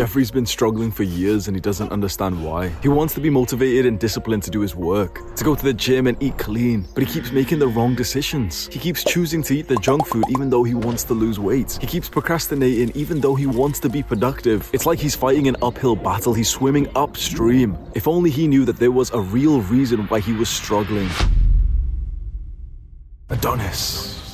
Jeffrey's been struggling for years and he doesn't understand why. He wants to be motivated and disciplined to do his work, to go to the gym and eat clean, but he keeps making the wrong decisions. He keeps choosing to eat the junk food even though he wants to lose weight. He keeps procrastinating even though he wants to be productive. It's like he's fighting an uphill battle, he's swimming upstream. If only he knew that there was a real reason why he was struggling. Adonis.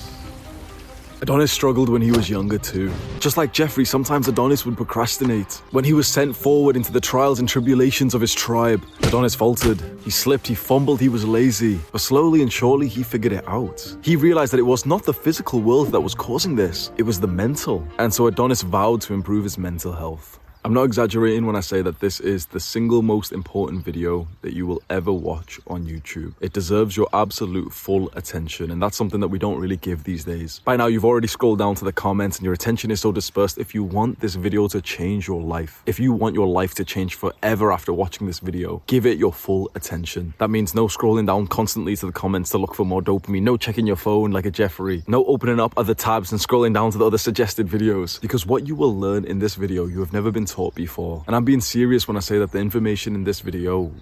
Adonis struggled when he was younger too. Just like Jeffrey, sometimes Adonis would procrastinate. When he was sent forward into the trials and tribulations of his tribe, Adonis faltered. He slipped, he fumbled, he was lazy. But slowly and surely, he figured it out. He realized that it was not the physical world that was causing this, it was the mental. And so Adonis vowed to improve his mental health. I'm not exaggerating when I say that this is the single most important video that you will ever watch on YouTube. It deserves your absolute full attention, and that's something that we don't really give these days. By now, you've already scrolled down to the comments and your attention is so dispersed. If you want this video to change your life, if you want your life to change forever after watching this video, give it your full attention. That means no scrolling down constantly to the comments to look for more dopamine, no checking your phone like a Jeffrey, no opening up other tabs and scrolling down to the other suggested videos. Because what you will learn in this video, you have never been taught before. And I'm being serious when I say that the information in this video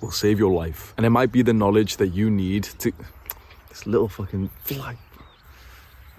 will save your life. And it might be the knowledge that you need to. This little fucking fly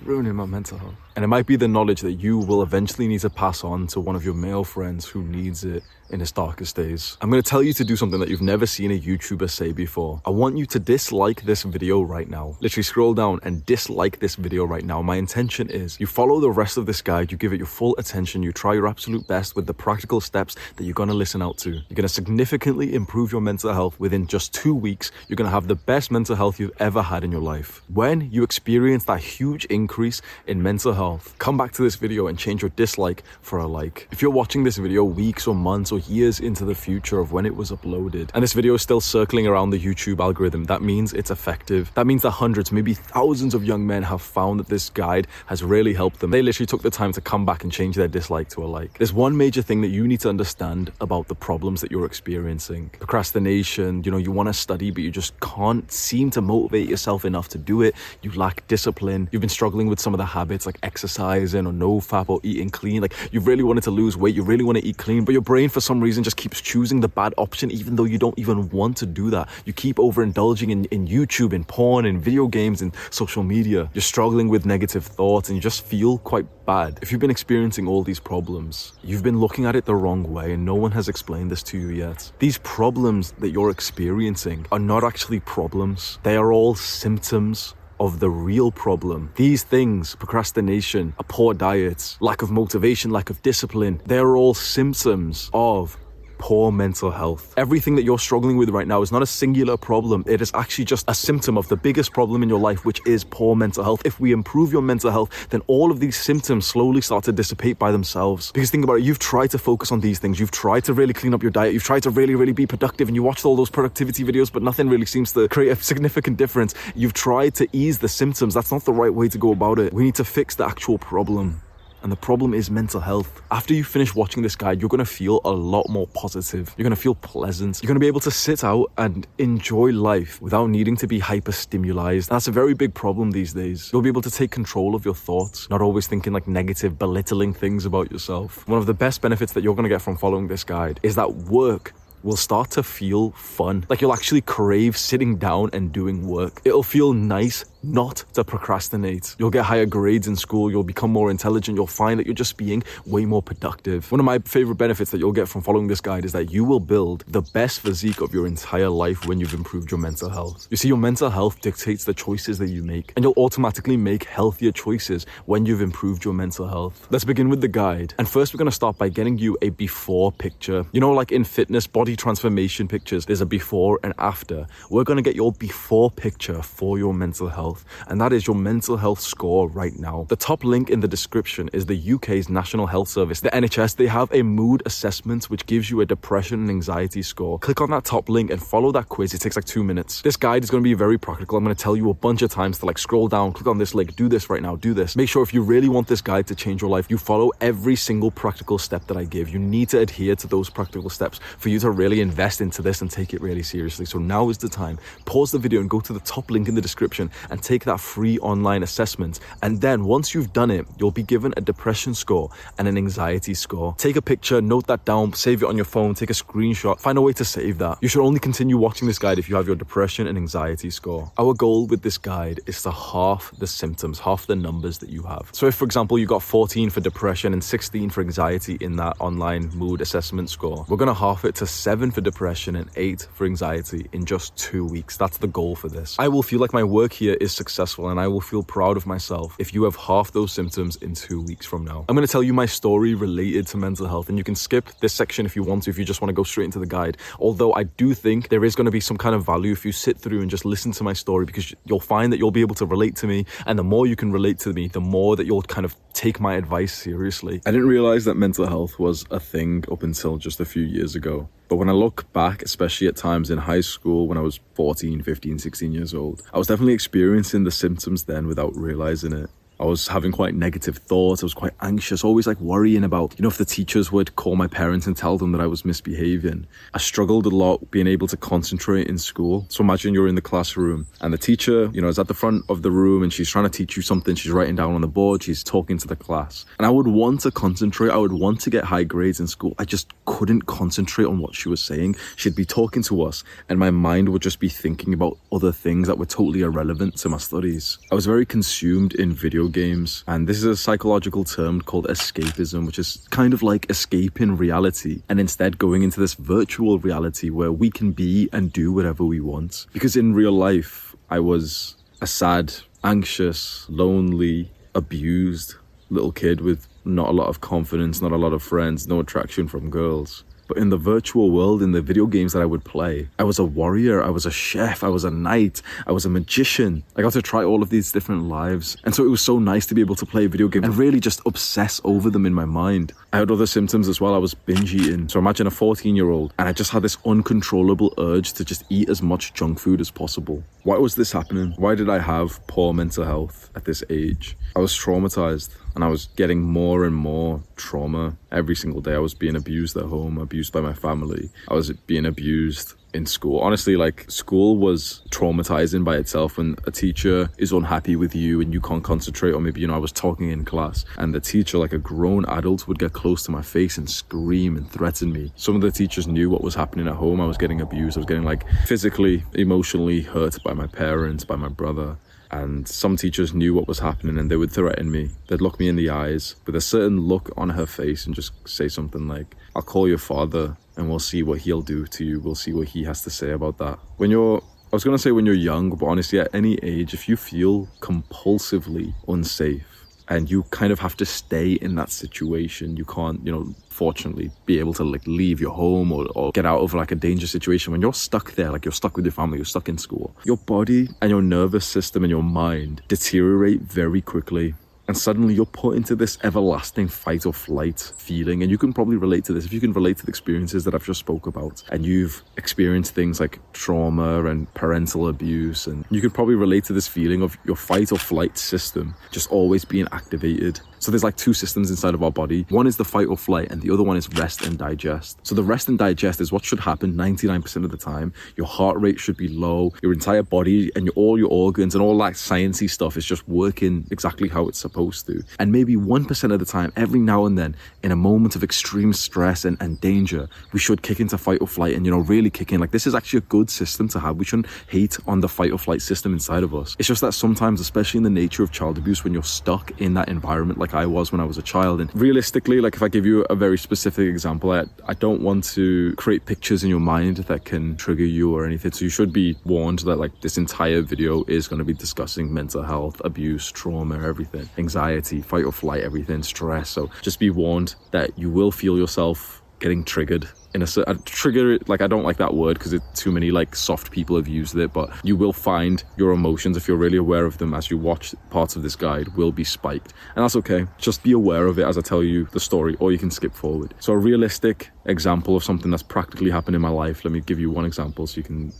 ruining my mental health. And it might be the knowledge that you will eventually need to pass on to one of your male friends who needs it in his darkest days. I'm to tell you to do something that you've never seen a YouTuber say before. I want you to dislike this video right now. Literally scroll down and dislike this video right now. My intention is you follow the rest of this guide, you give it your full attention, you try your absolute best with the practical steps that you're to listen out to. You're to significantly improve your mental health within just two weeks. You're to have the best mental health you've ever had in your life. When you experience that huge increase in mental health, come back to this video and change your dislike for a like. If you're watching this video weeks or months or years into the future of when it was uploaded, and this video is still circling around the YouTube algorithm, that means it's effective. That means that hundreds, maybe thousands of young men have found that this guide has really helped them. They literally took the time to come back and change their dislike to a like. There's one major thing that you need to understand about the problems that you're experiencing procrastination, you know, you want to study, but you just can't seem to motivate yourself enough to do it. You lack discipline. You've been struggling with some of the habits like exercising or no fap or eating clean. Like you really wanted to lose weight, you really want to eat clean, but your brain for some reason just keeps choosing the bad option, even though you don't even want to do that. You keep overindulging in, in YouTube, in porn, in video games, in social media. You're struggling with negative thoughts and you just feel quite bad. If you've been experiencing all these problems, you've been looking at it the wrong way and no one has explained this to you yet. These problems that you're experiencing are not actually problems, they are all symptoms of the real problem. These things, procrastination, a poor diet, lack of motivation, lack of discipline, they're all symptoms of poor mental health. Everything that you're struggling with right now is not a singular problem. It is actually just a symptom of the biggest problem in your life, which is poor mental health. If we improve your mental health, then all of these symptoms slowly start to dissipate by themselves. Because think about it, you've tried to focus on these things. You've tried to really clean up your diet. You've tried to really, really be productive and you watched all those productivity videos, but nothing really seems to create a significant difference. You've tried to ease the symptoms. That's not the right way to go about it. We need to fix the actual problem. And the problem is mental health. After you finish watching this guide, you're gonna feel a lot more positive. You're gonna feel pleasant. You're gonna be able to sit out and enjoy life without needing to be hyper stimulated. That's a very big problem these days. You'll be able to take control of your thoughts, not always thinking like negative, belittling things about yourself. One of the best benefits that you're gonna get from following this guide is that work will start to feel fun. Like you'll actually crave sitting down and doing work. It'll feel nice not to procrastinate. You'll get higher grades in school, you'll become more intelligent, you'll find that you're just being way more productive. One of my favorite benefits that you'll get from following this guide is that you will build the best physique of your entire life when you've improved your mental health. You see, your mental health dictates the choices that you make, and you'll automatically make healthier choices when you've improved your mental health. Let's begin with the guide. And first, we're gonna start by getting you a before picture. You know, like in fitness, body transformation pictures, there's a before and after. We're gonna get your before picture for your mental health health, and that is your mental health score right now. The top link in the description is the UK's National Health Service, the NHS. They have a mood assessment which gives you a depression and anxiety score. Click on that top link and follow that quiz. It takes like two minutes. This guide is going to be very practical. I'm going to tell you a bunch of times to like scroll down, click on this link, do this right now, do this. Make sure if you really want this guide to change your life, you follow every single practical step that I give. You need to adhere to those practical steps for you to really invest into this and take it really seriously. So now is the time. Pause the video and go to the top link in the description and take that free online assessment. And then once you've done it, you'll be given a depression score and an anxiety score. Take a picture, note that down, save it on your phone, take a screenshot, find a way to save that. You should only continue watching this guide if you have your depression and anxiety score. Our goal with this guide is to half the symptoms, half the numbers that you have. So if, for example, you got 14 for depression and 16 for anxiety in that online mood assessment score, we're gonna half it to seven for depression and eight for anxiety in just two weeks. That's the goal for this. I will feel like my work here is successful and I will feel proud of myself if you have half those symptoms in two weeks from now. I'm gonna tell you my story related to mental health and you can skip this section if you want to, if you just wanna go straight into the guide. Although I do think there is gonna be some kind of value if you sit through and just listen to my story because you'll find that you'll be able to relate to me. And the more you can relate to me, the more that you'll kind of take my advice seriously. I didn't realize that mental health was a thing up until just a few years ago. But when I look back, especially at times in high school when I was 14, 15, 16 years old, I was definitely experiencing the symptoms then without realizing it. I was having quite negative thoughts. I was quite anxious, always like worrying about, you know, if the teachers would call my parents and tell them that I was misbehaving. I struggled a lot being able to concentrate in school. So imagine you're in the classroom and the teacher, you know, is at the front of the room and she's trying to teach you something. She's writing down on the board. She's talking to the class. And I would want to concentrate. I would want to get high grades in school. I just couldn't concentrate on what she was saying. She'd be talking to us and my mind would just be thinking about other things that were totally irrelevant to my studies. I was very consumed in video games, and this is a psychological term called escapism, which is kind of like escaping reality and instead going into this virtual reality where we can be and do whatever we want. Because in real life, I was a sad, anxious, lonely, abused little kid with not a lot of confidence, not a lot of friends, no attraction from girls. But in the virtual world, in the video games that I would play, I was a warrior, I was a chef, I was a knight, I was a magician. I got to try all of these different lives. And so it was so nice to be able to play a video game and really just obsess over them in my mind. I had other symptoms as well. I was binge eating. So imagine a 14 year old, and I just had this uncontrollable urge to just eat as much junk food as possible. Why was this happening? Why did I have poor mental health at this age? I was traumatized and I was getting more and more trauma every single day. I was being abused at home, abused by my family. I was being abused in school. Honestly, like school was traumatizing by itself when a teacher is unhappy with you and you can't concentrate, or maybe, you know, I was talking in class and the teacher, like a grown adult, would get close to my face and scream and threaten me. Some of the teachers knew what was happening at home. I was getting abused, I was getting like physically, emotionally hurt by my parents, by my brother and some teachers knew what was happening and they would threaten me. They'd look me in the eyes with a certain look on her face and just say something like, I'll call your father and we'll see what he'll do to you. We'll see what he has to say about that. When you're I was going to say when you're young, but honestly, at any age, if you feel compulsively unsafe, and you kind of have to stay in that situation. You can't, you know, fortunately be able to like leave your home or, or get out of like a dangerous situation. When you're stuck there, like you're stuck with your family, you're stuck in school, your body and your nervous system and your mind deteriorate very quickly and suddenly you're put into this everlasting fight or flight feeling. And you can probably relate to this. If you can relate to the experiences that i've just spoke about and you've experienced things like trauma and parental abuse and you can probably relate to this feeling of your fight or flight system just always being activated so there's like two systems inside of our body. One is the fight or flight, and the other one is rest and digest. So the rest and digest is what should happen 99% of the time. Your heart rate should be low. Your entire body and your, all your organs and all that sciencey stuff is just working exactly how it's supposed to. And maybe 1% of the time, every now and then, in a moment of extreme stress and, and danger, we should kick into fight or flight and, you know, really kick in. Like this is actually a good system to have. We shouldn't hate on the fight or flight system inside of us. It's just that sometimes, especially in the nature of child abuse, when you're stuck in that environment, like I was when I was a child. And realistically, like if I give you a very specific example, I, I don't want to create pictures in your mind that can trigger you or anything. So you should be warned that like this entire video is going to be discussing mental health, abuse, trauma, everything, anxiety, fight or flight, everything, stress. So just be warned that you will feel yourself getting triggered in a, a trigger like i don't like that word because it's too many like soft people have used it but you will find your emotions if you're really aware of them as you watch parts of this guide will be spiked. And that's okay. Just be aware of it as i tell you the story or you can skip forward. So a realistic example of something that's practically happened in my life let me give you one example so you can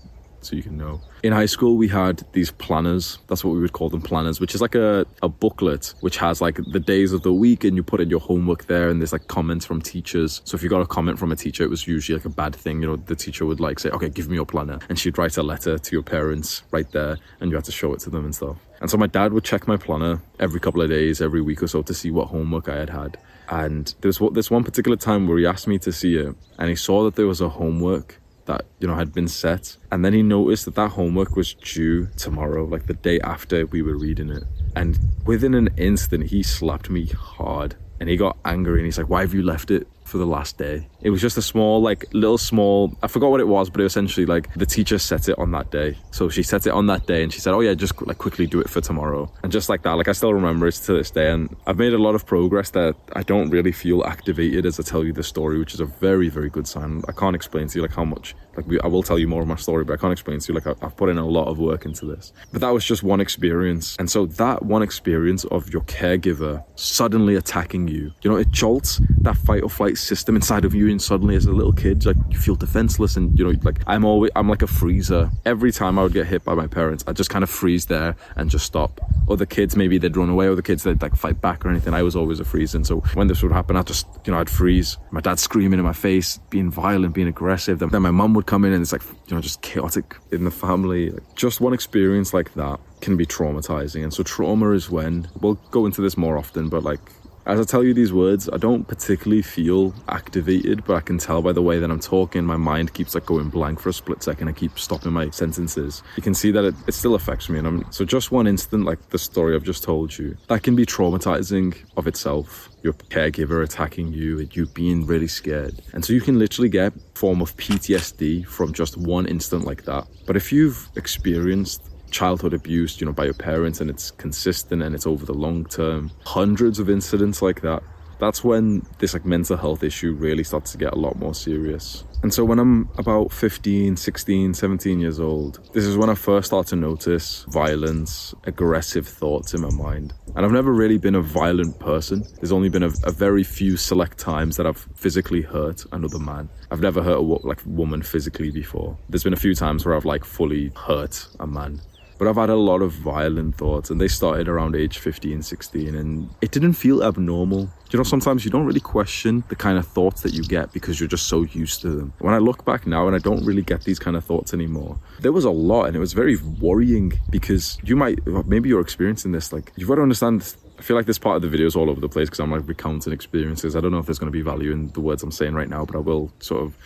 so you can know. In high school, we had these planners. That's what we would call them planners, which is like a, a booklet which has like the days of the week and you put in your homework there and there's like comments from teachers. So if you got a comment from a teacher, it was usually like a bad thing. You know, the teacher would like say, okay, give me your planner. And she'd write a letter to your parents right there and you had to show it to them and stuff. And so my dad would check my planner every couple of days, every week or so to see what homework I had had. And there was this one particular time where he asked me to see it and he saw that there was a homework that you know had been set. And then he noticed that that homework was due tomorrow like the day after we were reading it. And within an instant he slapped me hard. And he got angry and he's like why have you left it for the last day. It was just a small, like, little small, I forgot what it was, but it was essentially like the teacher set it on that day. So she set it on that day and she said, Oh, yeah, just like quickly do it for tomorrow. And just like that, like, I still remember it to this day. And I've made a lot of progress that I don't really feel activated as I tell you the story, which is a very, very good sign. I can't explain to you like how much, like, we, I will tell you more of my story, but I can't explain to you like I, I've put in a lot of work into this. But that was just one experience. And so that one experience of your caregiver suddenly attacking you, you know, it jolts that fight or flight system inside of you and suddenly as a little kid like you feel defenseless and you know like i'm always i'm like a freezer. Every time i would get hit by my parents i just kind of freeze there and just stop. Other kids maybe they'd run away or the kids they'd like fight back or anything. I was always a freeze and so when this would happen i'd just you know i'd freeze. My dad screaming in my face being violent being aggressive. Then, my mum would come in and it's like you know just chaotic in the family. Just one experience like that can be traumatizing and so trauma is when we'll go into this more often but like as I tell you these words, I don't particularly feel activated, but I can tell by the way that I'm talking, my mind keeps like going blank for a split second. I keep stopping my sentences. You can see that it, it still affects me. And I'm, so just one instant, like the story I've just told you, that can be traumatizing of itself. Your caregiver attacking you you being really scared. And so you can literally get form of PTSD from just one instant like that. But if you've experienced childhood abuse, you know, by your parents and it's consistent and it's over the long term. Hundreds of incidents like that. That's when this like mental health issue really starts to get a lot more serious. And so when I'm about 15, 16, 17 years old, this is when I first start to notice violence, aggressive thoughts in my mind. And I've never really been a violent person. There's only been a, a very few select times that I've physically hurt another man. I've never hurt a like woman physically before. There's been a few times where I've like fully hurt a man but I've had a lot of violent thoughts, and they started around age 15, 16, and it didn't feel abnormal. You know, sometimes you don't really question the kind of thoughts that you get because you're just so used to them. When I look back now and I don't really get these kind of thoughts anymore, there was a lot, and it was very worrying because you might, maybe you're experiencing this, like, you've got to understand I feel like this part of the video is all over the place because I'm like recounting experiences. I don't know if there's going to be value in the words I'm saying right now, but I will sort of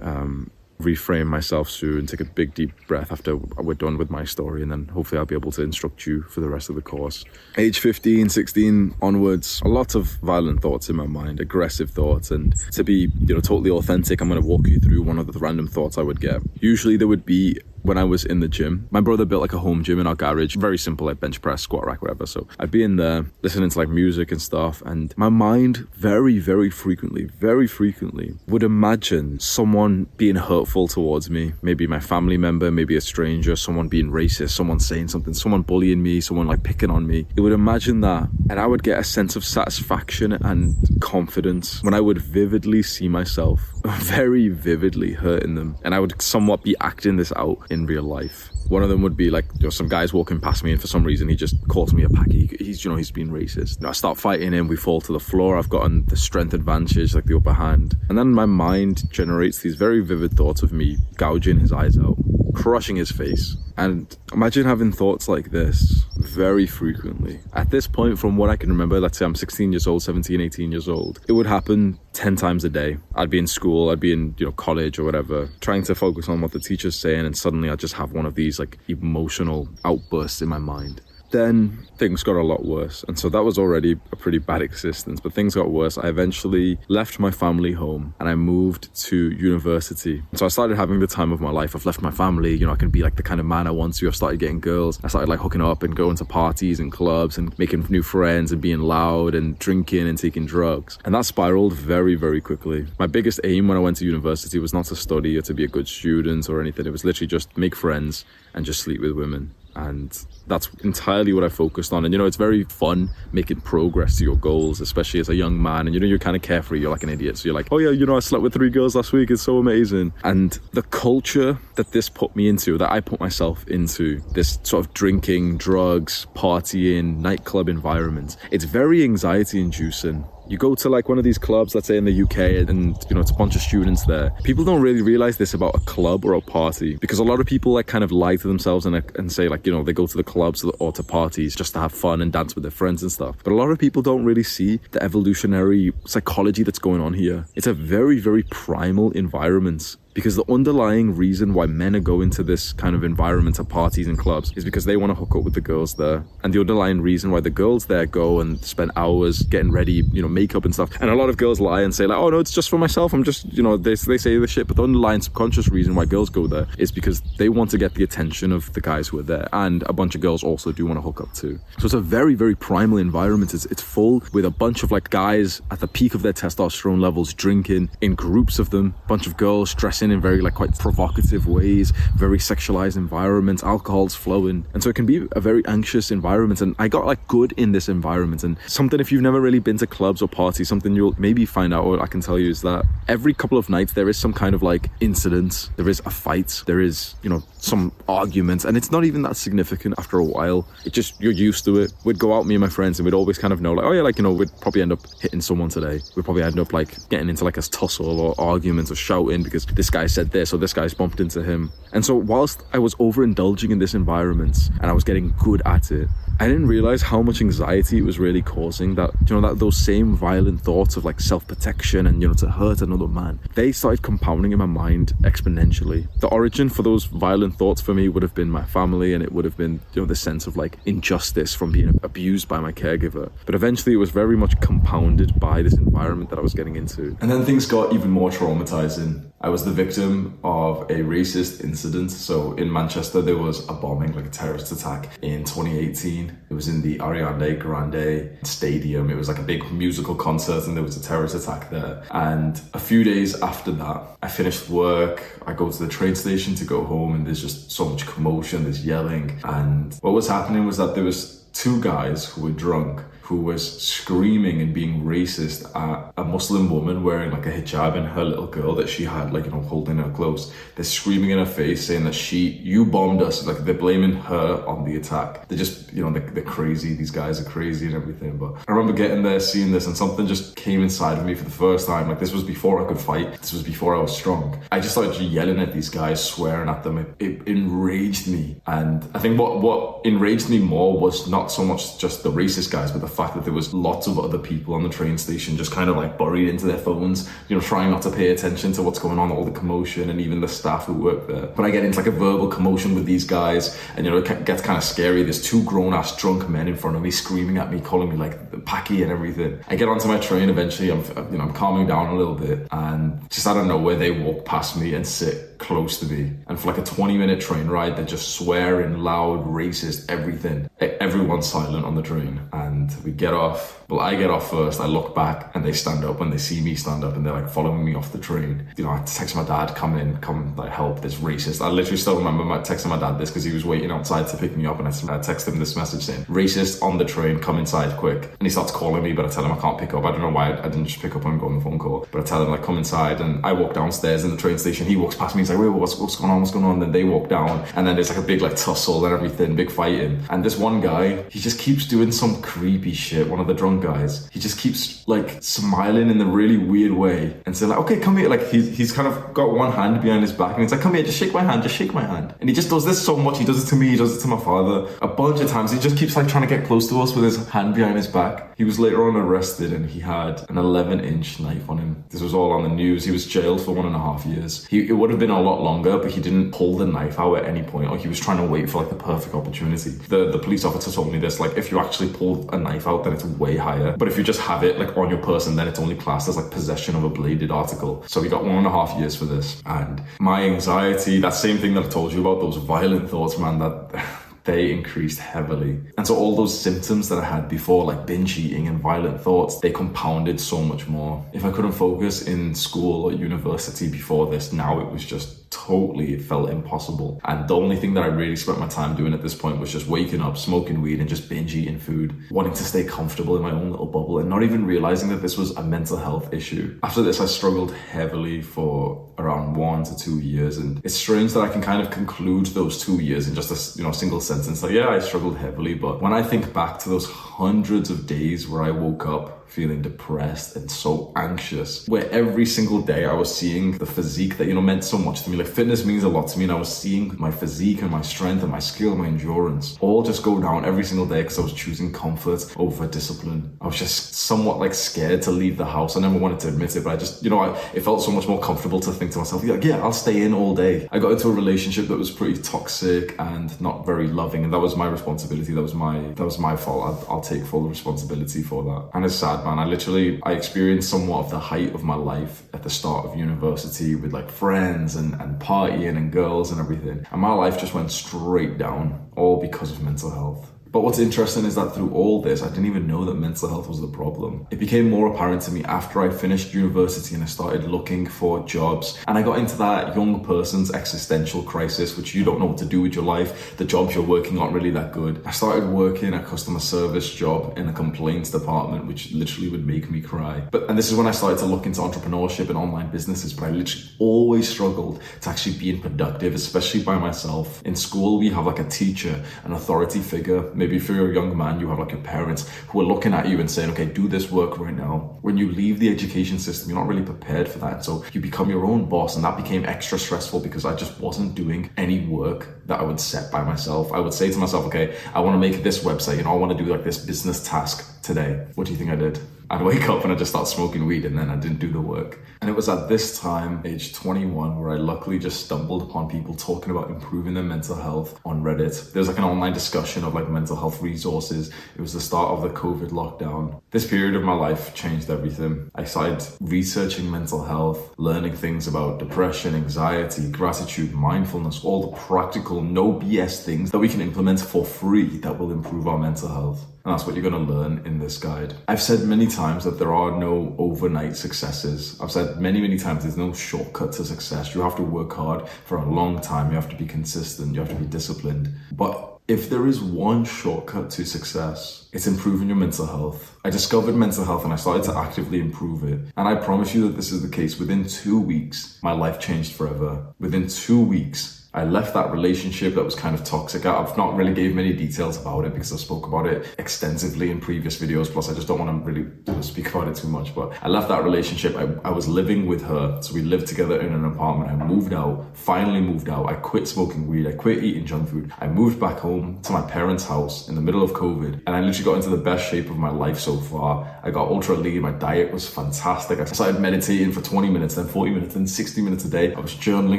um, reframe myself soon, and take a big deep breath after we're done with my story, and then hopefully I'll be able to instruct you for the rest of the course. Age 15, 16 onwards, a lot of violent thoughts in my mind, aggressive thoughts, and to be, you know, totally authentic, I'm going to walk you through one of the random thoughts I would get. Usually there would be when I was in the gym. My brother built like a home gym in our garage, very simple, like bench press, squat rack, whatever. So I'd be in there listening to like music and stuff, and my mind very, very frequently, very frequently would imagine someone being hurtful towards me, maybe my family member, maybe a stranger, someone being racist, someone saying something, someone bullying me, someone like picking on me. It would imagine that, and I would get a sense of satisfaction and confidence when I would vividly see myself very vividly hurting them, and I would somewhat be acting this out in real life. One of them would be like, you know, some guys walking past me, and for some reason he just calls me a packy. He's, you know, he's being racist. I start fighting him, we fall to the floor. I've gotten the strength advantage, like the upper hand, and then my mind generates these very vivid thoughts of me gouging his eyes out, crushing his face. And imagine having thoughts like this very frequently. At this point, from what I can remember, let's say I'm 16 years old, 17, 18 years old, it would happen 10 times a day. I'd be in school, I'd be in, you know, college or whatever, trying to focus on what the teacher's saying, and suddenly I'd just have one of these like emotional outbursts in my mind then things got a lot worse. And so that was already a pretty bad existence, but things got worse. I eventually left my family home and I moved to university. So I started having the time of my life. I've left my family, you know, I can be like the kind of man I want to. I've started getting girls. I started like hooking up and going to parties and clubs and making new friends and being loud and drinking and taking drugs. And that spiraled very, very quickly. My biggest aim when I went to university was not to study or to be a good student or anything. It was literally just make friends and just sleep with women. And that's entirely what I focused on. And you know, it's very fun making progress to your goals, especially as a young man. And you know, you're kind of carefree, you're like an idiot. So you're like, oh yeah, you know, I slept with three girls last week, it's so amazing. And the culture that this put me into, that I put myself into, this sort of drinking, drugs, partying, nightclub environment, it's very anxiety inducing you go to like one of these clubs, let's say in the UK, and you know, it's a bunch of students there. People don't really realize this about a club or a party because a lot of people like kind of lie to themselves and, and say like, you know, they go to the clubs or to parties just to have fun and dance with their friends and stuff. But a lot of people don't really see the evolutionary psychology that's going on here. It's a very, very primal environment because the underlying reason why men are going to this kind of environment of parties and clubs is because they want to hook up with the girls there. And the underlying reason why the girls there go and spend hours getting ready, you know, makeup and stuff. And a lot of girls lie and say like, oh no, it's just for myself. I'm just, you know, they, they say the shit. But the underlying subconscious reason why girls go there is because they want to get the attention of the guys who are there. And a bunch of girls also do want to hook up too. So it's a very, very primal environment. It's, it's full with a bunch of like guys at the peak of their testosterone levels drinking in groups of them, bunch of girls dressing in very like quite provocative ways, very sexualized environments, alcohol's flowing. And so it can be a very anxious environment. And I got like good in this environment. And something if you've never really been to clubs or parties, something you'll maybe find out or I can tell you is that every couple of nights there is some kind of like incident, there is a fight, there is, you know, some argument, and it's not even that significant after a while. It just you're used to it. We'd go out, me and my friends, and we'd always kind of know like, oh yeah, like you know, we'd probably end up hitting someone today. We'd probably end up like getting into like a tussle or arguments or shouting because this guy said this or this guy's bumped into him. And so, whilst I was overindulging in this environment and I was getting good at it, I didn't realize how much anxiety it was really causing. That you know that those same violent thoughts of like self-protection and you know to hurt another man, they started compounding in my mind exponentially. The origin for those violent thoughts for me would have been my family, and it would have been you know the sense of like injustice from being abused by my caregiver. But eventually, it was very much compounded by this environment that I was getting into. And then things got even more traumatizing. I was the victim of a racist incident. So in Manchester, there was a bombing, like a terrorist attack in 2018. It was in the Ariana Grande Stadium. It was like a big musical concert, and there was a terrorist attack there. And a few days after that, I finished work. I go to the train station to go home, and there's just so much commotion, there's yelling. And what was happening was that there was two guys who were drunk who was screaming and being racist at a Muslim woman wearing like a hijab and her little girl that she had, like, you know, holding her close. They're screaming in her face saying that she, you bombed us. Like, they're blaming her on the attack. They're just, you know, they're, they're crazy. These guys are crazy and everything. But I remember getting there, seeing this, and something just came inside of me for the first time. Like, this was before I could fight. This was before I was strong. I just started yelling at these guys, swearing at them. It, it enraged me. And I think what, what enraged me more was not so much just the racist guys, but the fact fact that there was lots of other people on the train station just kind of like buried into their phones, you know, trying not to pay attention to what's going on, all the commotion, and even the staff who work there. But I get into like a verbal commotion with these guys, and you know, it gets kind of scary. There's two grown ass drunk men in front of me screaming at me, calling me like Packy and everything. I get onto my train eventually. I'm, you know, I'm calming down a little bit, and just out of nowhere, they walk past me and sit close to me. And for like a 20 minute train ride, they're just swearing loud, racist, everything. Everyone's silent on the train. And we get off. Well, I get off first. I look back and they stand up and they see me stand up and they're like following me off the train. You know, I text my dad, come in, come like help this racist. I literally still remember my texting my dad this because he was waiting outside to pick me up and I text him this message saying, racist on the train, come inside quick. And he starts calling me, but I tell him I can't pick up. I don't know why I didn't just pick up and go on the phone call. But I tell him like come inside and I walk downstairs in the train station. He walks past me, like, wait, what's, what's going on? What's going on? And then they walk down and then there's like a big like tussle and everything, big fighting. And this one guy, he just keeps doing some creepy shit. One of the drunk guys, he just keeps like smiling in the really weird way and saying like, okay, come here. Like he's, he's kind of got one hand behind his back and he's like, come here, just shake my hand, just shake my hand. And he just does this so much. He does it to me, he does it to my father a bunch of times. He just keeps like trying to get close to us with his hand behind his back. He was later on arrested and he had an 11 inch knife on him. This was all on the news. He was jailed for one and a half years. He, it would have been a lot longer, but he didn't pull the knife out at any point. or he was trying to wait for like the perfect opportunity. The the police officer told me this. Like if you actually pull a knife out, then it's way higher. But if you just have it like on your person, then it's only classed as like possession of a bladed article. So he got one and a half years for this. And my anxiety, that same thing that I told you about, those violent thoughts, man, that they increased heavily. And so all those symptoms that I had before, like binge eating and violent thoughts, they compounded so much more. If I couldn't focus in school or university before this, now it was just totally it felt impossible. And the only thing that I really spent my time doing at this point was just waking up, smoking weed, and just binge eating food, wanting to stay comfortable in my own little bubble, and not even realizing that this was a mental health issue. After this, I struggled heavily for around one to two years, and it's strange that I can kind of conclude those two years in just a you know single sentence. Like, yeah, I struggled heavily, but when I think back to those hundreds of days where I woke up feeling depressed and so anxious. Where every single day I was seeing the physique that, you know, meant so much to me. Like fitness means a lot to me. And I was seeing my physique and my strength and my skill and my endurance all just go down every single day because I was choosing comfort over discipline. I was just somewhat like scared to leave the house. I never wanted to admit it, but I just, you know, I, it felt so much more comfortable to think to myself, yeah, I'll stay in all day. I got into a relationship that was pretty toxic and not very loving. And that was my responsibility. That was my, that was my fault. I'll, I'll take full responsibility for that. And it's sad man. I literally I experienced somewhat of the height of my life at the start of university with like friends and, and partying and girls and everything. And my life just went straight down, all because of mental health. But what's interesting is that through all this, I didn't even know that mental health was the problem. It became more apparent to me after I finished university and I started looking for jobs. And I got into that young person's existential crisis, which you don't know what to do with your life. The jobs you're working aren't really that good. I started working a customer service job in a complaints department, which literally would make me cry. But and this is when I started to look into entrepreneurship and online businesses. But I literally always struggled to actually being productive, especially by myself. In school, we have like a teacher, an authority figure Maybe if you're a young man, you have like your parents who are looking at you and saying, okay, do this work right now. When you leave the education system, you're not really prepared for that. So you become your own boss. And that became extra stressful because I just wasn't doing any work that I would set by myself. I would say to myself, okay, I want to make this website, you know, I want to do like this business task today. What do you think I did? I'd wake up and I'd just start smoking weed and then I didn't do the work. And it was at this time, age 21, where I luckily just stumbled upon people talking about improving their mental health on Reddit. There was like an online discussion of like mental health resources. It was the start of the COVID lockdown. This period of my life changed everything. I started researching mental health, learning things about depression, anxiety, gratitude, mindfulness, all the practical, no BS things that we can implement for free that will improve our mental health. And that's what you're going to learn in this guide. I've said many times that there are no overnight successes. I've said many, many times there's no shortcut to success. You have to work hard for a long time. You have to be consistent. You have to be disciplined. But if there is one shortcut to success, it's improving your mental health. I discovered mental health and I started to actively improve it. And I promise you that this is the case. Within two weeks, my life changed forever. Within two weeks, I left that relationship that was kind of toxic. I've not really gave many details about it because I spoke about it extensively in previous videos. Plus, I just don't want to really speak about it too much. But I left that relationship. I, I was living with her. So we lived together in an apartment. I moved out, finally moved out. I quit smoking weed. I quit eating junk food. I moved back home to my parents' house in the middle of COVID. And I literally got into the best shape of my life so far. I got ultra lean. My diet was fantastic. I started meditating for 20 minutes, then 40 minutes, then 60 minutes a day. I was journaling.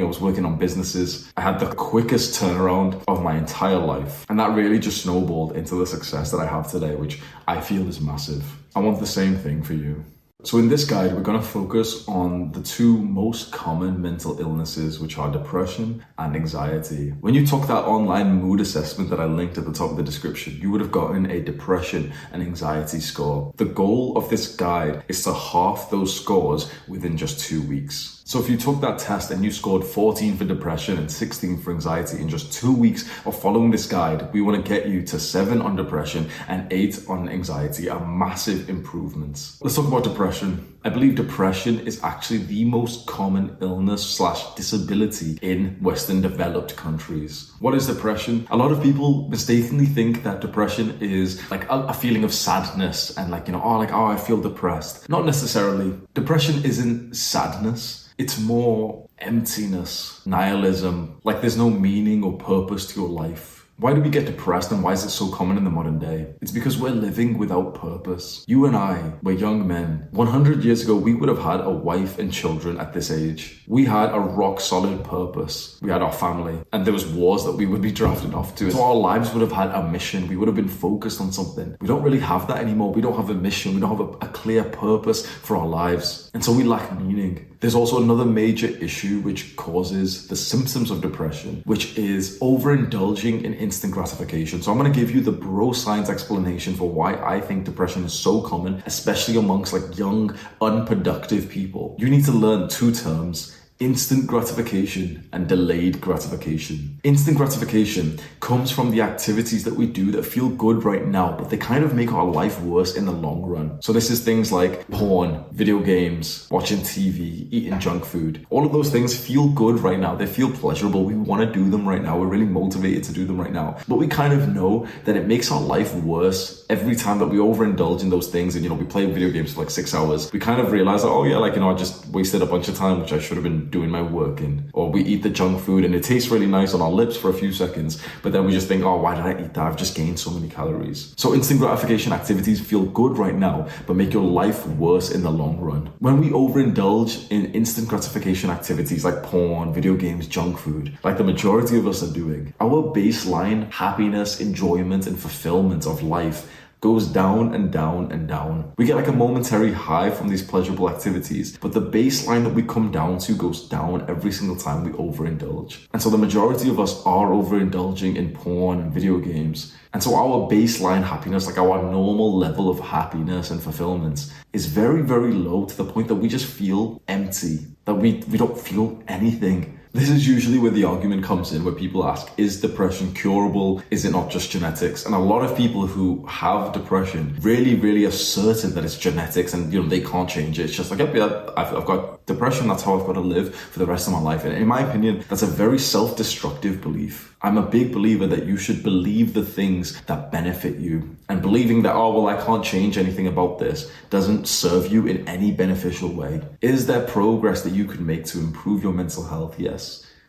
I was working on businesses. Had the quickest turnaround of my entire life. And that really just snowballed into the success that I have today, which I feel is massive. I want the same thing for you. So, in this guide, we're going to focus on the two most common mental illnesses, which are depression and anxiety. When you took that online mood assessment that I linked at the top of the description, you would have gotten a depression and anxiety score. The goal of this guide is to half those scores within just two weeks. So if you took that test and you scored 14 for depression and 16 for anxiety in just two weeks of following this guide, we want to get you to seven on depression and eight on anxiety, a massive improvements. Let's talk about depression. I believe depression is actually the most common illness slash disability in Western developed countries. What is depression? A lot of people mistakenly think that depression is like a, a feeling of sadness and like, you know, oh, like, oh, I feel depressed. Not necessarily. Depression isn't sadness it's more emptiness, nihilism, like there's no meaning or purpose to your life. Why do we get depressed and why is it so common in the modern day? It's because we're living without purpose. You and I were young men. 100 years ago, we would have had a wife and children at this age. We had a rock solid purpose. We had our family, and there was wars that we would be drafted off to. So our lives would have had a mission. We would have been focused on something. We don't really have that anymore. We don't have a mission. We don't have a, a clear purpose for our lives. And so we lack meaning. There's also another major issue which causes the symptoms of depression, which is overindulging in instant gratification. So I'm going to give you the bro science explanation for why I think depression is so common, especially amongst like young, unproductive people. You need to learn two terms instant gratification and delayed gratification. Instant gratification comes from the activities that we do that feel good right now, but they kind of make our life worse in the long run. So this is things like porn, video games, watching TV, eating junk food. All of those things feel good right now. They feel pleasurable. We want to do them right now. We're really motivated to do them right now. But we kind of know that it makes our life worse every time that we overindulge in those things and you know we play video games for like six hours. We kind of realize that, oh yeah, like you know, I just wasted a bunch of time which I should have been doing my work in. Or we eat the junk food and it tastes really nice on our lips for a few seconds, but then we just think, oh, why did I eat that? I've just gained so many calories. So instant gratification activities feel good right now, but make your life worse in the long run. When we overindulge in instant gratification activities like porn, video games, junk food, like the majority of us are doing, our baseline happiness, enjoyment, and fulfillment of life goes down and down and down. We get like a momentary high from these pleasurable activities, but the baseline that we come down to goes down every single time we overindulge. And so the majority of us are overindulging in porn and video games. And so our baseline happiness, like our normal level of happiness and fulfillment, is very, very low to the point that we just feel empty, that we, we don't feel anything. This is usually where the argument comes in, where people ask, is depression curable? Is it not just genetics? And a lot of people who have depression really, really are certain that it's genetics and, you know, they can't change it. It's just like, yeah, I've, I've got depression. That's how I've got to live for the rest of my life. And in my opinion, that's a very self-destructive belief. I'm a big believer that you should believe the things that benefit you. And believing that, oh, well, I can't change anything about this doesn't serve you in any beneficial way. Is there progress that you can make to improve your mental health? Yes.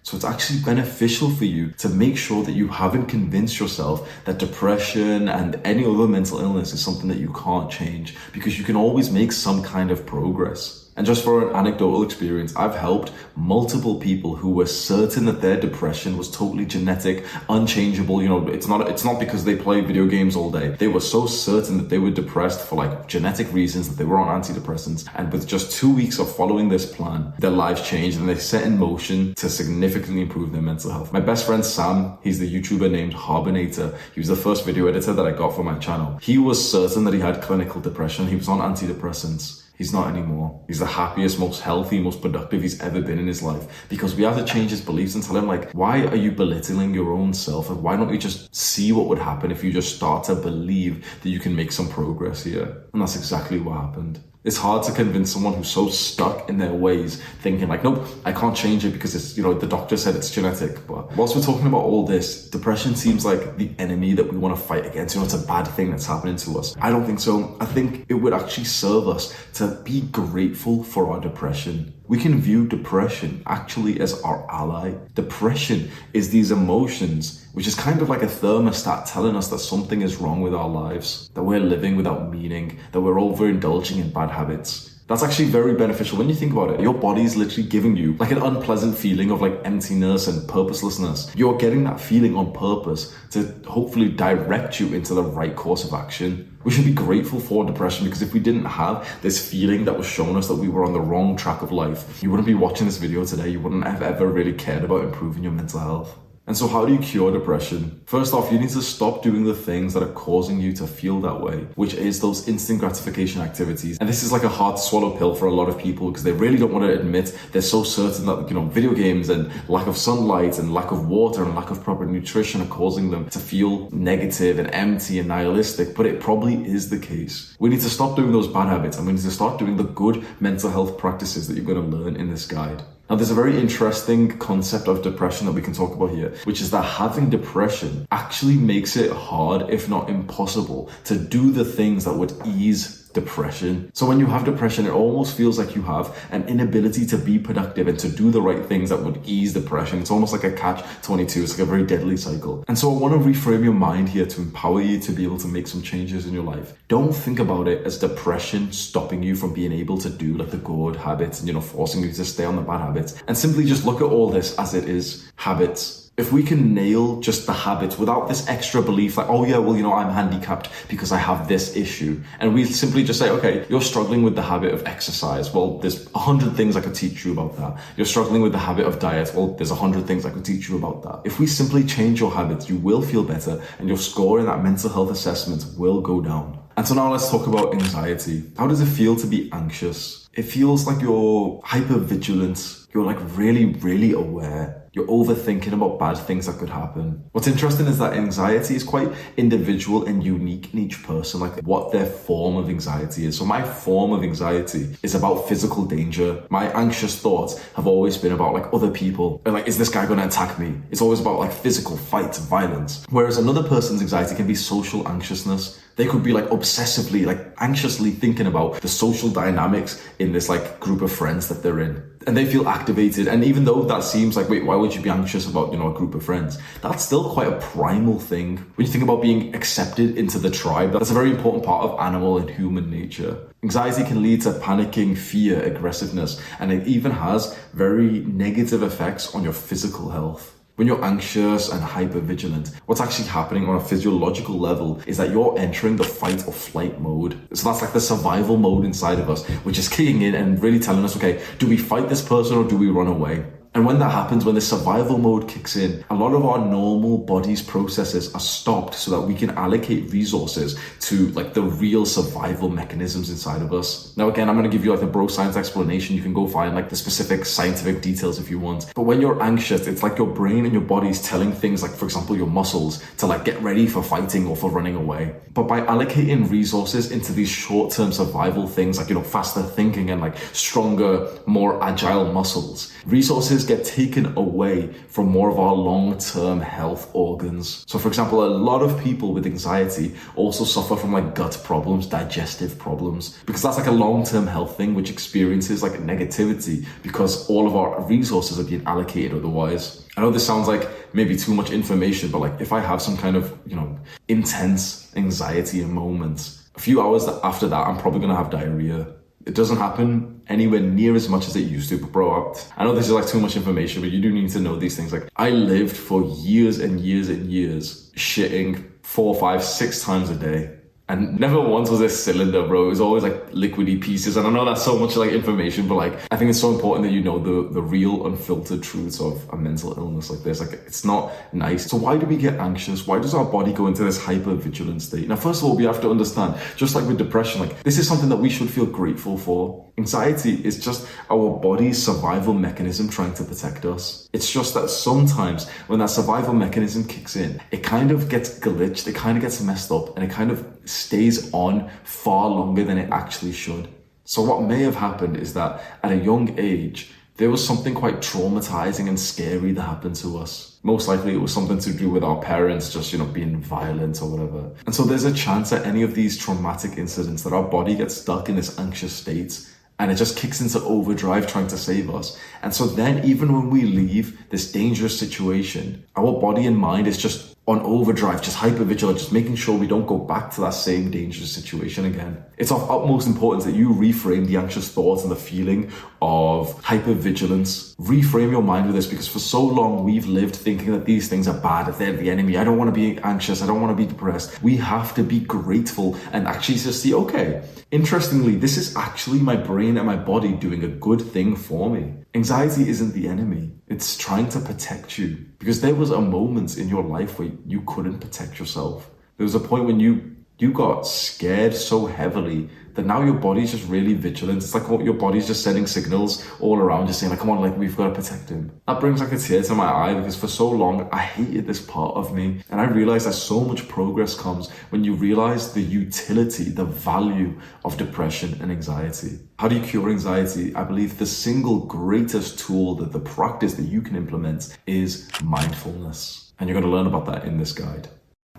So it's actually beneficial for you to make sure that you haven't convinced yourself that depression and any other mental illness is something that you can't change because you can always make some kind of progress. And just for an anecdotal experience, I've helped multiple people who were certain that their depression was totally genetic, unchangeable. You know, it's not it's not because they play video games all day. They were so certain that they were depressed for like genetic reasons that they were on antidepressants. And with just two weeks of following this plan, their lives changed and they set in motion to significantly improve their mental health. My best friend Sam, he's the YouTuber named Harbinator. He was the first video editor that I got for my channel. He was certain that he had clinical depression. He was on antidepressants He's not anymore. He's the happiest, most healthy, most productive he's ever been in his life. Because we have to change his beliefs and tell him, like, why are you belittling your own self? And why don't you just see what would happen if you just start to believe that you can make some progress here? And that's exactly what happened. It's hard to convince someone who's so stuck in their ways, thinking like, nope, I can't change it because it's, you know, the doctor said it's genetic. But whilst we're talking about all this, depression seems like the enemy that we want to fight against. You know, it's a bad thing that's happening to us. I don't think so. I think it would actually serve us to be grateful for our depression we can view depression actually as our ally. Depression is these emotions, which is kind of like a thermostat telling us that something is wrong with our lives, that we're living without meaning, that we're overindulging in bad habits. That's actually very beneficial when you think about it. Your body is literally giving you like an unpleasant feeling of like emptiness and purposelessness. You're getting that feeling on purpose to hopefully direct you into the right course of action. We should be grateful for depression because if we didn't have this feeling that was showing us that we were on the wrong track of life, you wouldn't be watching this video today. You wouldn't have ever really cared about improving your mental health. And so, how do you cure depression? First off, you need to stop doing the things that are causing you to feel that way, which is those instant gratification activities. And this is like a hard swallow pill for a lot of people because they really don't want to admit they're so certain that, you know, video games and lack of sunlight and lack of water and lack of proper nutrition are causing them to feel negative and empty and nihilistic. But it probably is the case. We need to stop doing those bad habits and we need to start doing the good mental health practices that you're going to learn in this guide. Now, there's a very interesting concept of depression that we can talk about here, which is that having depression actually makes it hard, if not impossible, to do the things that would ease depression. So when you have depression, it almost feels like you have an inability to be productive and to do the right things that would ease depression. It's almost like a catch 22. It's like a very deadly cycle. And so I want to reframe your mind here to empower you to be able to make some changes in your life. Don't think about it as depression stopping you from being able to do like the good habits and, you know, forcing you to stay on the bad habits and simply just look at all this as it is habits if we can nail just the habits without this extra belief like, oh yeah, well, you know, I'm handicapped because I have this issue. And we simply just say, okay, you're struggling with the habit of exercise. Well, there's a hundred things I could teach you about that. You're struggling with the habit of diet. Well, there's a hundred things I could teach you about that. If we simply change your habits, you will feel better and your score in that mental health assessment will go down. And so now let's talk about anxiety. How does it feel to be anxious? it feels like you're hyper vigilant. You're like really, really aware you're overthinking about bad things that could happen. What's interesting is that anxiety is quite individual and unique in each person, like what their form of anxiety is. So my form of anxiety is about physical danger. My anxious thoughts have always been about like other people. And like, is this guy gonna attack me? It's always about like physical fights, violence. Whereas another person's anxiety can be social anxiousness. They could be like obsessively, like anxiously thinking about the social dynamics in this like group of friends that they're in and they feel activated. And even though that seems like, wait, why would you be anxious about, you know, a group of friends? That's still quite a primal thing. When you think about being accepted into the tribe, that's a very important part of animal and human nature. Anxiety can lead to panicking, fear, aggressiveness, and it even has very negative effects on your physical health. When you're anxious and hyper vigilant, what's actually happening on a physiological level is that you're entering the fight or flight mode. So that's like the survival mode inside of us, which is kicking in and really telling us, okay, do we fight this person or do we run away? And when that happens, when the survival mode kicks in, a lot of our normal body's processes are stopped so that we can allocate resources to like the real survival mechanisms inside of us. Now, again, I'm going to give you like a bro science explanation. You can go find like the specific scientific details if you want. But when you're anxious, it's like your brain and your body's telling things like, for example, your muscles to like get ready for fighting or for running away. But by allocating resources into these short term survival things like, you know, faster thinking and like stronger, more agile muscles, resources get taken away from more of our long term health organs. So, for example, a lot of people with anxiety also suffer from like gut problems, digestive problems, because that's like a long term health thing which experiences like negativity because all of our resources are being allocated otherwise. I know this sounds like maybe too much information, but like if I have some kind of, you know, intense anxiety in moments, a few hours after that, I'm probably gonna have diarrhea. It doesn't happen anywhere near as much as it used to. Bro, I know this is like too much information, but you do need to know these things. Like I lived for years and years and years shitting four, five, six times a day and never once was this cylinder, bro. It was always like liquidy pieces. And I know that's so much like information, but like I think it's so important that you know the the real unfiltered truths of a mental illness like this. Like it's not nice. So why do we get anxious? Why does our body go into this hyper vigilant state? Now, first of all, we have to understand, just like with depression, like this is something that we should feel grateful for. Anxiety is just our body's survival mechanism trying to protect us. It's just that sometimes when that survival mechanism kicks in, it kind of gets glitched, it kind of gets messed up, and it kind of stays on far longer than it actually should. So, what may have happened is that at a young age, there was something quite traumatizing and scary that happened to us. Most likely it was something to do with our parents just, you know, being violent or whatever. And so there's a chance that any of these traumatic incidents that our body gets stuck in this anxious state and it just kicks into overdrive trying to save us. And so then even when we leave this dangerous situation, our body and mind is just on overdrive, just hyper vigilant, just making sure we don't go back to that same dangerous situation again. It's of utmost importance that you reframe the anxious thoughts and the feeling of hyper vigilance. Reframe your mind with this because for so long we've lived thinking that these things are bad, that they're the enemy. I don't want to be anxious. I don't want to be depressed. We have to be grateful and actually just see, okay, interestingly, this is actually my brain and my body doing a good thing for me. Anxiety isn't the enemy. It's trying to protect you because there was a moment in your life where you couldn't protect yourself. There was a point when you you got scared so heavily that now your body's just really vigilant. It's like your body's just sending signals all around, just saying like, "Come on, like we've got to protect him." That brings like a tear to my eye because for so long I hated this part of me, and I realized that so much progress comes when you realize the utility, the value of depression and anxiety. How do you cure anxiety? I believe the single greatest tool that the practice that you can implement is mindfulness, and you're going to learn about that in this guide.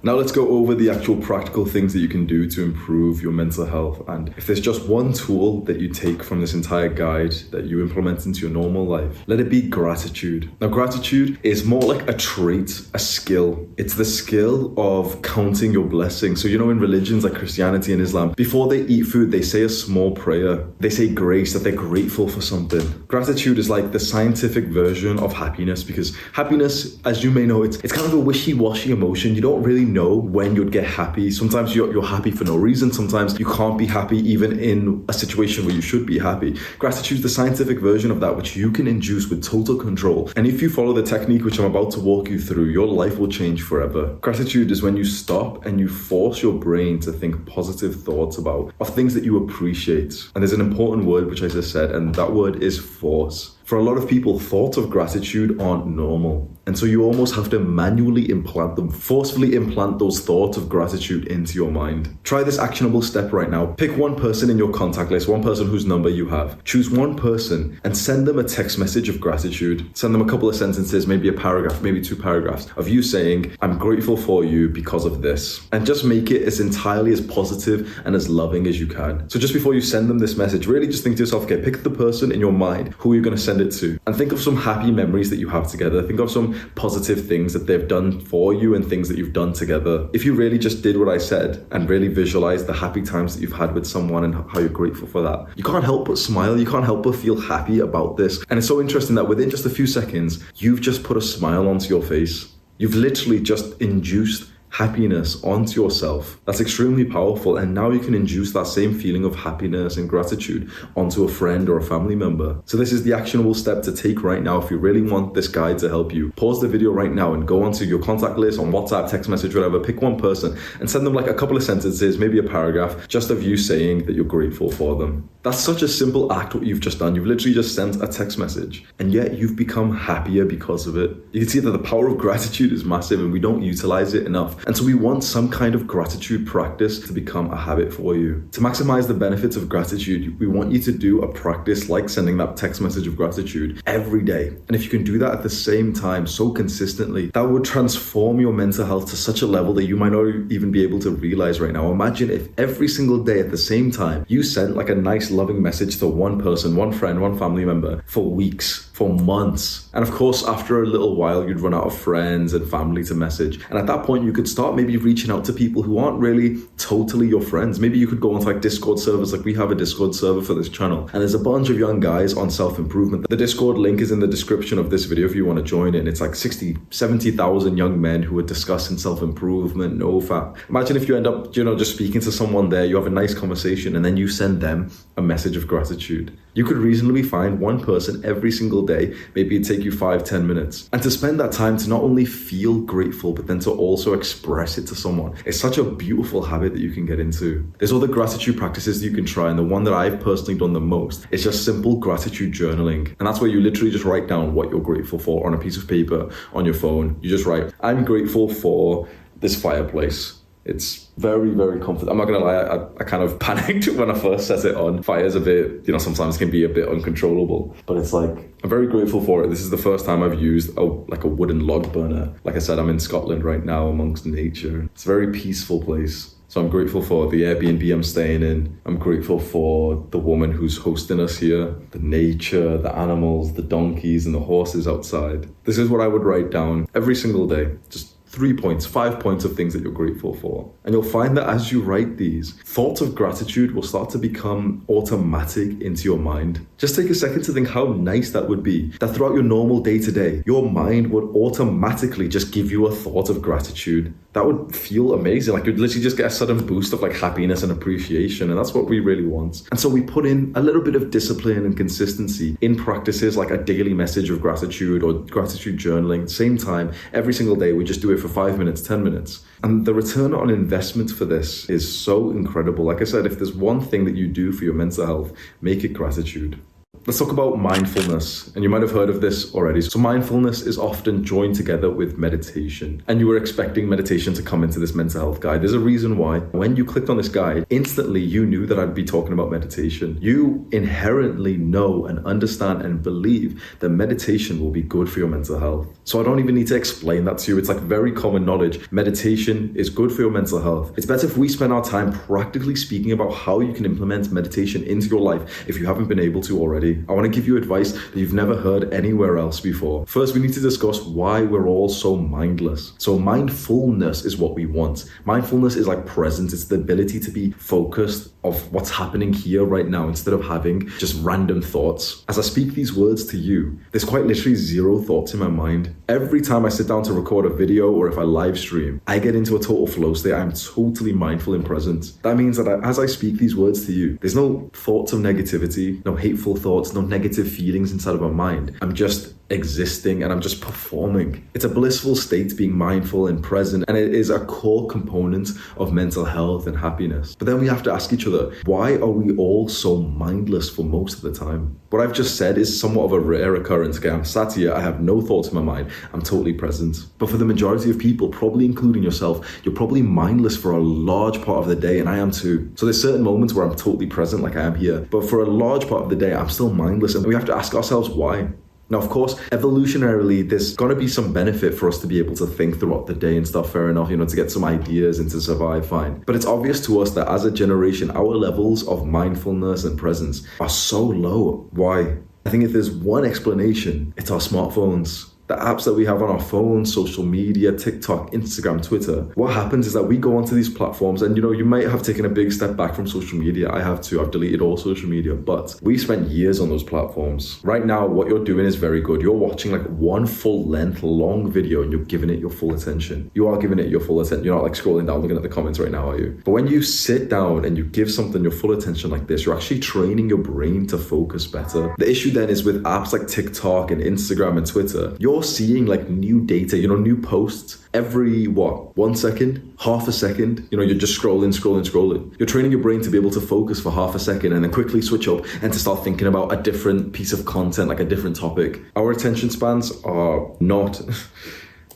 Now let's go over the actual practical things that you can do to improve your mental health. And if there's just one tool that you take from this entire guide that you implement into your normal life, let it be gratitude. Now, gratitude is more like a trait, a skill. It's the skill of counting your blessings. So, you know, in religions like Christianity and Islam, before they eat food, they say a small prayer. They say grace, that they're grateful for something. Gratitude is like the scientific version of happiness because happiness, as you may know, it's, it's kind of a wishy washy emotion. You don't really know when you'd get happy. Sometimes you're, you're happy for no reason. Sometimes you can't be happy even in a situation where you should be happy. Gratitude is the scientific version of that, which you can induce with total control. And if you follow the technique which I'm about to walk you through, your life will change forever. Gratitude is when you stop and you force your brain to think positive thoughts about of things that you appreciate. And there's an important word which I just said, and that word is force. For a lot of people, thoughts of gratitude aren't normal. And so you almost have to manually implant them, forcefully implant those thoughts of gratitude into your mind. Try this actionable step right now. Pick one person in your contact list, one person whose number you have. Choose one person and send them a text message of gratitude. Send them a couple of sentences, maybe a paragraph, maybe two paragraphs of you saying, I'm grateful for you because of this. And just make it as entirely as positive and as loving as you can. So just before you send them this message, really just think to yourself, okay, pick the person in your mind who you're going to send it to. And think of some happy memories that you have together. Think of some positive things that they've done for you and things that you've done together. If you really just did what I said and really visualize the happy times that you've had with someone and how you're grateful for that, you can't help but smile. You can't help but feel happy about this. And it's so interesting that within just a few seconds, you've just put a smile onto your face. You've literally just induced happiness onto yourself. That's extremely powerful. And now you can induce that same feeling of happiness and gratitude onto a friend or a family member. So, this is the actionable step to take right now if you really want this guide to help you. Pause the video right now and go onto your contact list on WhatsApp, text message, whatever. Pick one person and send them like a couple of sentences, maybe a paragraph, just of you saying that you're grateful for them. That's such a simple act what you've just done. You've literally just sent a text message and yet you've become happier because of it. You can see that the power of gratitude is massive and we don't utilize it enough. And so we want some kind of gratitude practice to become a habit for you. To maximize the benefits of gratitude, we want you to do a practice like sending that text message of gratitude every day. And if you can do that at the same time so consistently, that would transform your mental health to such a level that you might not even be able to realize right now. Imagine if every single day at the same time you sent like a nice loving message to one person, one friend, one family member for weeks for months. And of course, after a little while, you'd run out of friends and family to message. And at that point, you could start maybe reaching out to people who aren't really totally your friends. Maybe you could go onto like Discord servers, like we have a Discord server for this channel. And there's a bunch of young guys on self improvement. The Discord link is in the description of this video if you want to join it. And it's like 60, 70,000 young men who are discussing self improvement, no fat. Imagine if you end up, you know, just speaking to someone there, you have a nice conversation, and then you send them a message of gratitude. You could reasonably find one person every single day. Maybe it'd take you five, ten minutes. And to spend that time to not only feel grateful, but then to also express it to someone. It's such a beautiful habit that you can get into. There's other gratitude practices you can try, and the one that I've personally done the most is just simple gratitude journaling. And that's where you literally just write down what you're grateful for on a piece of paper on your phone. You just write, I'm grateful for this fireplace. It's very, very comfortable. I'm not gonna lie, I, I, kind of panicked when I first set it on. Fire's a bit, you know, sometimes can be a bit uncontrollable, but it's like I'm very grateful for it. This is the first time I've used a, like a wooden log burner. Like I said, I'm in Scotland right now amongst nature. It's a very peaceful place. So I'm grateful for the Airbnb I'm staying in. I'm grateful for the woman who's hosting us here, the nature, the animals, the donkeys, and the horses outside. This is what I would write down every single day. Just three points, five points of things that you're grateful for. And you'll find that as you write these, thoughts of gratitude will start to become automatic into your mind. Just take a second to think how nice that would be. That throughout your normal day to day, your mind would automatically just give you a thought of gratitude. That would feel amazing. Like you'd literally just get a sudden boost of like happiness and appreciation. And that's what we really want. And so we put in a little bit of discipline and consistency in practices like a daily message of gratitude or gratitude journaling. Same time, every single day, we just do it for five minutes, 10 minutes. And the return on investment for this is so incredible. Like I said, if there's one thing that you do for your mental health, make it gratitude. Let's talk about mindfulness. And you might have heard of this already. So, mindfulness is often joined together with meditation. And you were expecting meditation to come into this mental health guide. There's a reason why. When you clicked on this guide, instantly you knew that I'd be talking about meditation. You inherently know and understand and believe that meditation will be good for your mental health. So, I don't even need to explain that to you. It's like very common knowledge. Meditation is good for your mental health. It's better if we spend our time practically speaking about how you can implement meditation into your life if you haven't been able to already. I want to give you advice that you've never heard anywhere else before. First, we need to discuss why we're all so mindless. So, mindfulness is what we want. Mindfulness is like presence, it's the ability to be focused of what's happening here right now instead of having just random thoughts. As I speak these words to you, there's quite literally zero thoughts in my mind. Every time I sit down to record a video or if I live stream, I get into a total flow state. I'm totally mindful and present. That means that I, as I speak these words to you, there's no thoughts of negativity, no hateful thoughts, no negative feelings inside of my mind. I'm just existing and I'm just performing. It's a blissful state being mindful and present, and it is a core component of mental health and happiness. But then we have to ask each other, why are we all so mindless for most of the time? What I've just said is somewhat of a rare occurrence. Okay, I'm sat here, I have no thoughts in my mind, I'm totally present. But for the majority of people, probably including yourself, you're probably mindless for a large part of the day, and I am too. So there's certain moments where I'm totally present, like I am here, but for a large part of the day, I'm still mindless, and we have to ask ourselves why. Now, of course, evolutionarily, there's going to be some benefit for us to be able to think throughout the day and stuff, fair enough, you know, to get some ideas and to survive fine. But it's obvious to us that as a generation, our levels of mindfulness and presence are so low. Why? I think if there's one explanation, it's our smartphones the apps that we have on our phones, social media, TikTok, Instagram, Twitter, what happens is that we go onto these platforms and you know, you might have taken a big step back from social media. I have too. I've deleted all social media, but we spent years on those platforms. Right now, what you're doing is very good. You're watching like one full length, long video and you're giving it your full attention. You are giving it your full attention. You're not like scrolling down looking at the comments right now, are you? But when you sit down and you give something your full attention like this, you're actually training your brain to focus better. The issue then is with apps like TikTok and Instagram and Twitter, you're you're seeing like new data, you know, new posts every what, one second, half a second. You know, you're just scrolling, scrolling, scrolling. You're training your brain to be able to focus for half a second and then quickly switch up and to start thinking about a different piece of content, like a different topic. Our attention spans are not.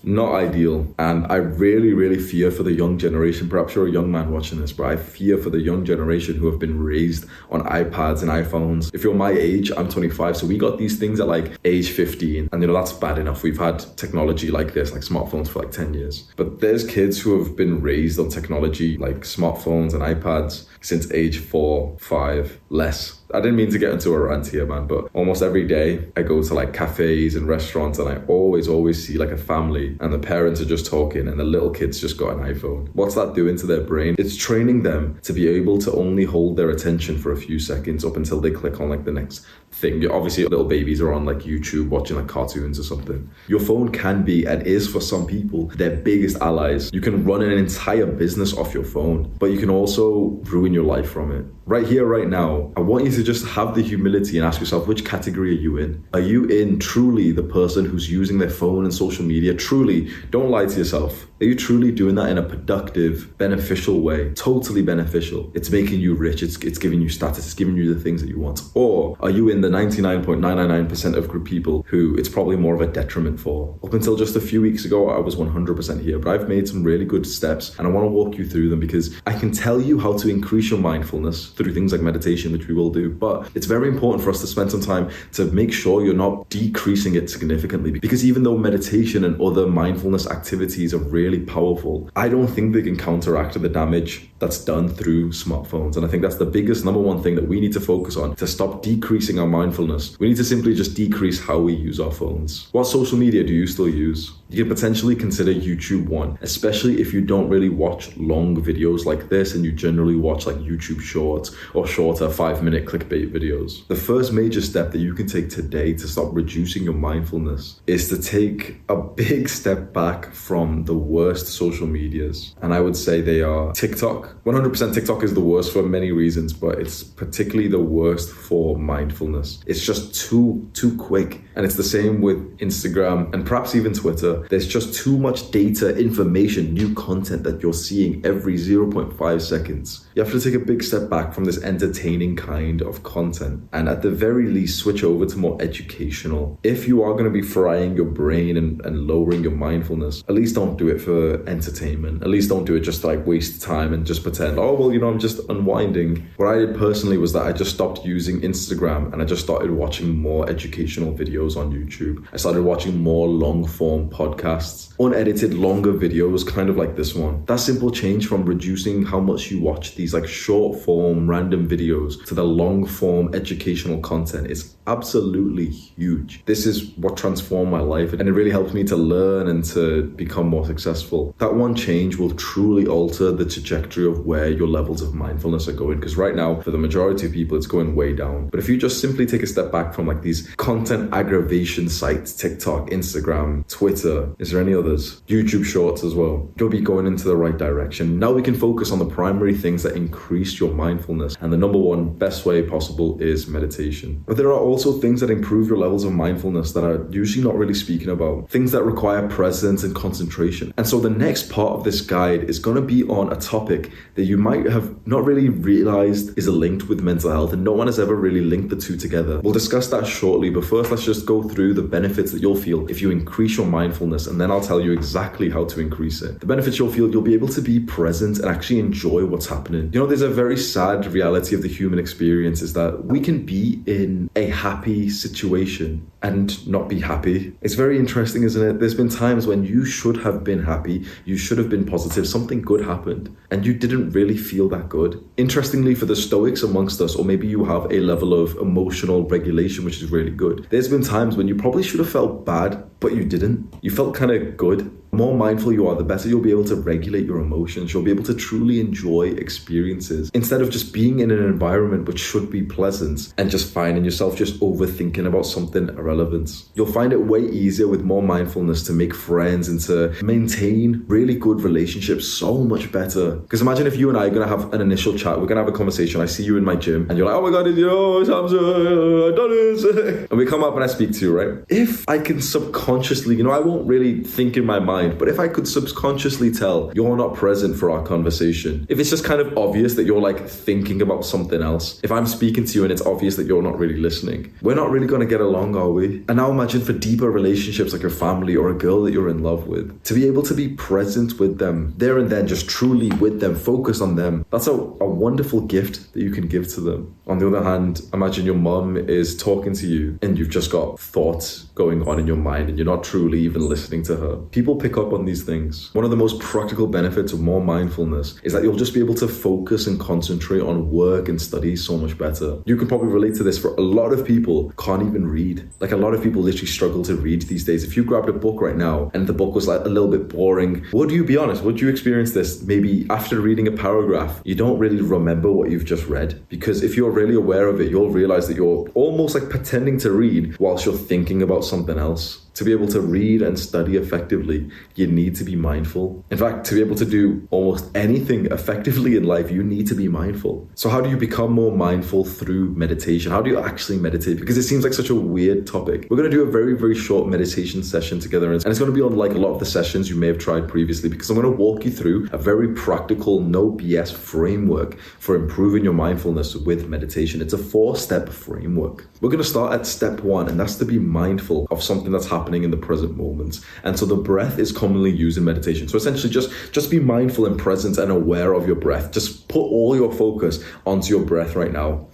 not ideal. And I really, really fear for the young generation. Perhaps you're a young man watching this, but I fear for the young generation who have been raised on iPads and iPhones. If you're my age, I'm 25, so we got these things at like age 15. And you know, that's bad enough. We've had technology like this, like smartphones for like 10 years. But there's kids who have been raised on technology like smartphones and iPads since age four, five, less I didn't mean to get into a rant here, man, but almost every day I go to like cafes and restaurants and I always, always see like a family and the parents are just talking and the little kids just got an iPhone. What's that doing to their brain? It's training them to be able to only hold their attention for a few seconds up until they click on like the next thing. Obviously, little babies are on like YouTube watching like cartoons or something. Your phone can be and is for some people their biggest allies. You can run an entire business off your phone, but you can also ruin your life from it. Right here, right now, I want you to just have the humility and ask yourself which category are you in? Are you in truly the person who's using their phone and social media? Truly, don't lie to yourself. Are you truly doing that in a productive, beneficial way? Totally beneficial. It's making you rich, it's, it's giving you status, it's giving you the things that you want. Or are you in the 99.999% of group people who it's probably more of a detriment for. Up until just a few weeks ago, I was 100% here, but I've made some really good steps and I want to walk you through them because I can tell you how to increase your mindfulness through things like meditation, which we will do. But it's very important for us to spend some time to make sure you're not decreasing it significantly because even though meditation and other mindfulness activities are really powerful, I don't think they can counteract the damage that's done through smartphones. And I think that's the biggest number one thing that we need to focus on to stop decreasing our mindfulness. We need to simply just decrease how we use our phones. What social media do you still use? You can potentially consider YouTube one, especially if you don't really watch long videos like this and you generally watch like YouTube shorts or shorter five minute clickbait videos. The first major step that you can take today to stop reducing your mindfulness is to take a big step back from the worst social medias. And I would say they are TikTok. 100% TikTok is the worst for many reasons, but it's particularly the worst for mindfulness. It's just too, too quick. And it's the same with Instagram and perhaps even Twitter there's just too much data, information, new content that you're seeing every 0.5 seconds. You have to take a big step back from this entertaining kind of content and at the very least switch over to more educational. If you are going to be frying your brain and, and lowering your mindfulness, at least don't do it for entertainment. At least don't do it just to like waste time and just pretend, oh, well, you know, I'm just unwinding. What I did personally was that I just stopped using Instagram and I just started watching more educational videos on YouTube. I started watching more long form podcasts podcasts, unedited longer videos, kind of like this one. That simple change from reducing how much you watch these like short form random videos to the long form educational content is absolutely huge. This is what transformed my life and it really helped me to learn and to become more successful. That one change will truly alter the trajectory of where your levels of mindfulness are going because right now for the majority of people it's going way down. But if you just simply take a step back from like these content aggravation sites, TikTok, Instagram, Twitter, is there any others? YouTube shorts as well. You'll be going into the right direction. Now we can focus on the primary things that increase your mindfulness. And the number one best way possible is meditation. But there are also things that improve your levels of mindfulness that are usually not really speaking about. Things that require presence and concentration. And so the next part of this guide is going to be on a topic that you might have not really realized is linked with mental health and no one has ever really linked the two together. We'll discuss that shortly, but first let's just go through the benefits that you'll feel if you increase your mindfulness and then I'll tell exactly how to increase it. The benefits you'll feel, you'll be able to be present and actually enjoy what's happening. You know, there's a very sad reality of the human experience is that we can be in a happy situation and not be happy. It's very interesting, isn't it? There's been times when you should have been happy, you should have been positive, something good happened, and you didn't really feel that good. Interestingly, for the Stoics amongst us, or maybe you have a level of emotional regulation which is really good, there's been times when you probably should have felt bad, but you didn't. You felt kind of good more mindful you are, the better you'll be able to regulate your emotions. You'll be able to truly enjoy experiences instead of just being in an environment which should be pleasant and just finding yourself just overthinking about something irrelevant. You'll find it way easier with more mindfulness to make friends and to maintain really good relationships so much better. Because imagine if you and I are going to have an initial chat, we're going to have a conversation. I see you in my gym and you're like, oh my God, you know, Samson, I done this. and we come up and I speak to you, right? If I can subconsciously, you know, I won't really think in my mind mind. But if I could subconsciously tell you're not present for our conversation, if it's just kind of obvious that you're like thinking about something else, if I'm speaking to you and it's obvious that you're not really listening, we're not really going to get along, are we? And now imagine for deeper relationships like your family or a girl that you're in love with, to be able to be present with them there and then, just truly with them, focus on them. That's a, a wonderful gift that you can give to them. On the other hand, imagine your mum is talking to you and you've just got thoughts going on in your mind and you're not truly even listening to her. People pick up on these things. One of the most practical benefits of more mindfulness is that you'll just be able to focus and concentrate on work and study so much better. You can probably relate to this for a lot of people can't even read. Like a lot of people literally struggle to read these days. If you grabbed a book right now and the book was like a little bit boring, would you be honest? Would you experience this? Maybe after reading a paragraph, you don't really remember what you've just read. Because if you're really aware of it, you'll realize that you're almost like pretending to read whilst you're thinking about something else. To be able to read and study effectively, you need to be mindful. In fact, to be able to do almost anything effectively in life, you need to be mindful. So, how do you become more mindful through meditation? How do you actually meditate? Because it seems like such a weird topic. We're going to do a very, very short meditation session together, and it's going to be unlike a lot of the sessions you may have tried previously because I'm going to walk you through a very practical, no BS framework for improving your mindfulness with meditation. It's a four step framework. We're going to start at step one, and that's to be mindful of something that's happening happening in the present moment. And so the breath is commonly used in meditation. So essentially just just be mindful and present and aware of your breath. Just put all your focus onto your breath right now.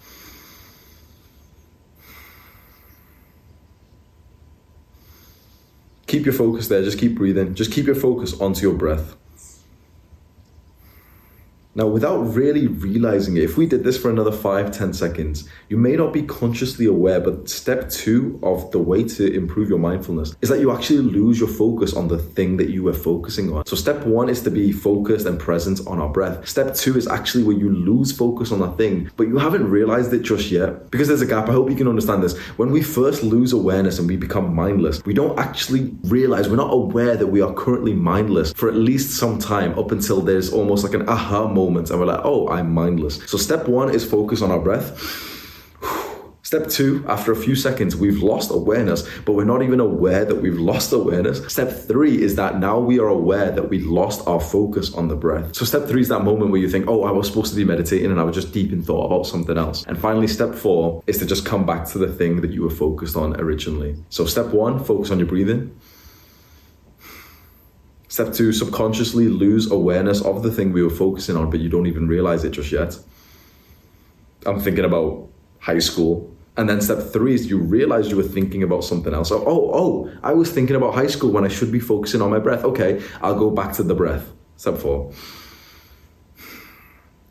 Keep your focus there, just keep breathing. Just keep your focus onto your breath. Now, without really realizing it, if we did this for another five, ten seconds, you may not be consciously aware, but step two of the way to improve your mindfulness is that you actually lose your focus on the thing that you were focusing on. So, step one is to be focused and present on our breath. Step two is actually where you lose focus on that thing, but you haven't realized it just yet because there's a gap. I hope you can understand this. When we first lose awareness and we become mindless, we don't actually realize, we're not aware that we are currently mindless for at least some time up until there's almost like an aha moment moments and we're like, oh, I'm mindless. So step one is focus on our breath. Step two, after a few seconds, we've lost awareness, but we're not even aware that we've lost awareness. Step three is that now we are aware that we lost our focus on the breath. So, step three is that moment where you think, oh, I was supposed to be meditating and I was just deep in thought about something else. And finally, step four is to just come back to the thing that you were focused on originally. So, step one, focus on your breathing. Step two, subconsciously lose awareness of the thing we were focusing on, but you don't even realize it just yet. I'm thinking about high school. And then step three is you realize you were thinking about something else. Oh, oh, oh, I was thinking about high school when I should be focusing on my breath. Okay, I'll go back to the breath. Step four.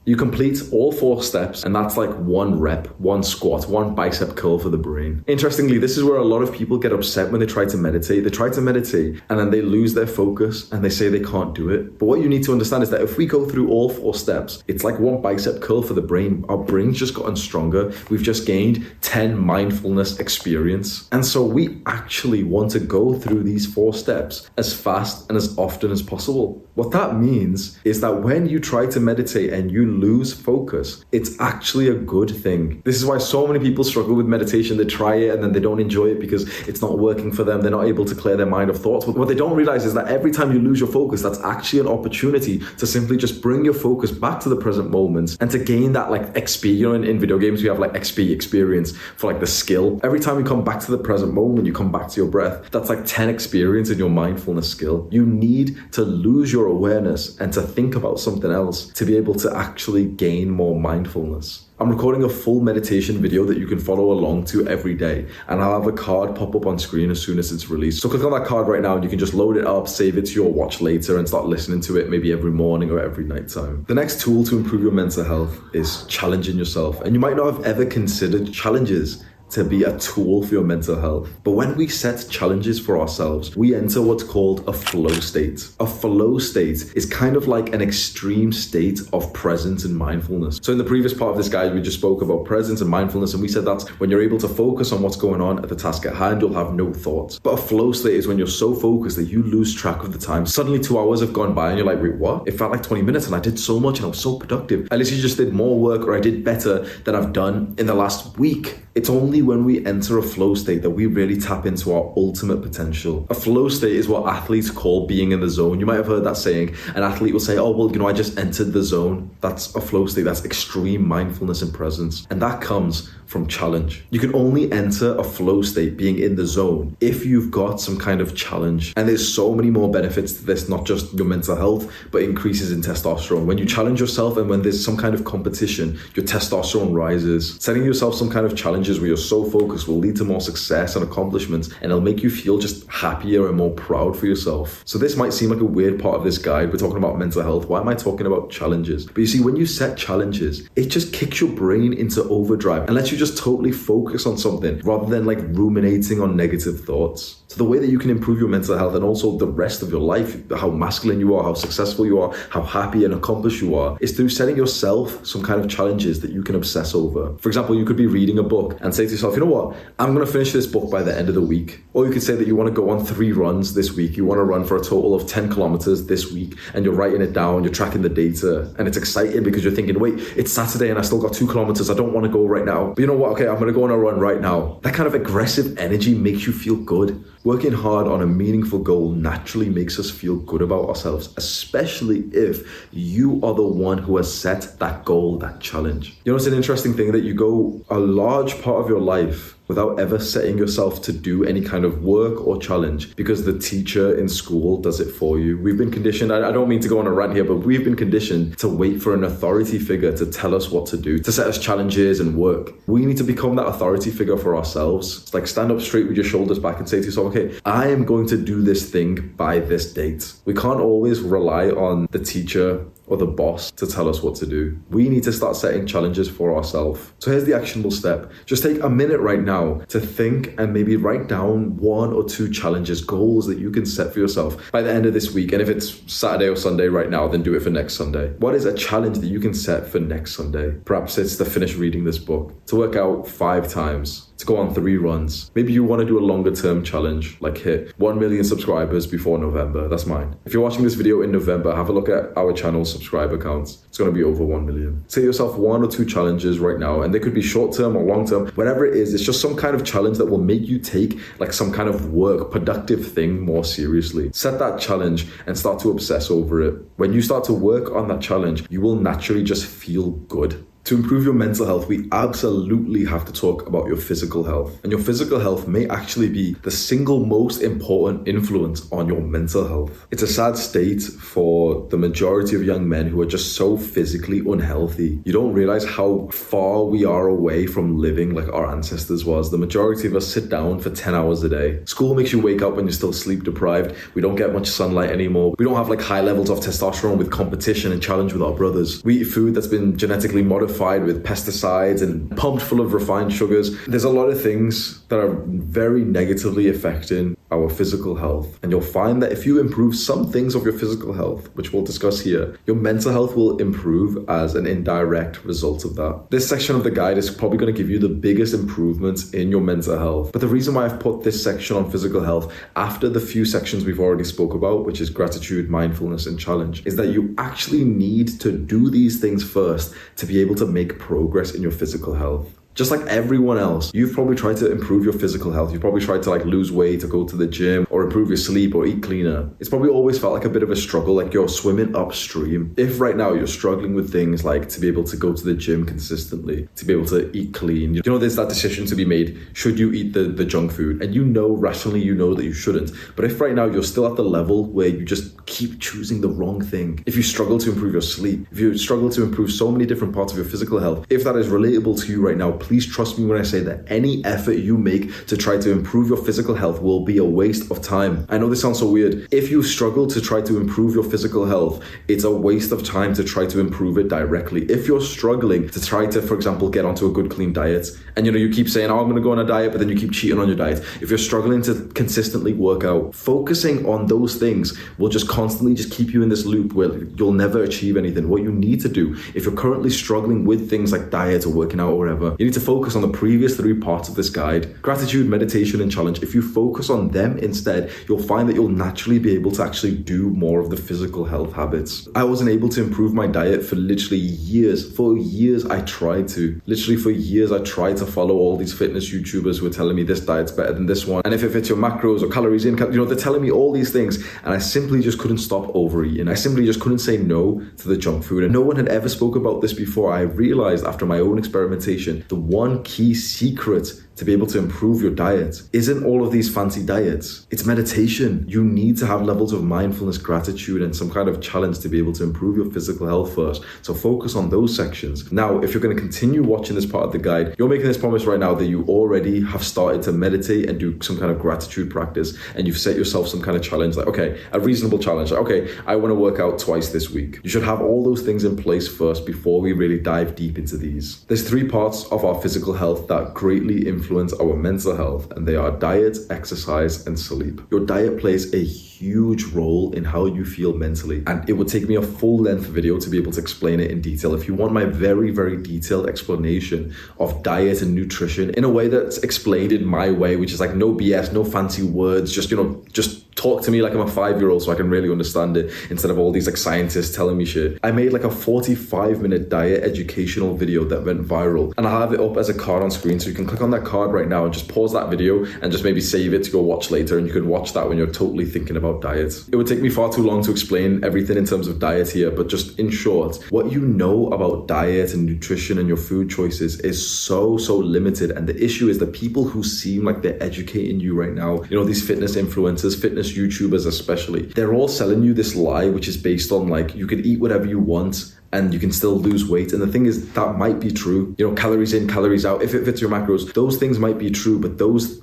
You complete all four steps, and that's like one rep, one squat, one bicep curl for the brain. Interestingly, this is where a lot of people get upset when they try to meditate. They try to meditate and then they lose their focus and they say they can't do it. But what you need to understand is that if we go through all four steps, it's like one bicep curl for the brain. Our brain's just gotten stronger. We've just gained 10 mindfulness experience. And so we actually want to go through these four steps as fast and as often as possible. What that means is that when you try to meditate and you lose focus, it's actually a good thing. This is why so many people struggle with meditation. They try it and then they don't enjoy it because it's not working for them. They're not able to clear their mind of thoughts. But what they don't realize is that every time you lose your focus, that's actually an opportunity to simply just bring your focus back to the present moment and to gain that like XP. You know, in, in video games, we have like XP experience for like the skill. Every time you come back to the present moment, you come back to your breath. That's like 10 experience in your mindfulness skill. You need to lose your awareness and to think about something else to be able to actually gain more mindfulness. I'm recording a full meditation video that you can follow along to every day, and I'll have a card pop up on screen as soon as it's released. So click on that card right now, and you can just load it up, save it to your watch later, and start listening to it maybe every morning or every night time. The next tool to improve your mental health is challenging yourself, and you might not have ever considered challenges to be a tool for your mental health. But when we set challenges for ourselves, we enter what's called a flow state. A flow state is kind of like an extreme state of presence and mindfulness. So, in the previous part of this guide, we just spoke about presence and mindfulness, and we said that's when you're able to focus on what's going on at the task at hand, you'll have no thoughts. But a flow state is when you're so focused that you lose track of the time. Suddenly, two hours have gone by, and you're like, wait, what? It felt like 20 minutes, and I did so much, and I was so productive. At least you just did more work, or I did better than I've done in the last week. It's only when we enter a flow state that we really tap into our ultimate potential. A flow state is what athletes call being in the zone. You might have heard that saying. An athlete will say, Oh, well, you know, I just entered the zone. That's a flow state. That's extreme mindfulness and presence. And that comes from challenge. You can only enter a flow state being in the zone if you've got some kind of challenge. And there's so many more benefits to this, not just your mental health, but increases in testosterone. When you challenge yourself and when there's some kind of competition, your testosterone rises. Setting yourself some kind of challenges where you're so focused will lead to more success and accomplishments, and it'll make you feel just happier and more proud for yourself. So, this might seem like a weird part of this guide. We're talking about mental health. Why am I talking about challenges? But you see, when you set challenges, it just kicks your brain into overdrive and lets you just totally focus on something rather than like ruminating on negative thoughts. So, the way that you can improve your mental health and also the rest of your life, how masculine you are, how successful you are, how happy and accomplished you are, is through setting yourself some kind of challenges that you can obsess over. For example, you could be reading a book and say to yourself, you know what, I'm going to finish this book by the end of the week. Or you could say that you want to go on three runs this week. You want to run for a total of 10 kilometers this week and you're writing it down, you're tracking the data, and it's exciting because you're thinking, wait, it's Saturday and I still got two kilometers. I don't want to go right now. But you know what? Okay, I'm going to go on a run right now. That kind of aggressive energy makes you feel good. Working hard on a meaningful goal naturally makes us feel good about ourselves, especially if you are the one who has set that goal, that challenge. You know, it's an interesting thing that you go a large part of your life without ever setting yourself to do any kind of work or challenge because the teacher in school does it for you. We've been conditioned, I don't mean to go on a rant here, but we've been conditioned to wait for an authority figure to tell us what to do, to set us challenges and work. We need to become that authority figure for ourselves. It's like stand up straight with your shoulders back and say to yourself, okay, I am going to do this thing by this date. We can't always rely on the teacher or the boss to tell us what to do. We need to start setting challenges for ourselves. So here's the actionable step. Just take a minute right now to think and maybe write down one or two challenges, goals that you can set for yourself by the end of this week. And if it's Saturday or Sunday right now, then do it for next Sunday. What is a challenge that you can set for next Sunday? Perhaps it's to finish reading this book, to work out five times, to go on three runs. Maybe you want to do a longer term challenge, like hit 1 million subscribers before November. That's mine. If you're watching this video in November, have a look at our channel subscriber counts. It's going to be over 1 million. Set yourself one or two challenges right now, and they could be short term or long term, whatever it is. It's just some kind of challenge that will make you take like some kind of work, productive thing more seriously. Set that challenge and start to obsess over it. When you start to work on that challenge, you will naturally just feel good To improve your mental health, we absolutely have to talk about your physical health. And your physical health may actually be the single most important influence on your mental health. It's a sad state for the majority of young men who are just so physically unhealthy. You don't realize how far we are away from living like our ancestors was. The majority of us sit down for 10 hours a day. School makes you wake up when you're still sleep deprived. We don't get much sunlight anymore. We don't have like high levels of testosterone with competition and challenge with our brothers. We eat food that's been genetically modified with pesticides and pumped full of refined sugars. There's a lot of things that are very negatively affecting our physical health. And you'll find that if you improve some things of your physical health, which we'll discuss here, your mental health will improve as an indirect result of that. This section of the guide is probably going to give you the biggest improvements in your mental health. But the reason why I've put this section on physical health after the few sections we've already spoke about, which is gratitude, mindfulness, and challenge, is that you actually need to do these things first to be able to make progress in your physical health just like everyone else, you've probably tried to improve your physical health. You've probably tried to like lose weight or go to the gym or improve your sleep or eat cleaner. It's probably always felt like a bit of a struggle, like you're swimming upstream. If right now you're struggling with things like to be able to go to the gym consistently, to be able to eat clean, you know, there's that decision to be made. Should you eat the, the junk food? And you know, rationally, you know that you shouldn't. But if right now you're still at the level where you just keep choosing the wrong thing, if you struggle to improve your sleep, if you struggle to improve so many different parts of your physical health, if that is relatable to you right now, please trust me when I say that any effort you make to try to improve your physical health will be a waste of time. I know this sounds so weird. If you struggle to try to improve your physical health, it's a waste of time to try to improve it directly. If you're struggling to try to, for example, get onto a good clean diet, and you know, you keep saying, Oh, I'm gonna go on a diet, but then you keep cheating on your diet. If you're struggling to consistently work out, focusing on those things will just constantly just keep you in this loop where you'll never achieve anything. What you need to do, if you're currently struggling with things like diet or working out or whatever, you need to focus on the previous three parts of this guide gratitude, meditation, and challenge. If you focus on them instead, you'll find that you'll naturally be able to actually do more of the physical health habits. I wasn't able to improve my diet for literally years. For years, I tried to. Literally, for years, I tried to follow all these fitness YouTubers who were telling me this diet's better than this one. And if it fits your macros or calories in, you know, they're telling me all these things. And I simply just couldn't stop overeating. I simply just couldn't say no to the junk food. And no one had ever spoke about this before. I realized after my own experimentation, the one key secret to be able to improve your diet isn't all of these fancy diets. It's meditation. You need to have levels of mindfulness, gratitude, and some kind of challenge to be able to improve your physical health first. So focus on those sections. Now, if you're going to continue watching this part of the guide, you're making this promise right now that you already have started to meditate and do some kind of gratitude practice, and you've set yourself some kind of challenge like, okay, a reasonable challenge. Like, okay, I want to work out twice this week. You should have all those things in place first before we really dive deep into these. There's three parts of our physical health that greatly influence influence our mental health, and they are diet, exercise, and sleep. Your diet plays a huge role in how you feel mentally, and it would take me a full length video to be able to explain it in detail. If you want my very, very detailed explanation of diet and nutrition in a way that's explained in my way, which is like no BS, no fancy words, just, you know, just talk to me like I'm a five year old so I can really understand it instead of all these like scientists telling me shit. I made like a 45 minute diet educational video that went viral and I have it up as a card on screen so you can click on that card right now and just pause that video and just maybe save it to go watch later and you can watch that when you're totally thinking about diets. It would take me far too long to explain everything in terms of diet here, but just in short, what you know about diet and nutrition and your food choices is so, so limited. And the issue is the people who seem like they're educating you right now, you know, these fitness influencers, fitness YouTubers especially, they're all selling you this lie, which is based on like you can eat whatever you want and you can still lose weight. And the thing is, that might be true. You know, calories in, calories out. If it fits your macros, those things might be true, but those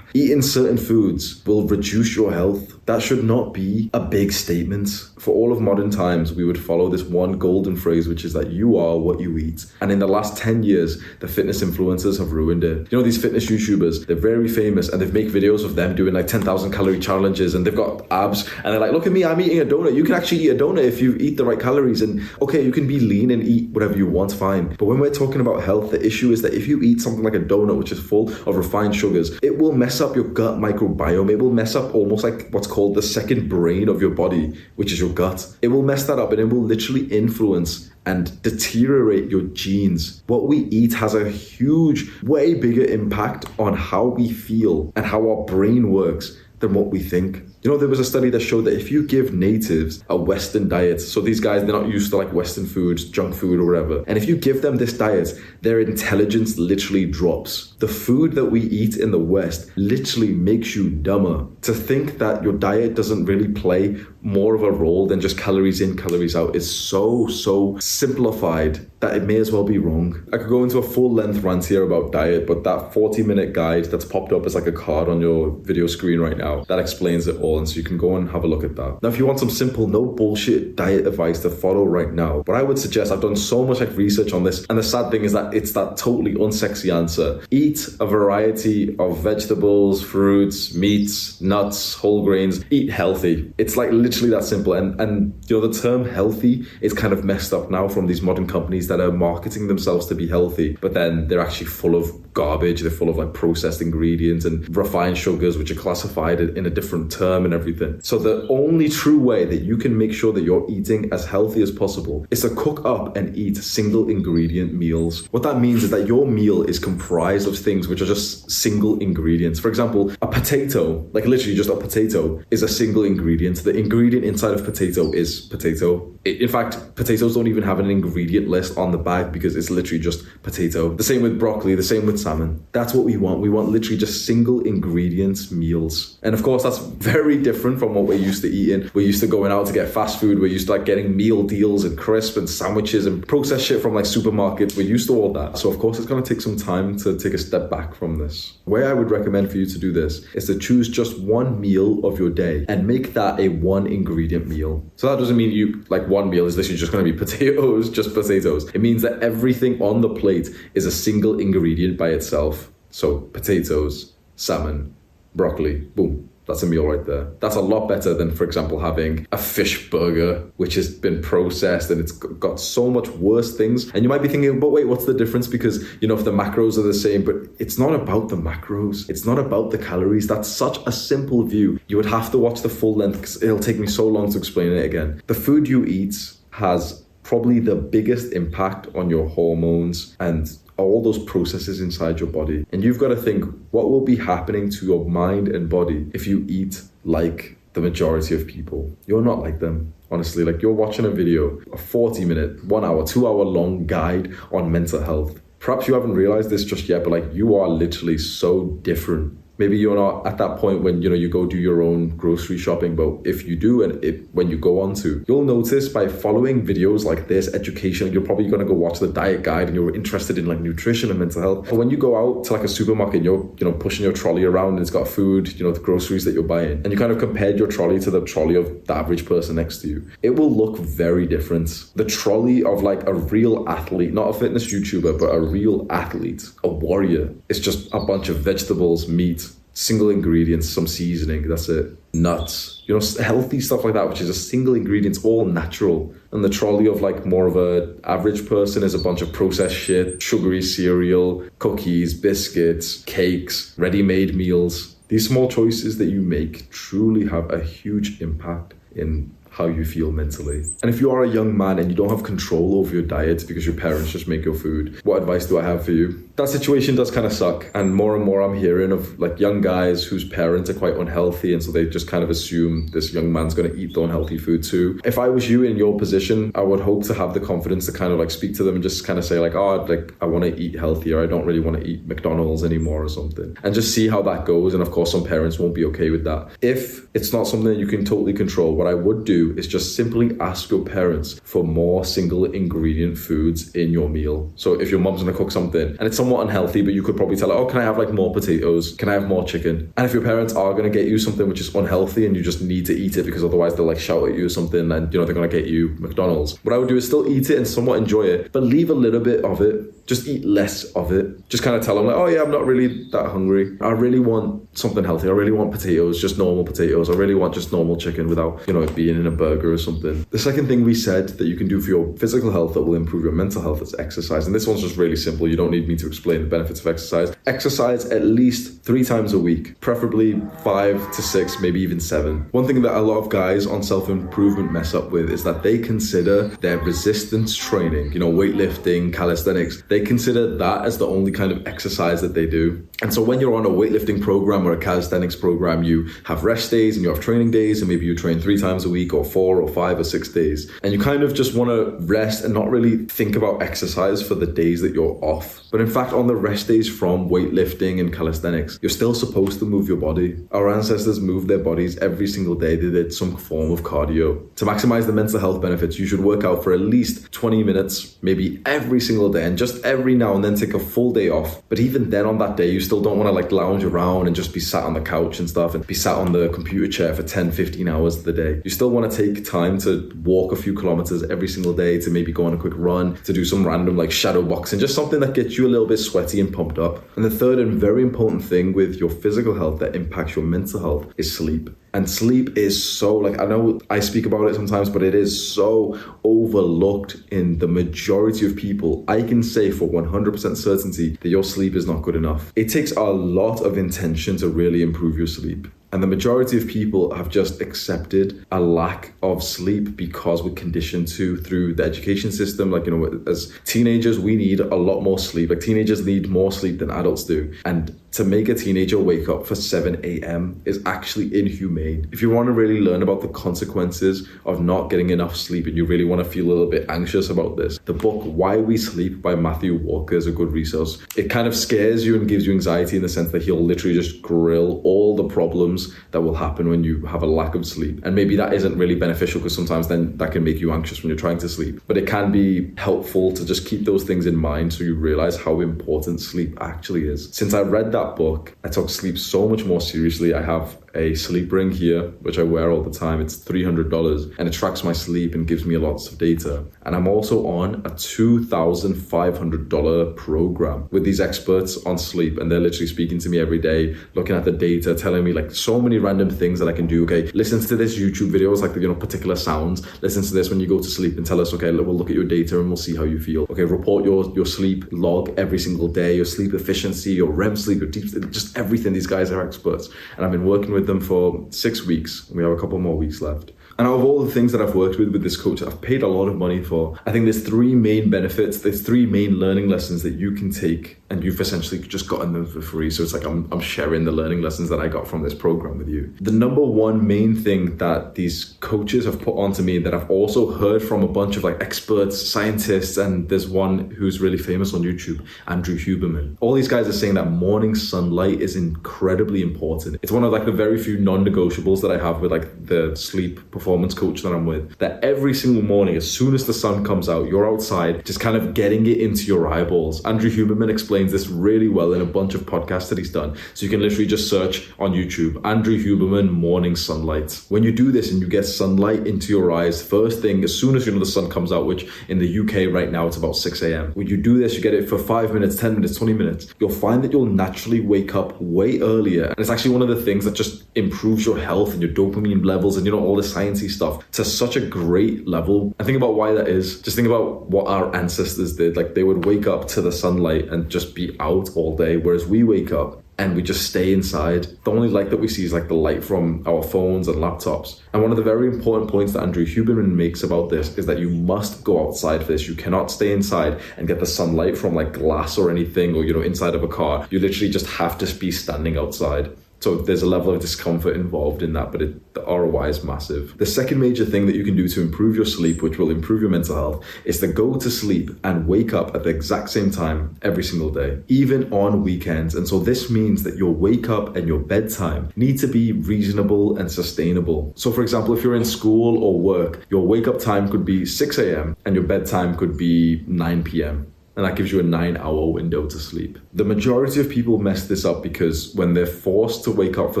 eating certain foods will reduce your health. That should not be a big statement. For all of modern times, we would follow this one golden phrase, which is that you are what you eat. And in the last 10 years, the fitness influencers have ruined it. You know, these fitness YouTubers, they're very famous and they make videos of them doing like 10,000 calorie challenges and they've got abs and they're like, look at me, I'm eating a donut. You can actually eat a donut if you eat the right calories. And okay, you can be lean and eat whatever you want, fine. But when we're talking about health, the issue is that if you eat something like a donut, which is full of refined sugars, it will mess up your gut microbiome. It will mess up almost like what's called the second brain of your body, which is your gut. It will mess that up and it will literally influence and deteriorate your genes. What we eat has a huge, way bigger impact on how we feel and how our brain works than what we think. You know, there was a study that showed that if you give natives a Western diet, so these guys, they're not used to like Western foods, junk food, or whatever, and if you give them this diet, their intelligence literally drops. The food that we eat in the West literally makes you dumber. To think that your diet doesn't really play more of a role than just calories in, calories out is so, so simplified that it may as well be wrong. I could go into a full length rant here about diet, but that 40 minute guide that's popped up as like a card on your video screen right now, that explains it all. And so you can go and have a look at that. Now, if you want some simple, no bullshit diet advice to follow right now, what I would suggest, I've done so much like research on this, and the sad thing is that it's that totally unsexy answer. Eat a variety of vegetables, fruits, meats, nuts, whole grains, eat healthy. It's like literally that simple. And and you know, the term healthy is kind of messed up now from these modern companies that are marketing themselves to be healthy, but then they're actually full of garbage. They're full of like processed ingredients and refined sugars, which are classified in a different term and everything. So the only true way that you can make sure that you're eating as healthy as possible is to cook up and eat single ingredient meals. What that means is that your meal is comprised of things which are just single ingredients. For example, a potato, like literally just a potato, is a single ingredient. The ingredient inside of potato is potato. In fact, potatoes don't even have an ingredient list on the bag because it's literally just potato. The same with broccoli, the same with salmon. That's what we want. We want literally just single ingredients meals. And of course, that's very different from what we're used to eating. We're used to going out to get fast food. We're used to like getting meal deals and crisp and sandwiches and processed shit from like supermarkets. We're used to all that. So of course, it's going to take some time to take a step back from this. Way I would recommend for you to do this is to choose just one meal of your day and make that a one ingredient meal. So that doesn't mean you like one meal is literally just going to be potatoes, just potatoes. It means that everything on the plate is a single ingredient by itself. So potatoes, salmon, broccoli, boom. That's a meal right there. That's a lot better than, for example, having a fish burger, which has been processed and it's got so much worse things. And you might be thinking, but wait, what's the difference? Because, you know, if the macros are the same, but it's not about the macros. It's not about the calories. That's such a simple view. You would have to watch the full length because it'll take me so long to explain it again. The food you eat has probably the biggest impact on your hormones and all those processes inside your body. And you've got to think what will be happening to your mind and body if you eat like the majority of people. You're not like them. Honestly, like you're watching a video, a 40 minute, one hour, two hour long guide on mental health. Perhaps you haven't realized this just yet, but like you are literally so different maybe you're not at that point when you know you go do your own grocery shopping but if you do and when you go on to you'll notice by following videos like this education you're probably going to go watch the diet guide and you're interested in like nutrition and mental health. But when you go out to like a supermarket you're you know pushing your trolley around and it's got food you know the groceries that you're buying and you kind of compared your trolley to the trolley of the average person next to you it will look very different. The trolley of like a real athlete not a fitness youtuber but a real athlete a warrior it's just a bunch of vegetables meat single ingredients, some seasoning, that's it. Nuts, you know, healthy stuff like that, which is a single ingredient, all natural. And the trolley of like more of a average person is a bunch of processed shit, sugary cereal, cookies, biscuits, cakes, ready-made meals. These small choices that you make truly have a huge impact in how you feel mentally. And if you are a young man and you don't have control over your diet because your parents just make your food, what advice do I have for you? That situation does kind of suck. And more and more I'm hearing of like young guys whose parents are quite unhealthy and so they just kind of assume this young man's going to eat the unhealthy food too. If I was you in your position, I would hope to have the confidence to kind of like speak to them and just kind of say like, oh, like I want to eat healthier. I don't really want to eat McDonald's anymore or something. And just see how that goes. And of course, some parents won't be okay with that. If it's not something that you can totally control, what I would do is just simply ask your parents for more single ingredient foods in your meal. So if your mom's gonna cook something and it's somewhat unhealthy, but you could probably tell her, oh, can I have like more potatoes? Can I have more chicken? And if your parents are gonna get you something which is unhealthy and you just need to eat it because otherwise they'll like shout at you or something and you know they're gonna get you McDonald's. What I would do is still eat it and somewhat enjoy it, but leave a little bit of it just eat less of it. Just kind of tell them like, oh yeah, I'm not really that hungry. I really want something healthy. I really want potatoes, just normal potatoes. I really want just normal chicken without, you know, it being in in a burger or something. The second thing we said that you can do for your physical health that will improve your mental health is exercise. And this one's just really simple. You don't need me to explain the benefits of exercise. Exercise at least three times a week, preferably five to six, maybe even seven. One thing that a lot of guys on self improvement mess up with is that they consider their resistance training, you know, weightlifting, calisthenics, they consider that as the only kind of exercise that they do. And so when you're on a weightlifting program or a calisthenics program, you have rest days and you have training days, and maybe you train three times a week or four or five or six days. And you kind of just want to rest and not really think about exercise for the days that you're off. But in fact, on the rest days from weightlifting and calisthenics, you're still supposed to move your body. Our ancestors moved their bodies every single day. They did some form of cardio. To maximize the mental health benefits, you should work out for at least 20 minutes, maybe every single day, and just every now and then take a full day off. But even then, on that day, you still don't want to like lounge around and just be sat on the couch and stuff and be sat on the computer chair for 10, 15 hours of the day. You still want to take time to walk a few kilometers every single day, to maybe go on a quick run, to do some random like shadow boxing, just something that gets you a little bit sweaty and pumped up. And the third and very important thing with your physical health that impacts your mental health is sleep. And sleep is so like I know I speak about it sometimes, but it is so overlooked in the majority of people. I can say for 100% certainty that your sleep is not good enough. It takes a lot of intention to really improve your sleep. And the majority of people have just accepted a lack of sleep because we're conditioned to through the education system. Like, you know, as teenagers, we need a lot more sleep. Like, teenagers need more sleep than adults do. And to make a teenager wake up for 7 a.m. is actually inhumane. If you want to really learn about the consequences of not getting enough sleep and you really want to feel a little bit anxious about this, the book Why We Sleep by Matthew Walker is a good resource. It kind of scares you and gives you anxiety in the sense that he'll literally just grill all the problems that will happen when you have a lack of sleep. And maybe that isn't really beneficial because sometimes then that can make you anxious when you're trying to sleep. But it can be helpful to just keep those things in mind so you realize how important sleep actually is. Since I read that book, I took sleep so much more seriously. I have a sleep ring here, which I wear all the time. It's $300 and it tracks my sleep and gives me lots of data. And I'm also on a $2,500 program with these experts on sleep. And they're literally speaking to me every day, looking at the data, telling me like so many random things that I can do. Okay, listen to this YouTube videos, like, you know, particular sounds. Listen to this when you go to sleep and tell us, okay, we'll look at your data and we'll see how you feel. Okay, report your, your sleep log every single day, your sleep efficiency, your REM sleep, your deep sleep, just everything. These guys are experts. And I've been working with them for six weeks. We have a couple more weeks left. And of all the things that I've worked with with this coach, I've paid a lot of money for. I think there's three main benefits. There's three main learning lessons that you can take, and you've essentially just gotten them for free. So it's like I'm, I'm sharing the learning lessons that I got from this program with you. The number one main thing that these coaches have put onto me that I've also heard from a bunch of like experts, scientists, and there's one who's really famous on YouTube, Andrew Huberman. All these guys are saying that morning sunlight is incredibly important. It's one of like the very few non-negotiables that I have with like the sleep performance coach that I'm with, that every single morning, as soon as the sun comes out, you're outside, just kind of getting it into your eyeballs. Andrew Huberman explains this really well in a bunch of podcasts that he's done. So you can literally just search on YouTube, Andrew Huberman morning sunlight. When you do this and you get sunlight into your eyes, first thing, as soon as you know the sun comes out, which in the UK right now it's about 6 a.m. When you do this, you get it for five minutes, 10 minutes, 20 minutes, you'll find that you'll naturally wake up way earlier. And it's actually one of the things that just improves your health and your dopamine levels and you know all the science stuff to such a great level. And think about why that is. Just think about what our ancestors did. Like they would wake up to the sunlight and just be out all day, whereas we wake up and we just stay inside. The only light that we see is like the light from our phones and laptops. And one of the very important points that Andrew Huberman makes about this is that you must go outside for this. You cannot stay inside and get the sunlight from like glass or anything or, you know, inside of a car. You literally just have to be standing outside. So there's a level of discomfort involved in that, but it, the ROI is massive. The second major thing that you can do to improve your sleep, which will improve your mental health, is to go to sleep and wake up at the exact same time every single day, even on weekends. And so this means that your wake up and your bedtime need to be reasonable and sustainable. So for example, if you're in school or work, your wake up time could be 6 a.m. and your bedtime could be 9 p.m and that gives you a nine hour window to sleep. The majority of people mess this up because when they're forced to wake up for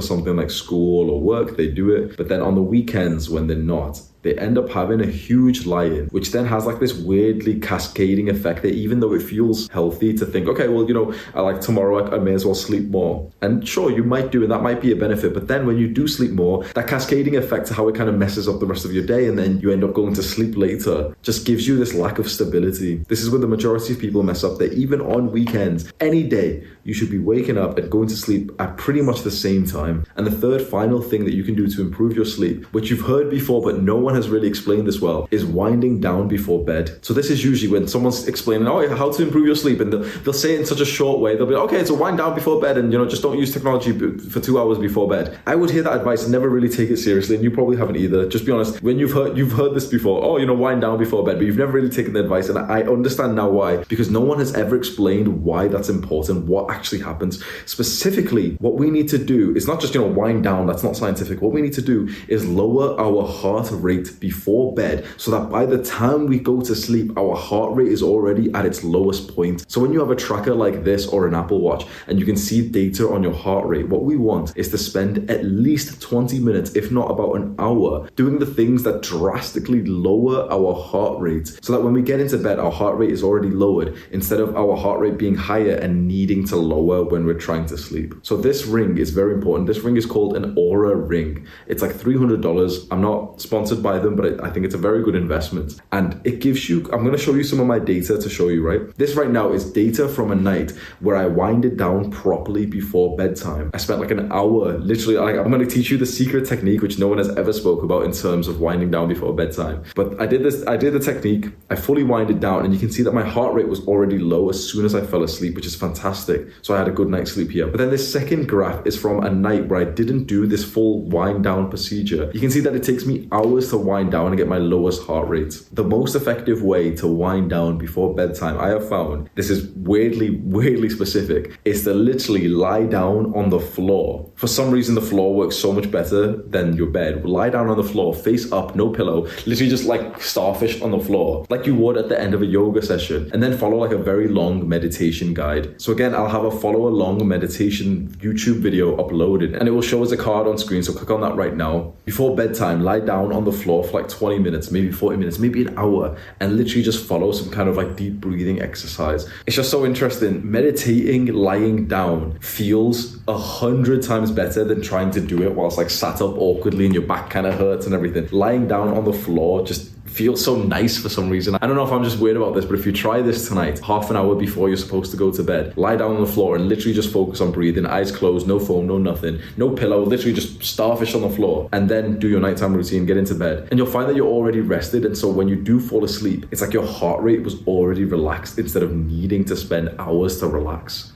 something like school or work, they do it. But then on the weekends, when they're not, they end up having a huge lie-in, which then has like this weirdly cascading effect that even though it feels healthy to think, okay, well, you know, I like tomorrow I, I may as well sleep more. And sure, you might do, and that might be a benefit. But then when you do sleep more, that cascading effect to how it kind of messes up the rest of your day, and then you end up going to sleep later, just gives you this lack of stability. This is where the majority of people mess up. That even on weekends, any day, you should be waking up and going to sleep at pretty much the same time. And the third final thing that you can do to improve your sleep, which you've heard before, but no one has really explained this well, is winding down before bed. So this is usually when someone's explaining, oh, how to improve your sleep, and they'll, they'll say it in such a short way. They'll be, okay, so wind down before bed, and you know, just don't use technology for two hours before bed. I would hear that advice and never really take it seriously, and you probably haven't either. Just be honest. When you've heard you've heard this before, oh, you know, wind down before bed, but you've never really taken the advice, and I understand now why, because no one has ever explained why that's important, what actually happens. Specifically, what we need to do is not just you know wind down. That's not scientific. What we need to do is lower our heart rate before bed, so that by the time we go to sleep, our heart rate is already at its lowest point. So when you have a tracker like this or an Apple Watch, and you can see data on your heart rate, what we want is to spend at least 20 minutes, if not about an hour, doing the things that drastically lower our heart rate, so that when we get into bed, our heart rate is already lowered instead of our heart rate being higher and needing to lower when we're trying to sleep. So this ring is very important. This ring is called an Oura ring. It's like $300. I'm not sponsored by them, but I think it's a very good investment. And it gives you, I'm going to show you some of my data to show you, right? This right now is data from a night where I winded down properly before bedtime. I spent like an hour, literally, like, I'm going to teach you the secret technique, which no one has ever spoke about in terms of winding down before bedtime. But I did this, I did the technique, I fully winded down, and you can see that my heart rate was already low as soon as I fell asleep, which is fantastic. So I had a good night's sleep here. But then this second graph is from a night where I didn't do this full wind down procedure. You can see that it takes me hours to wind down and get my lowest heart rate. The most effective way to wind down before bedtime, I have found, this is weirdly, weirdly specific, is to literally lie down on the floor. For some reason, the floor works so much better than your bed. Lie down on the floor, face up, no pillow, literally just like starfish on the floor, like you would at the end of a yoga session, and then follow like a very long meditation guide. So again, I'll have a follow along meditation YouTube video uploaded, and it will show us a card on screen. So click on that right now. Before bedtime, lie down on the floor for like 20 minutes, maybe 40 minutes, maybe an hour, and literally just follow some kind of like deep breathing exercise. It's just so interesting. Meditating lying down feels a hundred times better than trying to do it whilst like sat up awkwardly and your back kind of hurts and everything. Lying down on the floor just feels so nice for some reason. I don't know if I'm just weird about this, but if you try this tonight, half an hour before you're supposed to go to bed, lie down on the floor and literally just focus on breathing, eyes closed, no phone, no nothing, no pillow, literally just starfish on the floor, and then do your nighttime routine, get into bed. And you'll find that you're already rested. And so when you do fall asleep, it's like your heart rate was already relaxed instead of needing to spend hours to relax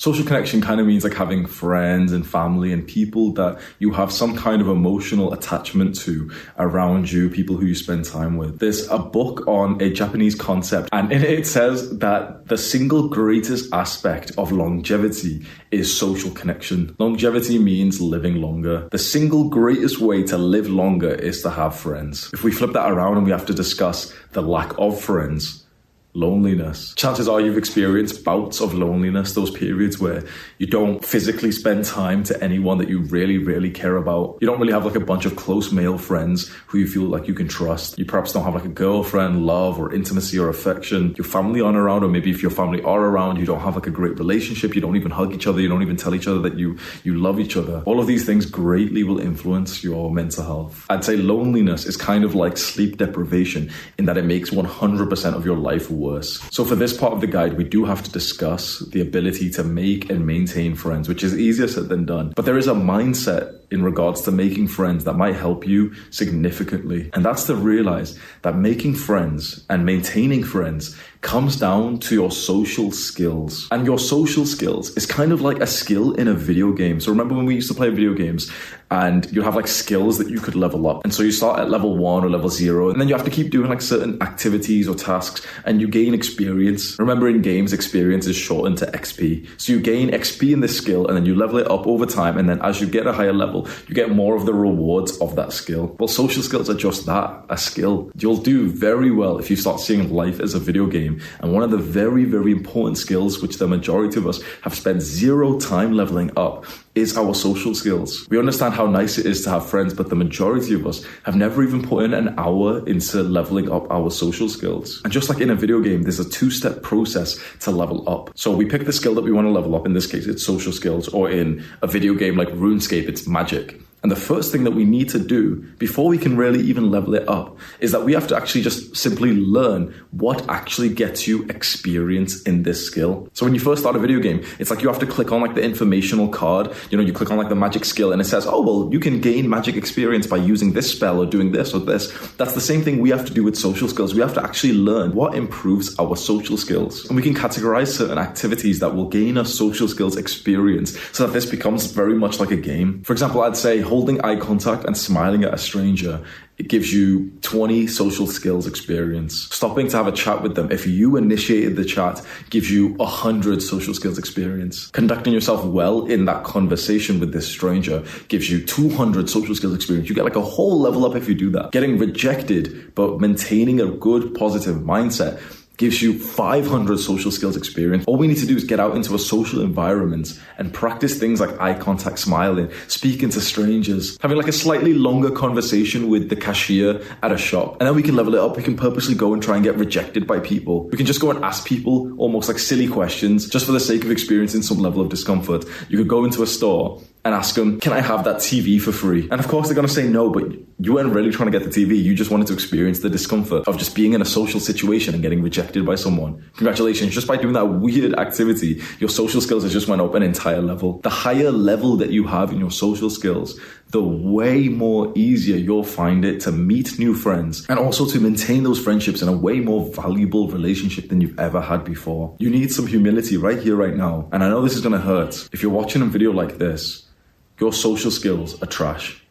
social connection kind of means like having friends and family and people that you have some kind of emotional attachment to around you, people who you spend time with. There's a book on a Japanese concept, and in it, it says that the single greatest aspect of longevity is social connection. Longevity means living longer. The single greatest way to live longer is to have friends. If we flip that around and we have to discuss the lack of friends, loneliness. Chances are you've experienced bouts of loneliness, those periods where you don't physically spend time to anyone that you really, really care about. You don't really have like a bunch of close male friends who you feel like you can trust. You perhaps don't have like a girlfriend, love, or intimacy or affection. Your family aren't around, or maybe if your family are around, you don't have like a great relationship. You don't even hug each other. You don't even tell each other that you, you love each other. All of these things greatly will influence your mental health. I'd say loneliness is kind of like sleep deprivation in that it makes 100% of your life worse. So for this part of the guide, we do have to discuss the ability to make and maintain friends, which is easier said than done. But there is a mindset in regards to making friends that might help you significantly. And that's to realize that making friends and maintaining friends comes down to your social skills. And your social skills is kind of like a skill in a video game. So remember when we used to play video games and you have like skills that you could level up. And so you start at level one or level zero, and then you have to keep doing like certain activities or tasks and you gain experience. Remember in games, experience is shortened to XP. So you gain XP in this skill and then you level it up over time. And then as you get a higher level, you get more of the rewards of that skill. Well, social skills are just that, a skill. You'll do very well if you start seeing life as a video game And one of the very, very important skills, which the majority of us have spent zero time leveling up, is our social skills. We understand how nice it is to have friends, but the majority of us have never even put in an hour into leveling up our social skills. And just like in a video game, there's a two step process to level up. So we pick the skill that we want to level up. In this case, it's social skills, or in a video game like RuneScape, it's magic. And the first thing that we need to do before we can really even level it up is that we have to actually just simply learn what actually gets you experience in this skill. So when you first start a video game, it's like you have to click on like the informational card, you know, you click on like the magic skill and it says, oh, well, you can gain magic experience by using this spell or doing this or this. That's the same thing we have to do with social skills. We have to actually learn what improves our social skills. And we can categorize certain activities that will gain us social skills experience so that this becomes very much like a game. For example, I'd say holding eye contact and smiling at a stranger it gives you 20 social skills experience. Stopping to have a chat with them, if you initiated the chat, gives you 100 social skills experience. Conducting yourself well in that conversation with this stranger gives you 200 social skills experience. You get like a whole level up if you do that. Getting rejected, but maintaining a good positive mindset gives you 500 social skills experience. All we need to do is get out into a social environment and practice things like eye contact, smiling, speaking to strangers, having like a slightly longer conversation with the cashier at a shop. And then we can level it up. We can purposely go and try and get rejected by people. We can just go and ask people almost like silly questions just for the sake of experiencing some level of discomfort. You could go into a store and ask them, Can I have that TV for free? And of course, they're going to say no, but you weren't really trying to get the TV. You just wanted to experience the discomfort of just being in a social situation and getting rejected by someone. Congratulations. Just by doing that weird activity, your social skills has just went up an entire level. The higher level that you have in your social skills, the way more easier you'll find it to meet new friends and also to maintain those friendships in a way more valuable relationship than you've ever had before. You need some humility right here, right now. And I know this is going to hurt. If you're watching a video like this, your social skills are trash.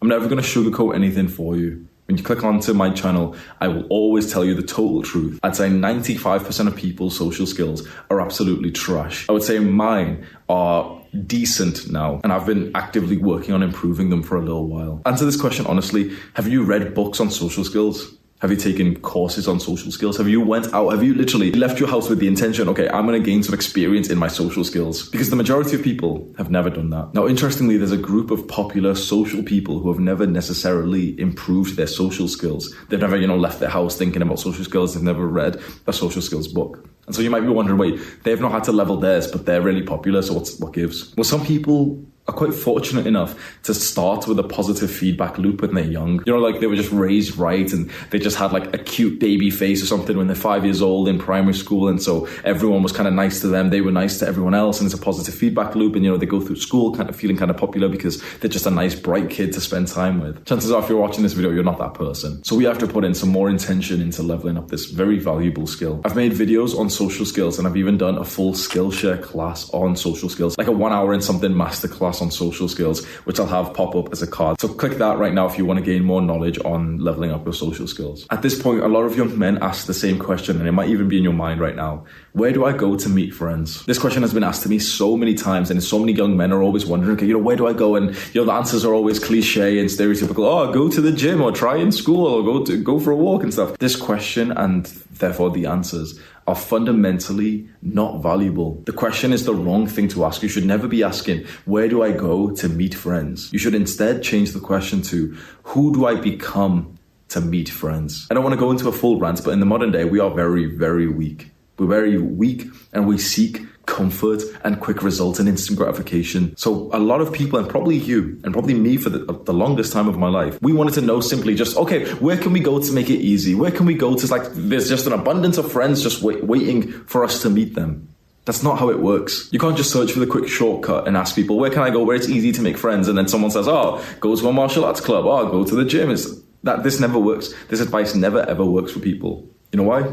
I'm never going to sugarcoat anything for you. When you click onto my channel, I will always tell you the total truth. I'd say 95% of people's social skills are absolutely trash. I would say mine are decent now, and I've been actively working on improving them for a little while. Answer this question honestly have you read books on social skills? Have you taken courses on social skills? Have you went out? Have you literally left your house with the intention, okay, I'm going to gain some experience in my social skills? Because the majority of people have never done that. Now, interestingly, there's a group of popular social people who have never necessarily improved their social skills. They've never, you know, left their house thinking about social skills. They've never read a social skills book. And so you might be wondering, wait, they've not had to level theirs, but they're really popular. So what's, what gives? Well, some people are quite fortunate enough to start with a positive feedback loop when they're young. You know, like they were just raised right and they just had like a cute baby face or something when they're five years old in primary school. And so everyone was kind of nice to them. They were nice to everyone else. And it's a positive feedback loop. And, you know, they go through school kind of feeling kind of popular because they're just a nice, bright kid to spend time with. Chances are, if you're watching this video, you're not that person. So we have to put in some more intention into leveling up this very valuable skill. I've made videos on social skills and I've even done a full Skillshare class on social skills, like a one hour in something masterclass on social skills, which I'll have pop up as a card. So click that right now if you want to gain more knowledge on leveling up your social skills. At this point, a lot of young men ask the same question, and it might even be in your mind right now. Where do I go to meet friends? This question has been asked to me so many times, and so many young men are always wondering, okay, you know, where do I go? And you know, the answers are always cliche and stereotypical. Oh, go to the gym or try in school or go to go for a walk and stuff. This question and therefore the answers are fundamentally not valuable. The question is the wrong thing to ask. You should never be asking, where do I go to meet friends? You should instead change the question to, who do I become to meet friends? I don't want to go into a full rant, but in the modern day, we are very, very weak. We're very weak and we seek comfort and quick results and instant gratification. So a lot of people, and probably you, and probably me for the, the, longest time of my life, we wanted to know simply just, okay, where can we go to make it easy? Where can we go to, like, there's just an abundance of friends just wait, waiting for us to meet them. That's not how it works. You can't just search for the quick shortcut and ask people, where can I go where it's easy to make friends? And then someone says, oh, go to a martial arts club. Oh, go to the gym. It's, that This never works. This advice never ever works for people. You know why?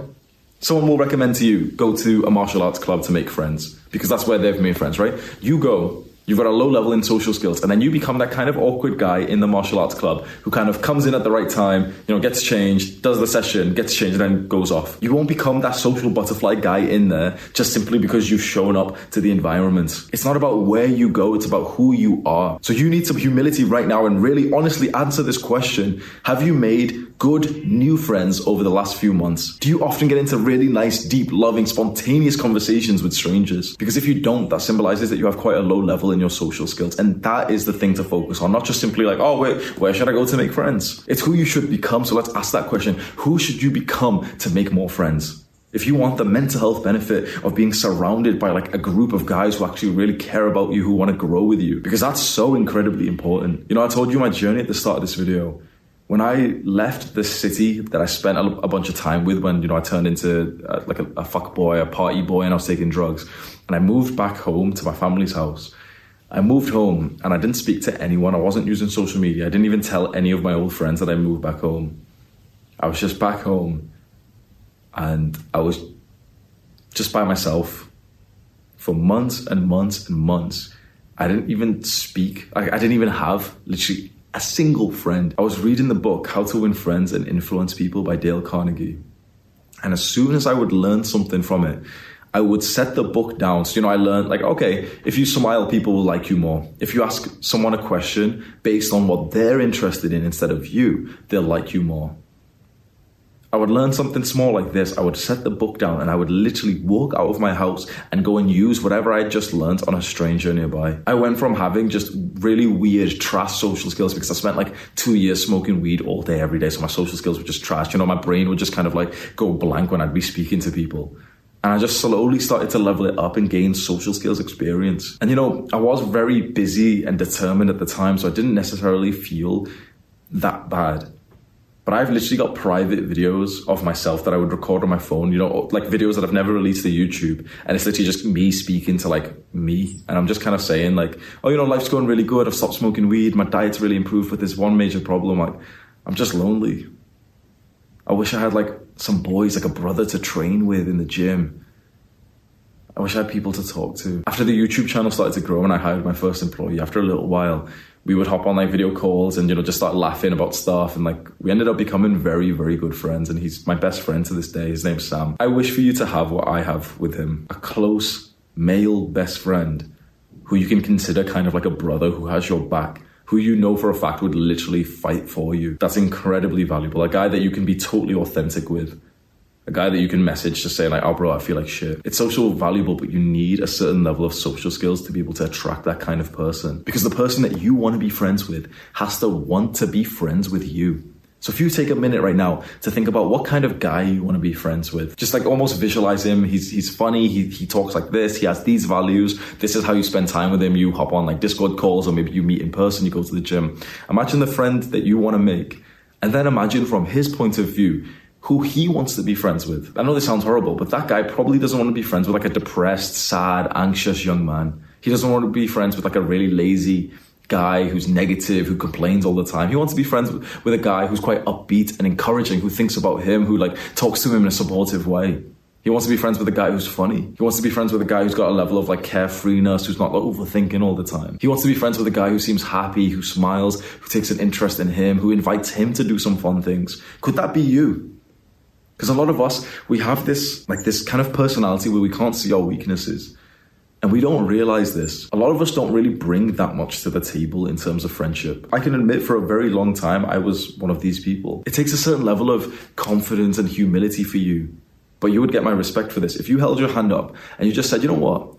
Someone will recommend to you, go to a martial arts club to make friends because that's where they've made friends, right? You go, You've got a low level in social skills, and then you become that kind of awkward guy in the martial arts club who kind of comes in at the right time, you know, gets changed, does the session, gets changed, and then goes off. You won't become that social butterfly guy in there just simply because you've shown up to the environment. It's not about where you go, it's about who you are. So you need some humility right now and really honestly answer this question Have you made good new friends over the last few months? Do you often get into really nice, deep, loving, spontaneous conversations with strangers? Because if you don't, that symbolizes that you have quite a low level in your social skills. And that is the thing to focus on, not just simply like, oh, wait, where should I go to make friends? It's who you should become. So let's ask that question. Who should you become to make more friends? If you want the mental health benefit of being surrounded by like a group of guys who actually really care about you, who want to grow with you, because that's so incredibly important. You know, I told you my journey at the start of this video. When I left the city that I spent a, a bunch of time with, when you know I turned into uh, like a, a fuck boy, a party boy, and I was taking drugs, and I moved back home to my family's house. I moved home and I didn't speak to anyone. I wasn't using social media. I didn't even tell any of my old friends that I moved back home. I was just back home and I was just by myself for months and months and months. I didn't even speak. I, I, didn't even have literally a single friend. I was reading the book How to Win Friends and Influence People by Dale Carnegie. And as soon as I would learn something from it, I would set the book down. So, you know, I learned like, okay, if you smile, people will like you more. If you ask someone a question based on what they're interested in instead of you, they'll like you more. I would learn something small like this. I would set the book down and I would literally walk out of my house and go and use whatever I just learned on a stranger nearby. I went from having just really weird trash social skills because I spent like two years smoking weed all day, every day. So my social skills were just trash. You know, my brain would just kind of like go blank when I'd be speaking to people. And I just slowly started to level it up and gain social skills experience. And you know, I was very busy and determined at the time, so I didn't necessarily feel that bad. But I've literally got private videos of myself that I would record on my phone, you know, like videos that I've never released to YouTube. And it's literally just me speaking to like me. And I'm just kind of saying, like, oh, you know, life's going really good. I've stopped smoking weed. My diet's really improved, but there's one major problem. Like, I'm just lonely. I wish I had like some boys, like a brother to train with in the gym. I wish I had people to talk to. After the YouTube channel started to grow and I hired my first employee, after a little while, we would hop on like video calls and you know just start laughing about stuff and like we ended up becoming very very good friends and he's my best friend to this day his name's sam i wish for you to have what i have with him a close male best friend who you can consider kind of like a brother who has your back who you know for a fact would literally fight for you. That's incredibly valuable. A guy that you can be totally authentic with. A guy that you can message to say like, oh bro, I feel like shit. It's social valuable, but you need a certain level of social skills to be able to attract that kind of person. Because the person that you want to be friends with has to want to be friends with you. So if you take a minute right now to think about what kind of guy you want to be friends with, just like almost visualize him. He's he's funny. He he talks like this. He has these values. This is how you spend time with him. You hop on like Discord calls, or maybe you meet in person. You go to the gym. Imagine the friend that you want to make, and then imagine from his point of view who he wants to be friends with. I know this sounds horrible, but that guy probably doesn't want to be friends with like a depressed, sad, anxious young man. He doesn't want to be friends with like a really lazy guy who's negative, who complains all the time. He wants to be friends with a guy who's quite upbeat and encouraging, who thinks about him, who like talks to him in a supportive way. He wants to be friends with a guy who's funny. He wants to be friends with a guy who's got a level of like carefreeness, who's not like, overthinking all the time. He wants to be friends with a guy who seems happy, who smiles, who takes an interest in him, who invites him to do some fun things. Could that be you? Because a lot of us, we have this like this kind of personality where we can't see our weaknesses. And we don't realize this. A lot of us don't really bring that much to the table in terms of friendship. I can admit for a very long time I was one of these people. It takes a certain level of confidence and humility for you. But you would get my respect for this. If you held your hand up and you just said, you know what?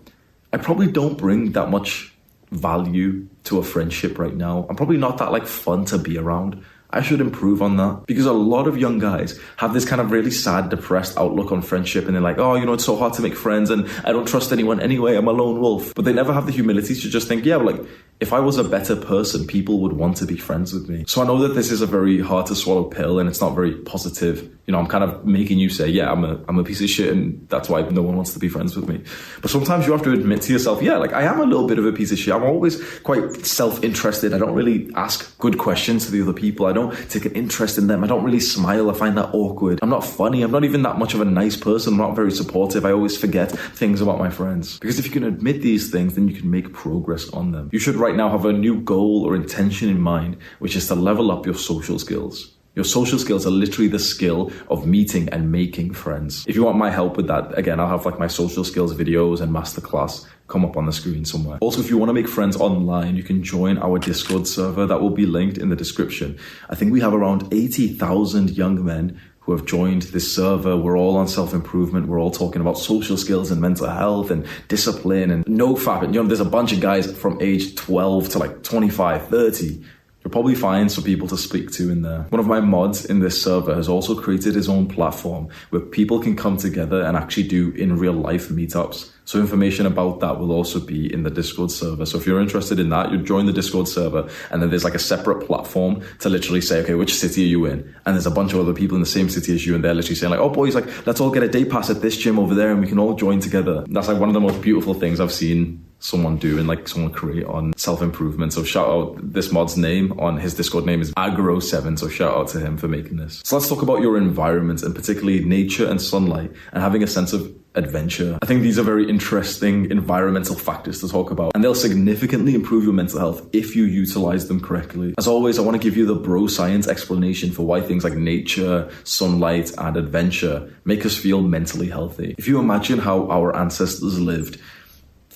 I probably don't bring that much value to a friendship right now. I'm probably not that like fun to be around. I should improve on that because a lot of young guys have this kind of really sad, depressed outlook on friendship and they're like, oh, you know, it's so hard to make friends and I don't trust anyone anyway. I'm a lone wolf. But they never have the humility to just think, yeah, like if I was a better person, people would want to be friends with me. So I know that this is a very hard to swallow pill and it's not very positive. You know, I'm kind of making you say, yeah, I'm a, I'm a piece of shit and that's why no one wants to be friends with me. But sometimes you have to admit to yourself, yeah, like I am a little bit of a piece of shit. I'm always quite self-interested. I don't really ask good questions to the other people. I don't don't take an interest in them. I don't really smile. I find that awkward. I'm not funny. I'm not even that much of a nice person. I'm not very supportive. I always forget things about my friends. Because if you can admit these things, then you can make progress on them. You should right now have a new goal or intention in mind, which is to level up your social skills. Your social skills are literally the skill of meeting and making friends. If you want my help with that, again, I'll have like my social skills videos and masterclass come up on the screen somewhere. Also, if you want to make friends online, you can join our Discord server that will be linked in the description. I think we have around 80,000 young men who have joined this server. We're all on self improvement. We're all talking about social skills and mental health and discipline and no fap. You know, there's a bunch of guys from age 12 to like 25, 30 You'll probably find some people to speak to in there. One of my mods in this server has also created his own platform where people can come together and actually do in real life meetups. So information about that will also be in the Discord server. So if you're interested in that, you join the Discord server and then there's like a separate platform to literally say, okay, which city are you in? And there's a bunch of other people in the same city as you and they're literally saying like, oh boys, like let's all get a day pass at this gym over there and we can all join together. That's like one of the most beautiful things I've seen someone do and like someone create on self improvement. So shout out this mod's name on his Discord name is Agro7. So shout out to him for making this. So let's talk about your environment and particularly nature and sunlight and having a sense of adventure. I think these are very interesting environmental factors to talk about, and they'll significantly improve your mental health if you utilize them correctly. As always, I want to give you the bro science explanation for why things like nature, sunlight, and adventure make us feel mentally healthy. If you imagine how our ancestors lived,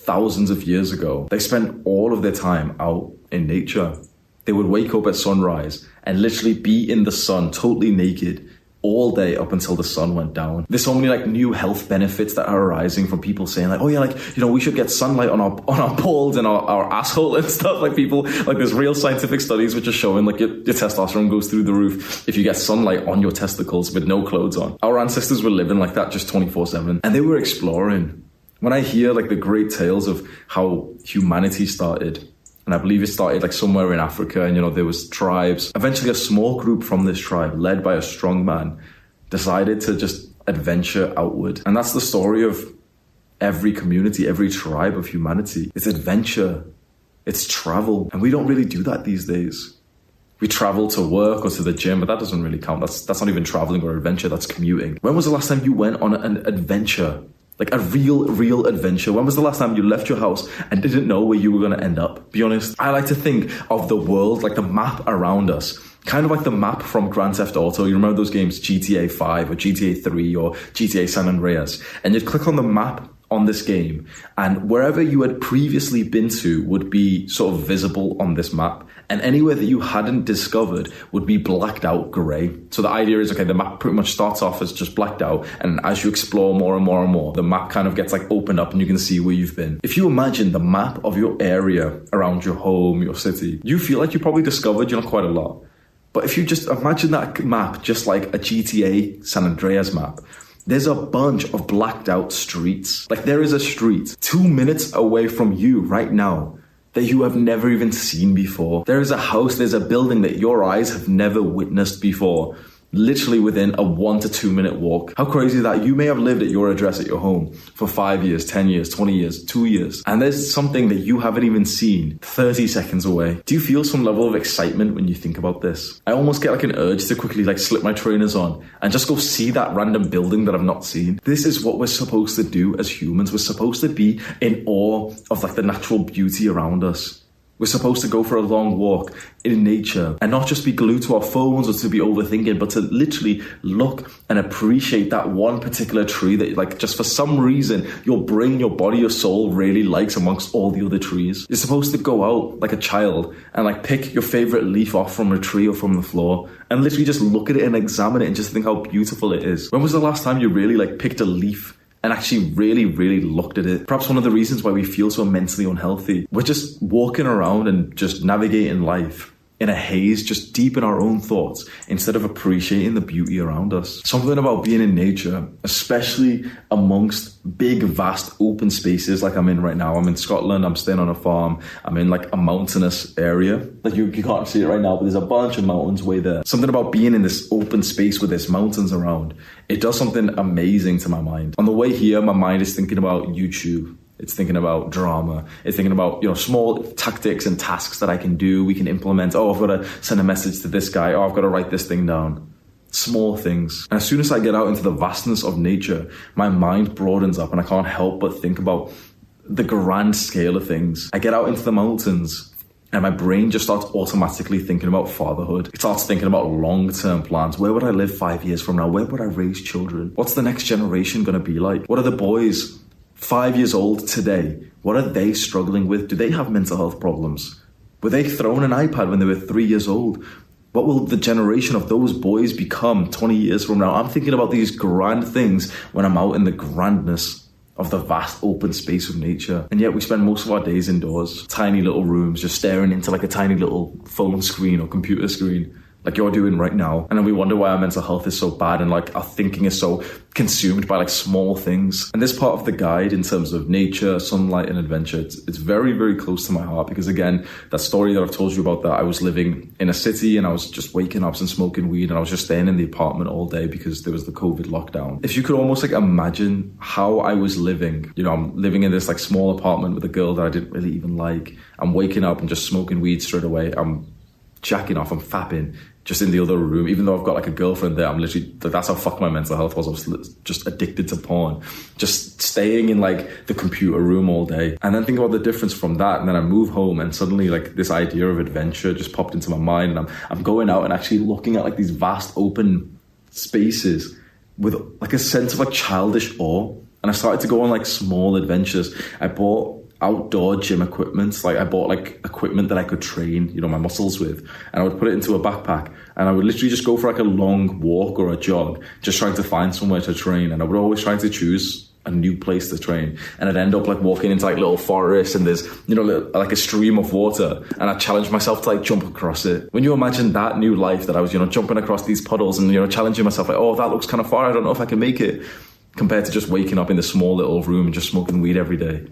thousands of years ago, they spent all of their time out in nature. They would wake up at sunrise and literally be in the sun totally naked all day up until the sun went down. There's so many like new health benefits that are arising from people saying like, oh yeah, like, you know, we should get sunlight on our, on our balls and our, our asshole and stuff. Like people, like there's real scientific studies which are showing like your, your testosterone goes through the roof if you get sunlight on your testicles with no clothes on. Our ancestors were living like that just 24 seven and they were exploring when I hear like the great tales of how humanity started, and I believe it started like somewhere in Africa, and you know there was tribes. Eventually, a small group from this tribe, led by a strong man, decided to just adventure outward, and that's the story of every community, every tribe of humanity. It's adventure, it's travel, and we don't really do that these days. We travel to work or to the gym, but that doesn't really count. That's that's not even traveling or adventure. That's commuting. When was the last time you went on an adventure? Like a real, real adventure. When was the last time you left your house and didn't know where you were going to end up? Be honest. I like to think of the world, like the map around us, kind of like the map from Grand Theft Auto. You remember those games, GTA 5 or GTA 3 or GTA San Andreas? And you'd click on the map on this game, and wherever you had previously been to would be sort of visible on this map, and anywhere that you hadn't discovered would be blacked out grey. So the idea is okay, the map pretty much starts off as just blacked out, and as you explore more and more and more, the map kind of gets like opened up and you can see where you've been. If you imagine the map of your area around your home, your city, you feel like you probably discovered, you know, quite a lot. But if you just imagine that map just like a GTA San Andreas map, there's a bunch of blacked out streets. Like there is a street two minutes away from you right now that you have never even seen before. There is a house, there's a building that your eyes have never witnessed before literally within a one to two minute walk. How crazy that? You may have lived at your address at your home for five years, 10 years, 20 years, two years, and there's something that you haven't even seen 30 seconds away. Do you feel some level of excitement when you think about this? I almost get like an urge to quickly like slip my trainers on and just go see that random building that I've not seen. This is what we're supposed to do as humans. We're supposed to be in awe of like the natural beauty around us. We're supposed to go for a long walk in nature and not just be glued to our phones or to be overthinking, but to literally look and appreciate that one particular tree that, like, just for some reason, your brain, your body, your soul really likes amongst all the other trees. You're supposed to go out like a child and, like, pick your favorite leaf off from a tree or from the floor and literally just look at it and examine it and just think how beautiful it is. When was the last time you really, like, picked a leaf? And actually really, really looked at it. Perhaps one of the reasons why we feel so mentally unhealthy. We're just walking around and just navigating life in a haze, just deep in our own thoughts, instead of appreciating the beauty around us. Something about being in nature, especially amongst big, vast, open spaces like I'm in right now. I'm in Scotland, I'm staying on a farm, I'm in like a mountainous area. Like you, you can't see it right now, but there's a bunch of mountains way there. Something about being in this open space with there's mountains around, it does something amazing to my mind. On the way here, my mind is thinking about YouTube It's thinking about drama. It's thinking about, you know, small tactics and tasks that I can do, we can implement. Oh, I've got to send a message to this guy. Oh, I've got to write this thing down. Small things. And as soon as I get out into the vastness of nature, my mind broadens up and I can't help but think about the grand scale of things. I get out into the mountains and my brain just starts automatically thinking about fatherhood. It starts thinking about long term plans. Where would I live five years from now? Where would I raise children? What's the next generation going to be like? What are the boys five years old today, what are they struggling with? Do they have mental health problems? Were they thrown an iPad when they were three years old? What will the generation of those boys become 20 years from now? I'm thinking about these grand things when I'm out in the grandness of the vast open space of nature. And yet we spend most of our days indoors, tiny little rooms, just staring into like a tiny little phone screen or computer screen like you're doing right now. And then we wonder why our mental health is so bad and like our thinking is so consumed by like small things. And this part of the guide in terms of nature, sunlight and adventure, it's, it's very, very close to my heart because again, that story that I've told you about that I was living in a city and I was just waking up and smoking weed and I was just staying in the apartment all day because there was the COVID lockdown. If you could almost like imagine how I was living, you know, I'm living in this like small apartment with a girl that I didn't really even like. I'm waking up and just smoking weed straight away. I'm jacking off, I'm fapping just in the other room, even though I've got like a girlfriend there, I'm literally that's how fucked my mental health was. I was just addicted to porn, just staying in like the computer room all day. And then think about the difference from that. And then I move home and suddenly like this idea of adventure just popped into my mind. And I'm, I'm going out and actually looking at like these vast open spaces with like a sense of like childish awe. And I started to go on like small adventures. I bought outdoor gym equipment. Like I bought like equipment that I could train, you know, my muscles with, and I would put it into a backpack, and I would literally just go for like a long walk or a jog, just trying to find somewhere to train, and I would always try to choose a new place to train, and I'd end up like walking into like little forests, and there's you know like a stream of water, and I challenge myself to like jump across it. When you imagine that new life that I was you know jumping across these puddles and you know challenging myself like, oh that looks kind of far, I don't know if I can make it, compared to just waking up in the small little room and just smoking weed every day.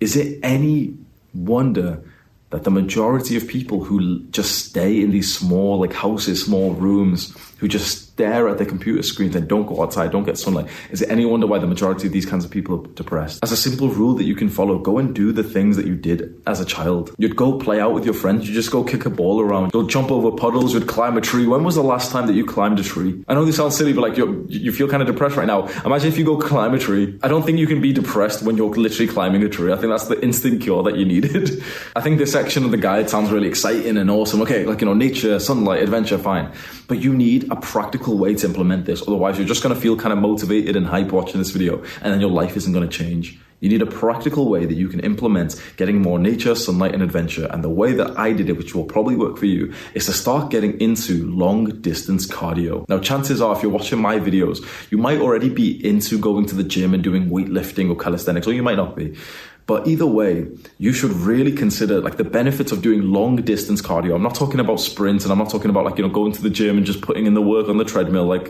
Is it any wonder that the majority of people who just stay in these small like houses, small rooms, who just stare at their computer screens and don't go outside, don't get sunlight. Is it any wonder why the majority of these kinds of people are depressed? As a simple rule that you can follow, go and do the things that you did as a child. You'd go play out with your friends, you'd just go kick a ball around, you'll jump over puddles, you'd climb a tree. When was the last time that you climbed a tree? I know this sounds silly, but like you you feel kind of depressed right now. Imagine if you go climb a tree. I don't think you can be depressed when you're literally climbing a tree. I think that's the instant cure that you needed. I think this section of the guide sounds really exciting and awesome. Okay, like you know, nature, sunlight, adventure, fine. But you need a practical way to implement this. Otherwise, you're just going to feel kind of motivated and hype watching this video, and then your life isn't going to change. You need a practical way that you can implement getting more nature, sunlight, and adventure. And the way that I did it, which will probably work for you, is to start getting into long distance cardio. Now, chances are, if you're watching my videos, you might already be into going to the gym and doing weightlifting or calisthenics, or you might not be. But either way, you should really consider like the benefits of doing long distance cardio. I'm not talking about sprints and I'm not talking about like, you know, going to the gym and just putting in the work on the treadmill. Like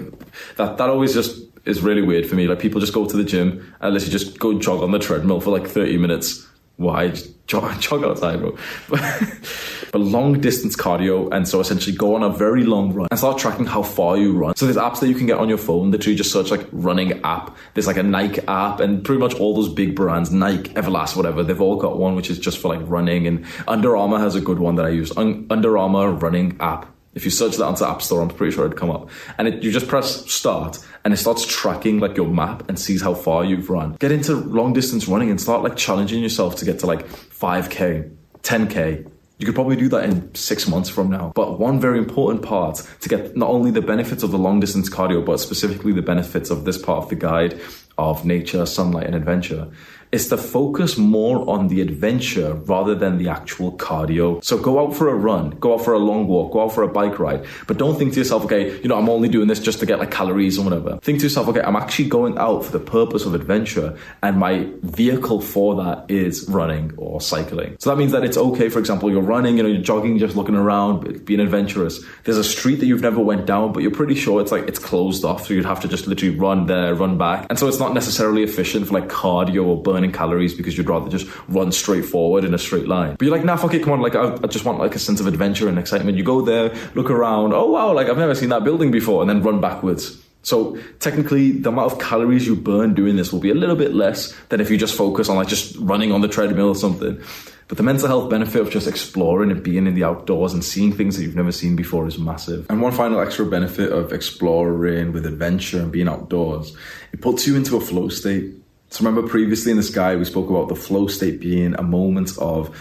that, that always just is really weird for me. Like people just go to the gym and let's just go jog on the treadmill for like 30 minutes. Why? Jog, jog outside, bro. but long distance cardio. And so essentially go on a very long run and start tracking how far you run. So there's apps that you can get on your phone. Literally just search like running app. There's like a Nike app and pretty much all those big brands, Nike, Everlast, whatever, they've all got one which is just for like running. And Under Armour has a good one that I use. Under Armour running app. If you search that onto App Store, I'm pretty sure it'd come up. And it, you just press start and it starts tracking like your map and sees how far you've run. Get into long distance running and start like challenging yourself to get to like 5K, 10K, you could probably do that in six months from now. But one very important part to get not only the benefits of the long distance cardio, but specifically the benefits of this part of the guide of nature, sunlight, and adventure is to focus more on the adventure rather than the actual cardio. So go out for a run, go out for a long walk, go out for a bike ride, but don't think to yourself, okay, you know, I'm only doing this just to get like calories or whatever. Think to yourself, okay, I'm actually going out for the purpose of adventure and my vehicle for that is running or cycling. So that means that it's okay, for example, you're running, you know, you're jogging, just looking around, being adventurous. There's a street that you've never went down, but you're pretty sure it's like, it's closed off. So you'd have to just literally run there, run back. And so it's not necessarily efficient for like cardio or burning burning calories because you'd rather just run straight forward in a straight line. But you're like, nah, fuck it, come on, like I, I just want like a sense of adventure and excitement. You go there, look around, oh wow, like I've never seen that building before, and then run backwards So technically, the amount of calories you burn doing this will be a little bit less than if you just focus on like just running on the treadmill or something. But the mental health benefit of just exploring and being in the outdoors and seeing things that you've never seen before is massive. And one final extra benefit of exploring with adventure and being outdoors, it puts you into a flow state. So remember previously in the sky, we spoke about the flow state being a moment of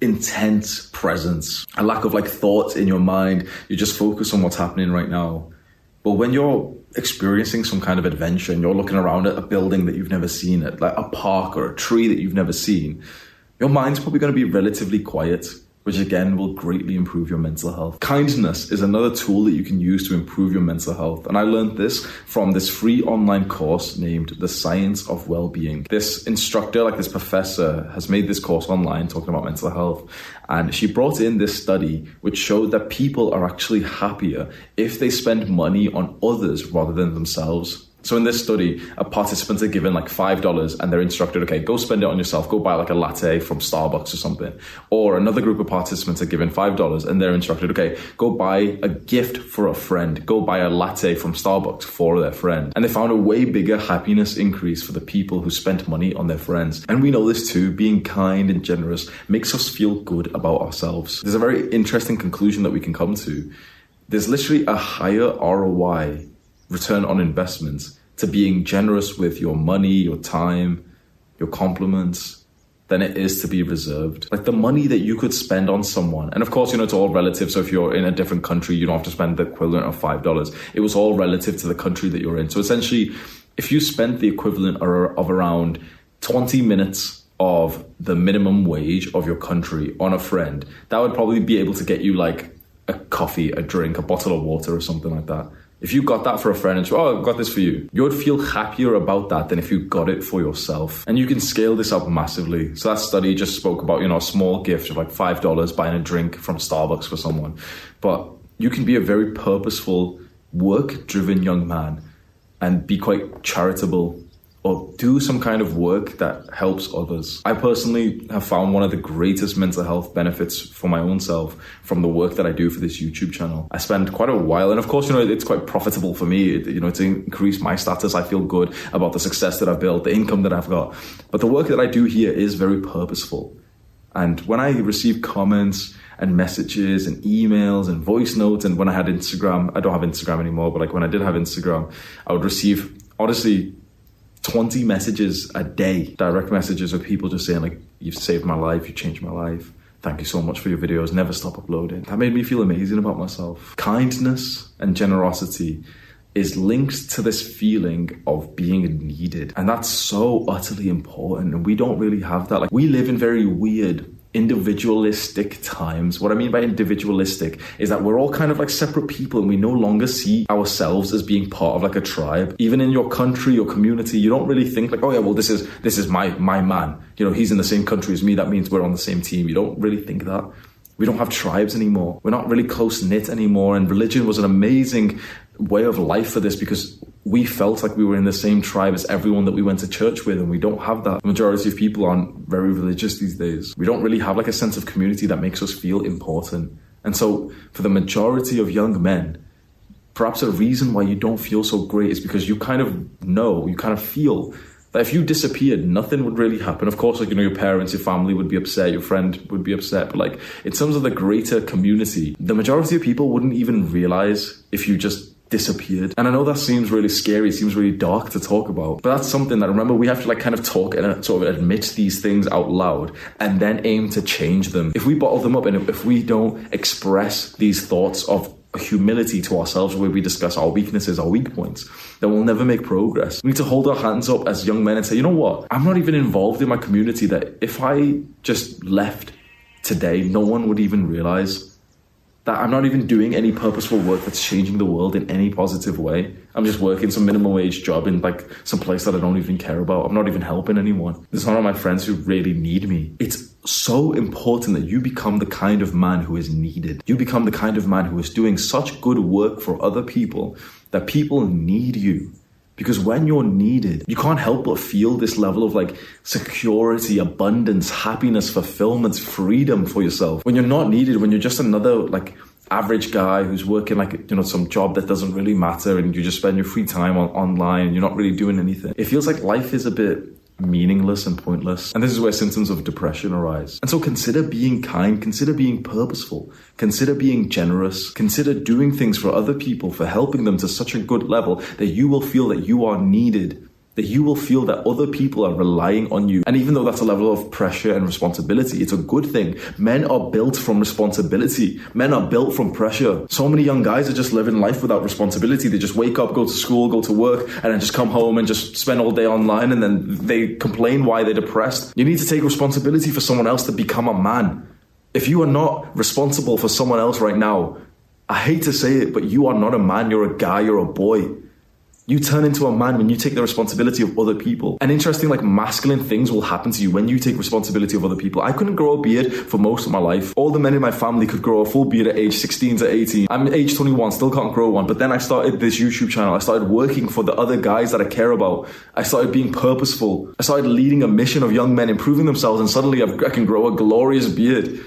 intense presence, a lack of like thoughts in your mind. You just focus on what's happening right now. But when you're experiencing some kind of adventure and you're looking around at a building that you've never seen, at like a park or a tree that you've never seen, your mind's probably going to be relatively quiet which again will greatly improve your mental health. Kindness is another tool that you can use to improve your mental health. And I learned this from this free online course named The Science of Wellbeing. This instructor, like this professor, has made this course online talking about mental health. And she brought in this study which showed that people are actually happier if they spend money on others rather than themselves. So in this study, a participants are given like five dollars and they're instructed, okay, go spend it on yourself, go buy like a latte from Starbucks or something. Or another group of participants are given five dollars and they're instructed, okay, go buy a gift for a friend, go buy a latte from Starbucks for their friend. And they found a way bigger happiness increase for the people who spent money on their friends. And we know this too, being kind and generous makes us feel good about ourselves. There's a very interesting conclusion that we can come to. There's literally a higher ROI return on investment to being generous with your money, your time, your compliments than it is to be reserved. Like the money that you could spend on someone, and of course, you know, it's all relative. So if you're in a different country, you don't have to spend the equivalent of $5. It was all relative to the country that you're in. So essentially, if you spent the equivalent of around 20 minutes of the minimum wage of your country on a friend, that would probably be able to get you like a coffee, a drink, a bottle of water, or something like that. If you got that for a friend and said, oh, I've got this for you, you would feel happier about that than if you got it for yourself. And you can scale this up massively. So that study just spoke about, you know, a small gift of like $5 buying a drink from Starbucks for someone. But you can be a very purposeful, work driven young man and be quite charitable or do some kind of work that helps others. I personally have found one of the greatest mental health benefits for my own self from the work that I do for this YouTube channel. I spend quite a while, and of course, you know, it's quite profitable for me, you know, to increase my status. I feel good about the success that I've built, the income that I've got. But the work that I do here is very purposeful. And when I receive comments, and messages and emails and voice notes. And when I had Instagram, I don't have Instagram anymore, but like when I did have Instagram, I would receive honestly 20 messages a day, direct messages of people just saying, like, you've saved my life, you changed my life. Thank you so much for your videos. Never stop uploading. That made me feel amazing about myself. Kindness and generosity is linked to this feeling of being needed. And that's so utterly important. And we don't really have that. Like, we live in very weird individualistic times. What I mean by individualistic is that we're all kind of like separate people and we no longer see ourselves as being part of like a tribe. Even in your country, your community, you don't really think like, oh yeah, well this is this is my my man. You know, he's in the same country as me, that means we're on the same team. You don't really think that. We don't have tribes anymore. We're not really close knit anymore. And religion was an amazing way of life for this because we felt like we were in the same tribe as everyone that we went to church with, and we don't have that. The majority of people aren't very religious these days. We don't really have like a sense of community that makes us feel important. And so, for the majority of young men, perhaps a reason why you don't feel so great is because you kind of know, you kind of feel that if you disappeared, nothing would really happen. Of course, like, you know, your parents, your family would be upset, your friend would be upset. But like, in terms of the greater community, the majority of people wouldn't even realize if you just disappeared. And I know that seems really scary, it seems really dark to talk about, but that's something that remember we have to like kind of talk and uh, sort of admit these things out loud and then aim to change them. If we bottle them up and if we don't express these thoughts of humility to ourselves where we discuss our weaknesses, our weak points, then we'll never make progress. We need to hold our hands up as young men and say, you know what? I'm not even involved in my community that if I just left today, no one would even realize that I'm not even doing any purposeful work that's changing the world in any positive way. I'm just working some minimum wage job in like some place that I don't even care about. I'm not even helping anyone. There's none of my friends who really need me. It's so important that you become the kind of man who is needed. You become the kind of man who is doing such good work for other people that people need you. Because when you're needed, you can't help but feel this level of like security, abundance, happiness, fulfillment, freedom for yourself. When you're not needed, when you're just another like average guy who's working like you know some job that doesn't really matter and you just spend your free time on, online and you're not really doing anything it feels like life is a bit meaningless and pointless. And this is where symptoms of depression arise. And so consider being kind, consider being purposeful, consider being generous, consider doing things for other people, for helping them to such a good level that you will feel that you are needed that you will feel that other people are relying on you. And even though that's a level of pressure and responsibility, it's a good thing. Men are built from responsibility. Men are built from pressure. So many young guys are just living life without responsibility. They just wake up, go to school, go to work, and then just come home and just spend all day online and then they complain why they're depressed. You need to take responsibility for someone else to become a man. If you are not responsible for someone else right now, I hate to say it, but you are not a man, you're a guy, you're a boy. You turn into a man when you take the responsibility of other people. And interesting, like masculine things will happen to you when you take responsibility of other people. I couldn't grow a beard for most of my life. All the men in my family could grow a full beard at age 16 to 18. I'm age 21, still can't grow one. But then I started this YouTube channel. I started working for the other guys that I care about. I started being purposeful. I started leading a mission of young men improving themselves, and suddenly I've, I can grow a glorious beard.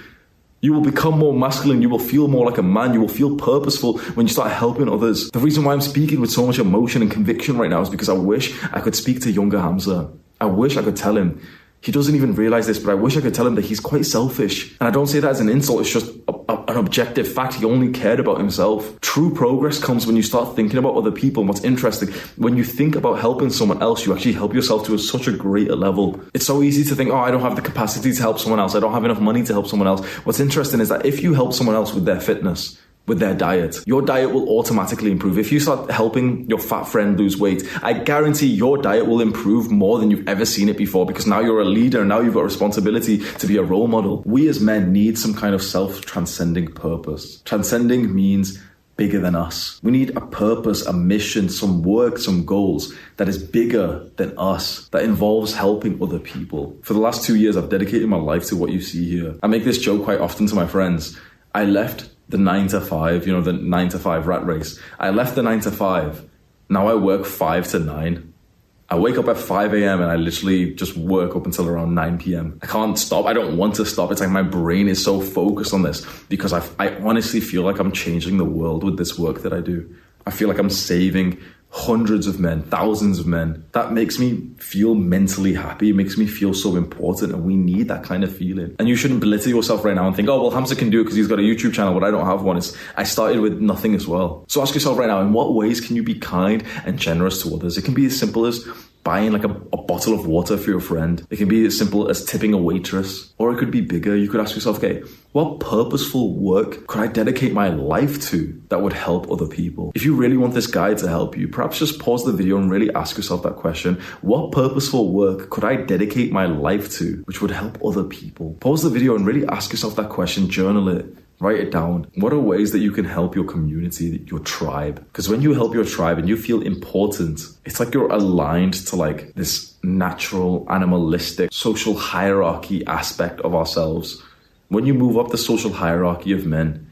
You will become more masculine. You will feel more like a man. You will feel purposeful when you start helping others. The reason why I'm speaking with so much emotion and conviction right now is because I wish I could speak to younger Hamza. I wish I could tell him. He doesn't even realize this, but I wish I could tell him that he's quite selfish. And I don't say that as an insult. It's just a, a, an objective fact. He only cared about himself. True progress comes when you start thinking about other people. And what's interesting, when you think about helping someone else, you actually help yourself to a, such a greater level. It's so easy to think, oh, I don't have the capacity to help someone else. I don't have enough money to help someone else. What's interesting is that if you help someone else with their fitness, with their diet. Your diet will automatically improve. If you start helping your fat friend lose weight, I guarantee your diet will improve more than you've ever seen it before because now you're a leader, now you've got a responsibility to be a role model. We as men need some kind of self transcending purpose. Transcending means bigger than us. We need a purpose, a mission, some work, some goals that is bigger than us, that involves helping other people. For the last two years, I've dedicated my life to what you see here. I make this joke quite often to my friends. I left the nine to five, you know, the nine to five rat race. I left the nine to five. Now I work five to nine. I wake up at 5 a.m. and I literally just work up until around 9 p.m. I can't stop. I don't want to stop. It's like my brain is so focused on this because I, I honestly feel like I'm changing the world with this work that I do. I feel like I'm saving hundreds of men, thousands of men. That makes me feel mentally happy. It makes me feel so important. And we need that kind of feeling. And you shouldn't belittle yourself right now and think, oh, well, Hamza can do it because he's got a YouTube channel, but I don't have one. It's, I started with nothing as well. So ask yourself right now, in what ways can you be kind and generous to others? It can be as simple as buying like a, a, bottle of water for your friend. It can be as simple as tipping a waitress, or it could be bigger. You could ask yourself, okay, what purposeful work could I dedicate my life to that would help other people? If you really want this guide to help you, perhaps just pause the video and really ask yourself that question. What purposeful work could I dedicate my life to which would help other people? Pause the video and really ask yourself that question, journal it Write it down. What are ways that you can help your community, your tribe? Because when you help your tribe and you feel important, it's like you're aligned to like this natural, animalistic, social hierarchy aspect of ourselves. When you move up the social hierarchy of men,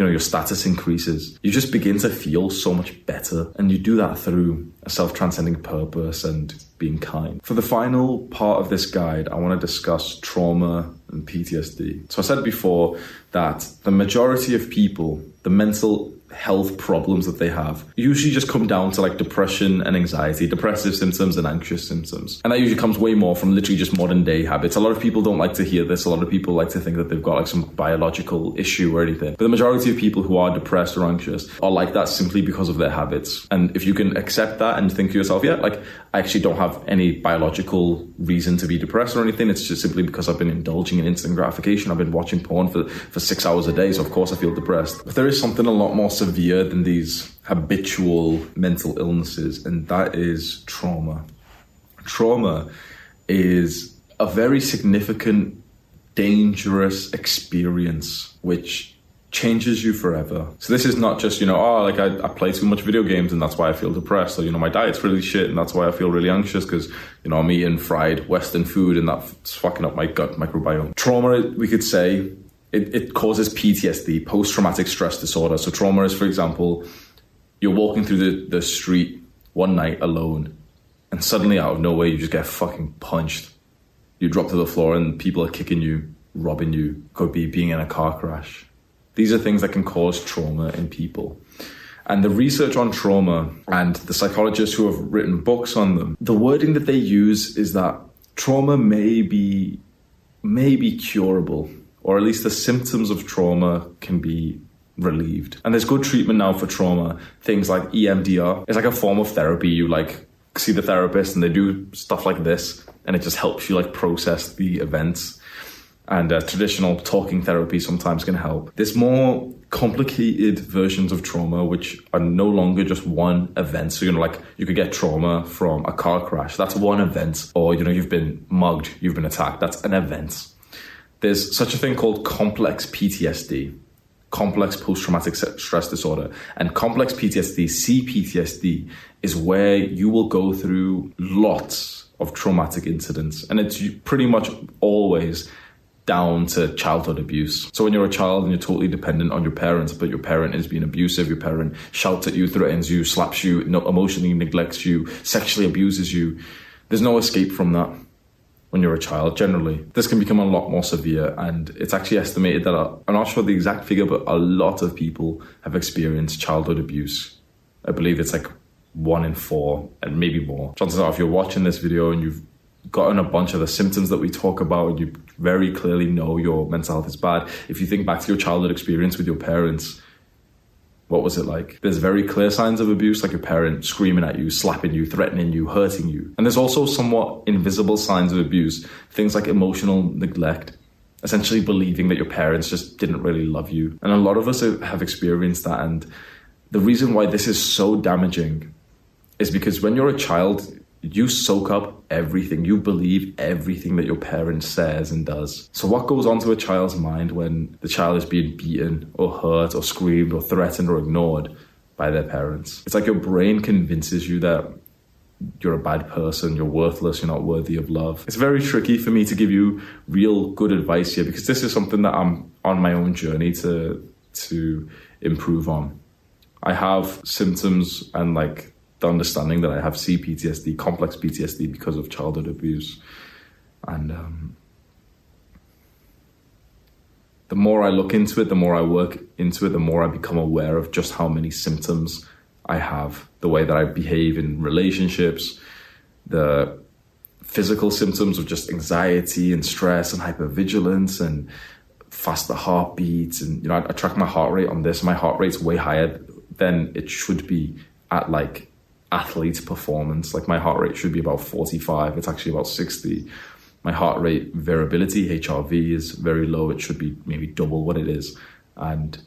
you know, your status increases. You just begin to feel so much better. And you do that through a self transcending purpose and being kind. For the final part of this guide, I want to discuss trauma and PTSD. So I said before that the majority of people, the mental health problems that they have usually just come down to like depression and anxiety, depressive symptoms and anxious symptoms. And that usually comes way more from literally just modern day habits. A lot of people don't like to hear this. A lot of people like to think that they've got like some biological issue or anything. But the majority of people who are depressed or anxious are like that simply because of their habits. And if you can accept that and think to yourself, yeah, like I actually don't have any biological reason to be depressed or anything. It's just simply because I've been indulging in instant gratification. I've been watching porn for, for six hours a day. So of course I feel depressed. But there is something a lot more severe than these habitual mental illnesses, and that is trauma. Trauma is a very significant, dangerous experience which changes you forever. So this is not just, you know, oh, like I, I, play too much video games and that's why I feel depressed. Or, you know, my diet's really shit and that's why I feel really anxious because, you know, I'm eating fried Western food and that's fucking up my gut microbiome. Trauma, we could say, it, it causes PTSD, post traumatic stress disorder. So, trauma is, for example, you're walking through the, the street one night alone, and suddenly out of nowhere, you just get fucking punched. You drop to the floor, and people are kicking you, robbing you. Could be being in a car crash. These are things that can cause trauma in people. And the research on trauma and the psychologists who have written books on them, the wording that they use is that trauma may be may be curable, or at least the symptoms of trauma can be relieved. And there's good treatment now for trauma. Things like EMDR. It's like a form of therapy. You like see the therapist and they do stuff like this and it just helps you like process the events. And uh, traditional talking therapy sometimes can help. There's more complicated versions of trauma which are no longer just one event. So, you know, like you could get trauma from a car crash. That's one event. Or, you know, you've been mugged, you've been attacked. That's an event. There's such a thing called complex PTSD complex post traumatic stress disorder. And complex PTSD, CPTSD, is where you will go through lots of traumatic incidents. And it's pretty much always down to childhood abuse. So when you're a child and you're totally dependent on your parents, but your parent is being abusive, your parent shouts at you, threatens you, slaps you, emotionally neglects you, sexually abuses you, there's no escape from that when you're a child generally. This can become a lot more severe, and it's actually estimated that uh, I'm not sure the exact figure, but a lot of people have experienced childhood abuse. I believe it's like one in four, and maybe more. Chances are, if you're watching this video and you've gotten a bunch of the symptoms that we talk about, and you very clearly know your mental health is bad. If you think back to your childhood experience with your parents, what was it like? There's very clear signs of abuse, like your parent screaming at you, slapping you, threatening you, hurting you. And there's also somewhat invisible signs of abuse, things like emotional neglect, essentially believing that your parents just didn't really love you. And a lot of us have experienced that. And the reason why this is so damaging is because when you're a child, you soak up everything. You believe everything that your parent says and does. So, what goes on to a child's mind when the child is being beaten or hurt or screamed or threatened or ignored by their parents? It's like your brain convinces you that you're a bad person, you're worthless, you're not worthy of love. It's very tricky for me to give you real good advice here because this is something that I'm on my own journey to to improve on. I have symptoms and like the understanding that I have CPTSD, complex PTSD, because of childhood abuse. And um, the more I look into it, the more I work into it, the more I become aware of just how many symptoms I have, the way that I behave in relationships, the physical symptoms of just anxiety and stress and hypervigilance and faster heartbeats. And, you know, I, I track my heart rate on this. My heart rate's way higher than it should be at like athlete performance. Like my heart rate should be about 45, it's actually about 60. My heart rate variability, HRV, is very low. It should be maybe double what it is. And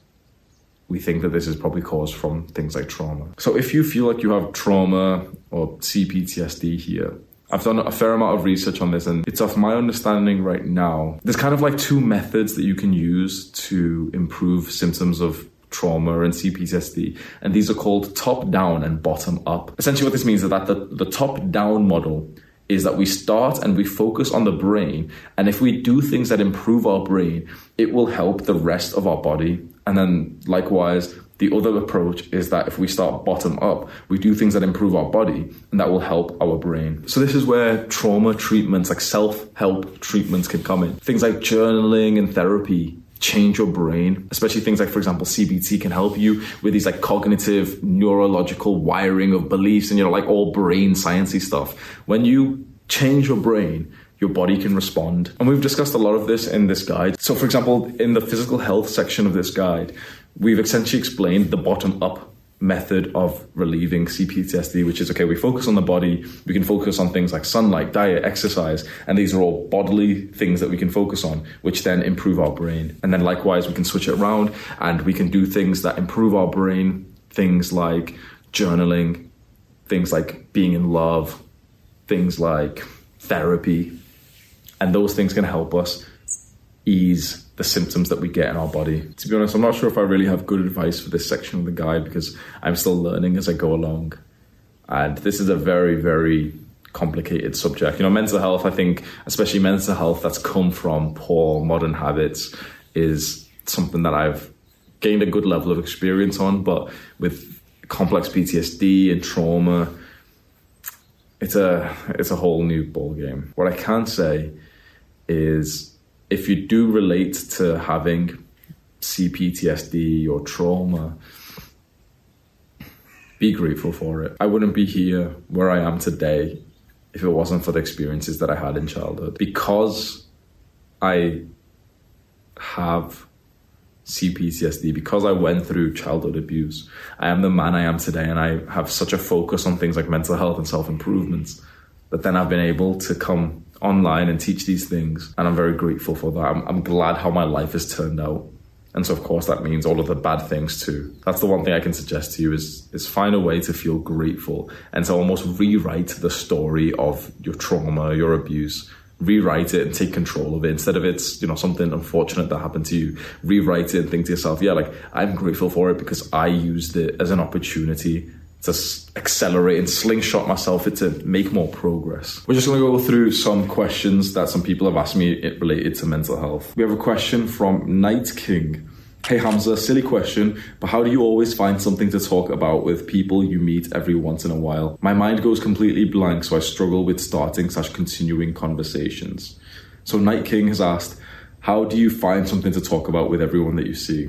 we think that this is probably caused from things like trauma. So if you feel like you have trauma or CPTSD here, I've done a fair amount of research on this, and it's of my understanding right now. There's kind of like two methods that you can use to improve symptoms of trauma and CPTSD. And these are called top down and bottom up. Essentially, what this means is that the, the top down model is that we start and we focus on the brain. And if we do things that improve our brain, it will help the rest of our body. And then likewise, the other approach is that if we start bottom up, we do things that improve our body and that will help our brain. So this is where trauma treatments, like self-help treatments can come in. Things like journaling and therapy change your brain, especially things like, for example, CBT can help you with these like cognitive, neurological wiring of beliefs and, you know, like all brain sciencey stuff. When you change your brain, your body can respond. And we've discussed a lot of this in this guide. So, for example, in the physical health section of this guide, we've essentially explained the bottom up method of relieving CPTSD, which is okay, we focus on the body, we can focus on things like sunlight, diet, exercise, and these are all bodily things that we can focus on, which then improve our brain. And then likewise, we can switch it around and we can do things that improve our brain, things like journaling, things like being in love, things like therapy, and those things can help us ease the symptoms that we get in our body. To be honest, I'm not sure if I really have good advice for this section of the guide because I'm still learning as I go along. And this is a very, very complicated subject. You know, mental health, I think, especially mental health that's come from poor modern habits, is something that I've gained a good level of experience on. But with complex PTSD and trauma, it's a it's a whole new ball game. What I can say is if you do relate to having CPTSD or trauma, be grateful for it. I wouldn't be here where I am today if it wasn't for the experiences that I had in childhood. Because I have CPTSD, because I went through childhood abuse, I am the man I am today, and I have such a focus on things like mental health and self improvement that then I've been able to come online and teach these things, and I'm very grateful for that. I'm, I'm glad how my life has turned out. And so, of course, that means all of the bad things too. That's the one thing I can suggest to you is is find a way to feel grateful and to almost rewrite the story of your trauma, your abuse. Rewrite it and take control of it instead of it's you know something unfortunate that happened to you. Rewrite it and think to yourself, yeah, like I'm grateful for it because I used it as an opportunity to accelerate and slingshot myself to make more progress. We're just going to go through some questions that some people have asked me related to mental health. We have a question from Night King. Hey Hamza, silly question, but how do you always find something to talk about with people you meet every once in a while? My mind goes completely blank, so I struggle with starting such continuing conversations. So Night King has asked, how do you find something to talk about with everyone that you see?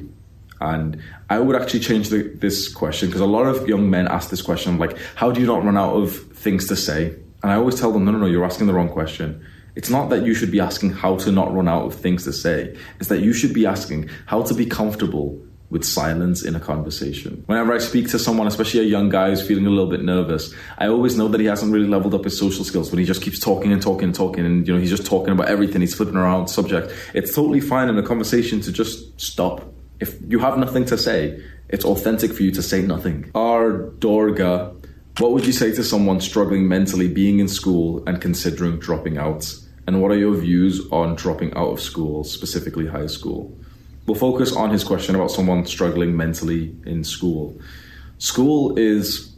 And I would actually change the, this question because a lot of young men ask this question like, how do you not run out of things to say? And I always tell them, no, no, no, you're asking the wrong question. It's not that you should be asking how to not run out of things to say. It's that you should be asking how to be comfortable with silence in a conversation. Whenever I speak to someone, especially a young guy who's feeling a little bit nervous, I always know that he hasn't really leveled up his social skills when he just keeps talking and talking and talking and you know he's just talking about everything, he's flipping around subject. It's totally fine in a conversation to just stop if you have nothing to say, it's authentic for you to say nothing. Our Dorga, what would you say to someone struggling mentally being in school and considering dropping out? And what are your views on dropping out of school, specifically high school? We'll focus on his question about someone struggling mentally in school. School is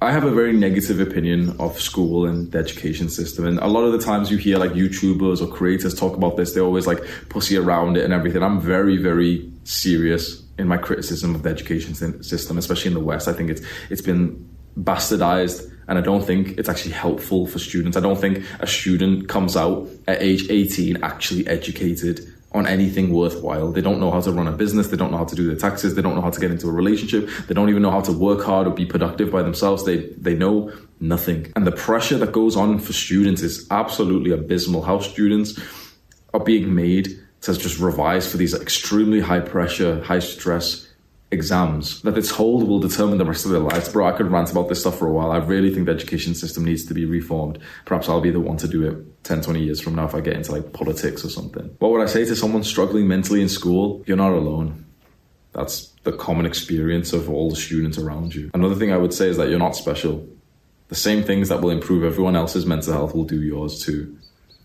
I have a very negative opinion of school and the education system. And a lot of the times you hear like YouTubers or creators talk about this, they always like pussy around it and everything. I'm very, very serious in my criticism of the education system, especially in the West. I think it's it's been bastardized and I don't think it's actually helpful for students. I don't think a student comes out at age 18 actually educated on anything worthwhile. They don't know how to run a business. They don't know how to do their taxes. They don't know how to get into a relationship. They don't even know how to work hard or be productive by themselves. They they know nothing. And the pressure that goes on for students is absolutely abysmal. How students are being made to just revise for these extremely high pressure, high stress exams that it's told will determine the rest of their lives. Bro, I could rant about this stuff for a while. I really think the education system needs to be reformed. Perhaps I'll be the one to do it 10, 20 years from now if I get into like politics or something. What would I say to someone struggling mentally in school? You're not alone. That's the common experience of all the students around you. Another thing I would say is that you're not special. The same things that will improve everyone else's mental health will do yours too.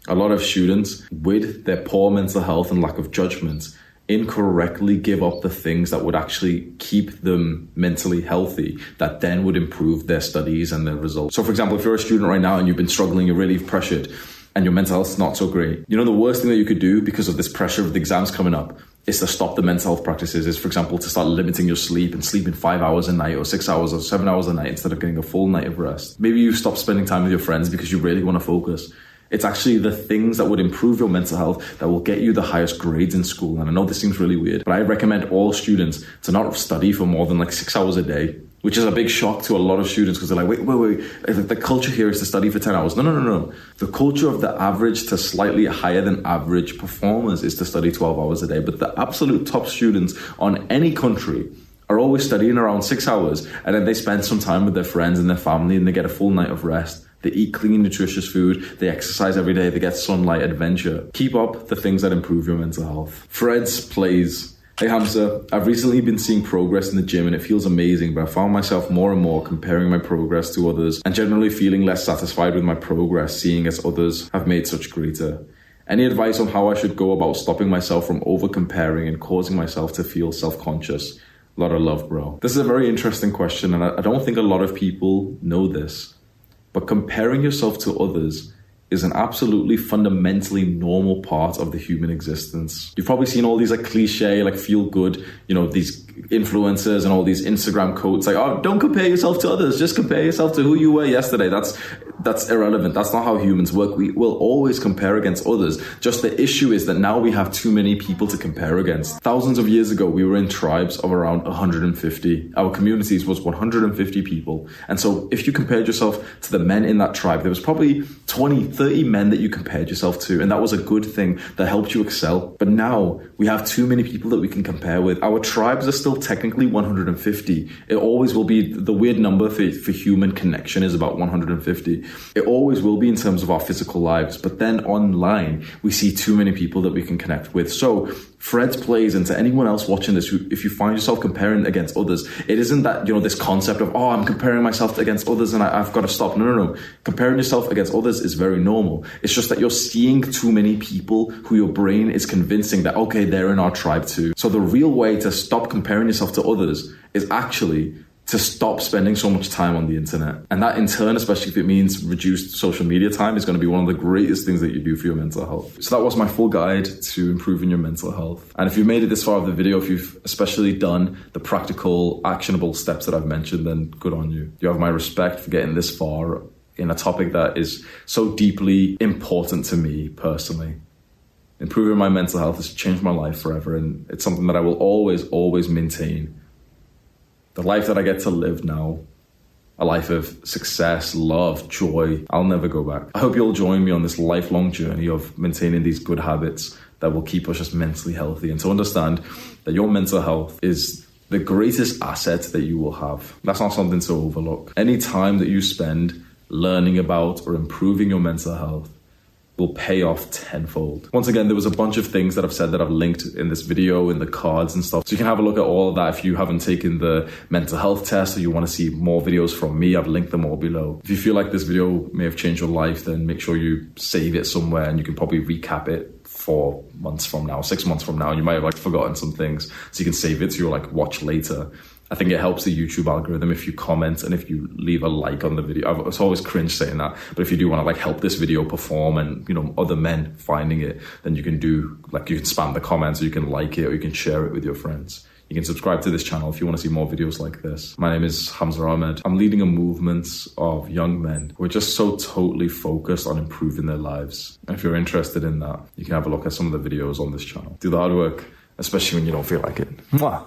A lot of students, with their poor mental health and lack of judgment, incorrectly give up the things that would actually keep them mentally healthy that then would improve their studies and their results. So, for example, if you're a student right now and you've been struggling, you're really pressured, and your mental health's not so great, you know, the worst thing that you could do because of this pressure of the exams coming up is to stop the mental health practices is for example to start limiting your sleep and sleeping five hours a night or six hours or seven hours a night instead of getting a full night of rest maybe you stop spending time with your friends because you really want to focus it's actually the things that would improve your mental health that will get you the highest grades in school. And I know this seems really weird, but I recommend all students to not study for more than like six hours a day which is a big shock to a lot of students because they're like, wait, wait, wait, the culture here is to study for 10 hours. No, no, no, no. The culture of the average to slightly higher than average performers is to study 12 hours a day. But the absolute top students on any country are always studying around six hours and then they spend some time with their friends and their family and they get a full night of rest they eat clean, nutritious food. They exercise every day. They get sunlight, adventure. Keep up the things that improve your mental health. Freds plays. Hey Hamza, I've recently been seeing progress in the gym and it feels amazing, but I found myself more and more comparing my progress to others and generally feeling less satisfied with my progress, seeing as others have made such greater. Any advice on how I should go about stopping myself from over comparing and causing myself to feel self conscious? A lot of love, bro. This is a very interesting question, and I don't think a lot of people know this. But comparing yourself to others is an absolutely fundamentally normal part of the human existence. You've probably seen all these like cliche, like feel good, you know, these influencers and all these Instagram quotes like, oh, don't compare yourself to others, just compare yourself to who you were yesterday. That's that's irrelevant. That's not how humans work. We will always compare against others. Just the issue is that now we have too many people to compare against. Thousands of years ago, we were in tribes of around 150. Our communities was 150 people. And so if you compared yourself to the men in that tribe, there was probably 20, 30 men that you compared yourself to. And that was a good thing that helped you excel. But now we have too many people that we can compare with. Our tribes are still technically 150. It always will be the weird number for, for human connection is about 150. It always will be in terms of our physical lives. But then online, we see too many people that we can connect with. So Fred's plays and to anyone else watching this, if you find yourself comparing against others, it isn't that, you know, this concept of, oh, I'm comparing myself against others and I, have got to stop. No, no, no. Comparing yourself against others is very normal. It's just that you're seeing too many people who your brain is convincing that, okay, they're in our tribe too. So the real way to stop comparing yourself to others is actually to stop spending so much time on the internet. And that in turn, especially if it means reduced social media time, is going to be one of the greatest things that you do for your mental health. So that was my full guide to improving your mental health. And if you've made it this far of the video, if you've especially done the practical, actionable steps that I've mentioned, then good on you. You have my respect for getting this far in a topic that is so deeply important to me personally. Improving my mental health has changed my life forever, and it's something that I will always, always maintain the life that I get to live now, a life of success, love, joy, I'll never go back. I hope you'll join me on this lifelong journey of maintaining these good habits that will keep us just mentally healthy and to understand that your mental health is the greatest asset that you will have. That's not something to overlook. Any time that you spend learning about or improving your mental health will pay off tenfold. Once again, there was a bunch of things that I've said that I've linked in this video, in the cards and stuff. So you can have a look at all of that if you haven't taken the mental health test or you want to see more videos from me. I've linked them all below. If you feel like this video may have changed your life, then make sure you save it somewhere and you can probably recap it four months from now, six months from now. You might have like forgotten some things, so you can save it to your like watch later. I think it helps the YouTube algorithm if you comment and if you leave a like on the video. I've, it's always cringe saying that, but if you do want to like help this video perform and you know other men finding it, then you can do like you can spam the comments or you can like it or you can share it with your friends. You can subscribe to this channel if you want to see more videos like this. My name is Hamza Ahmed. I'm leading a movement of young men who are just so totally focused on improving their lives. And if you're interested in that, you can have a look at some of the videos on this channel. Do the hard work, especially when you don't feel like it. Mwah.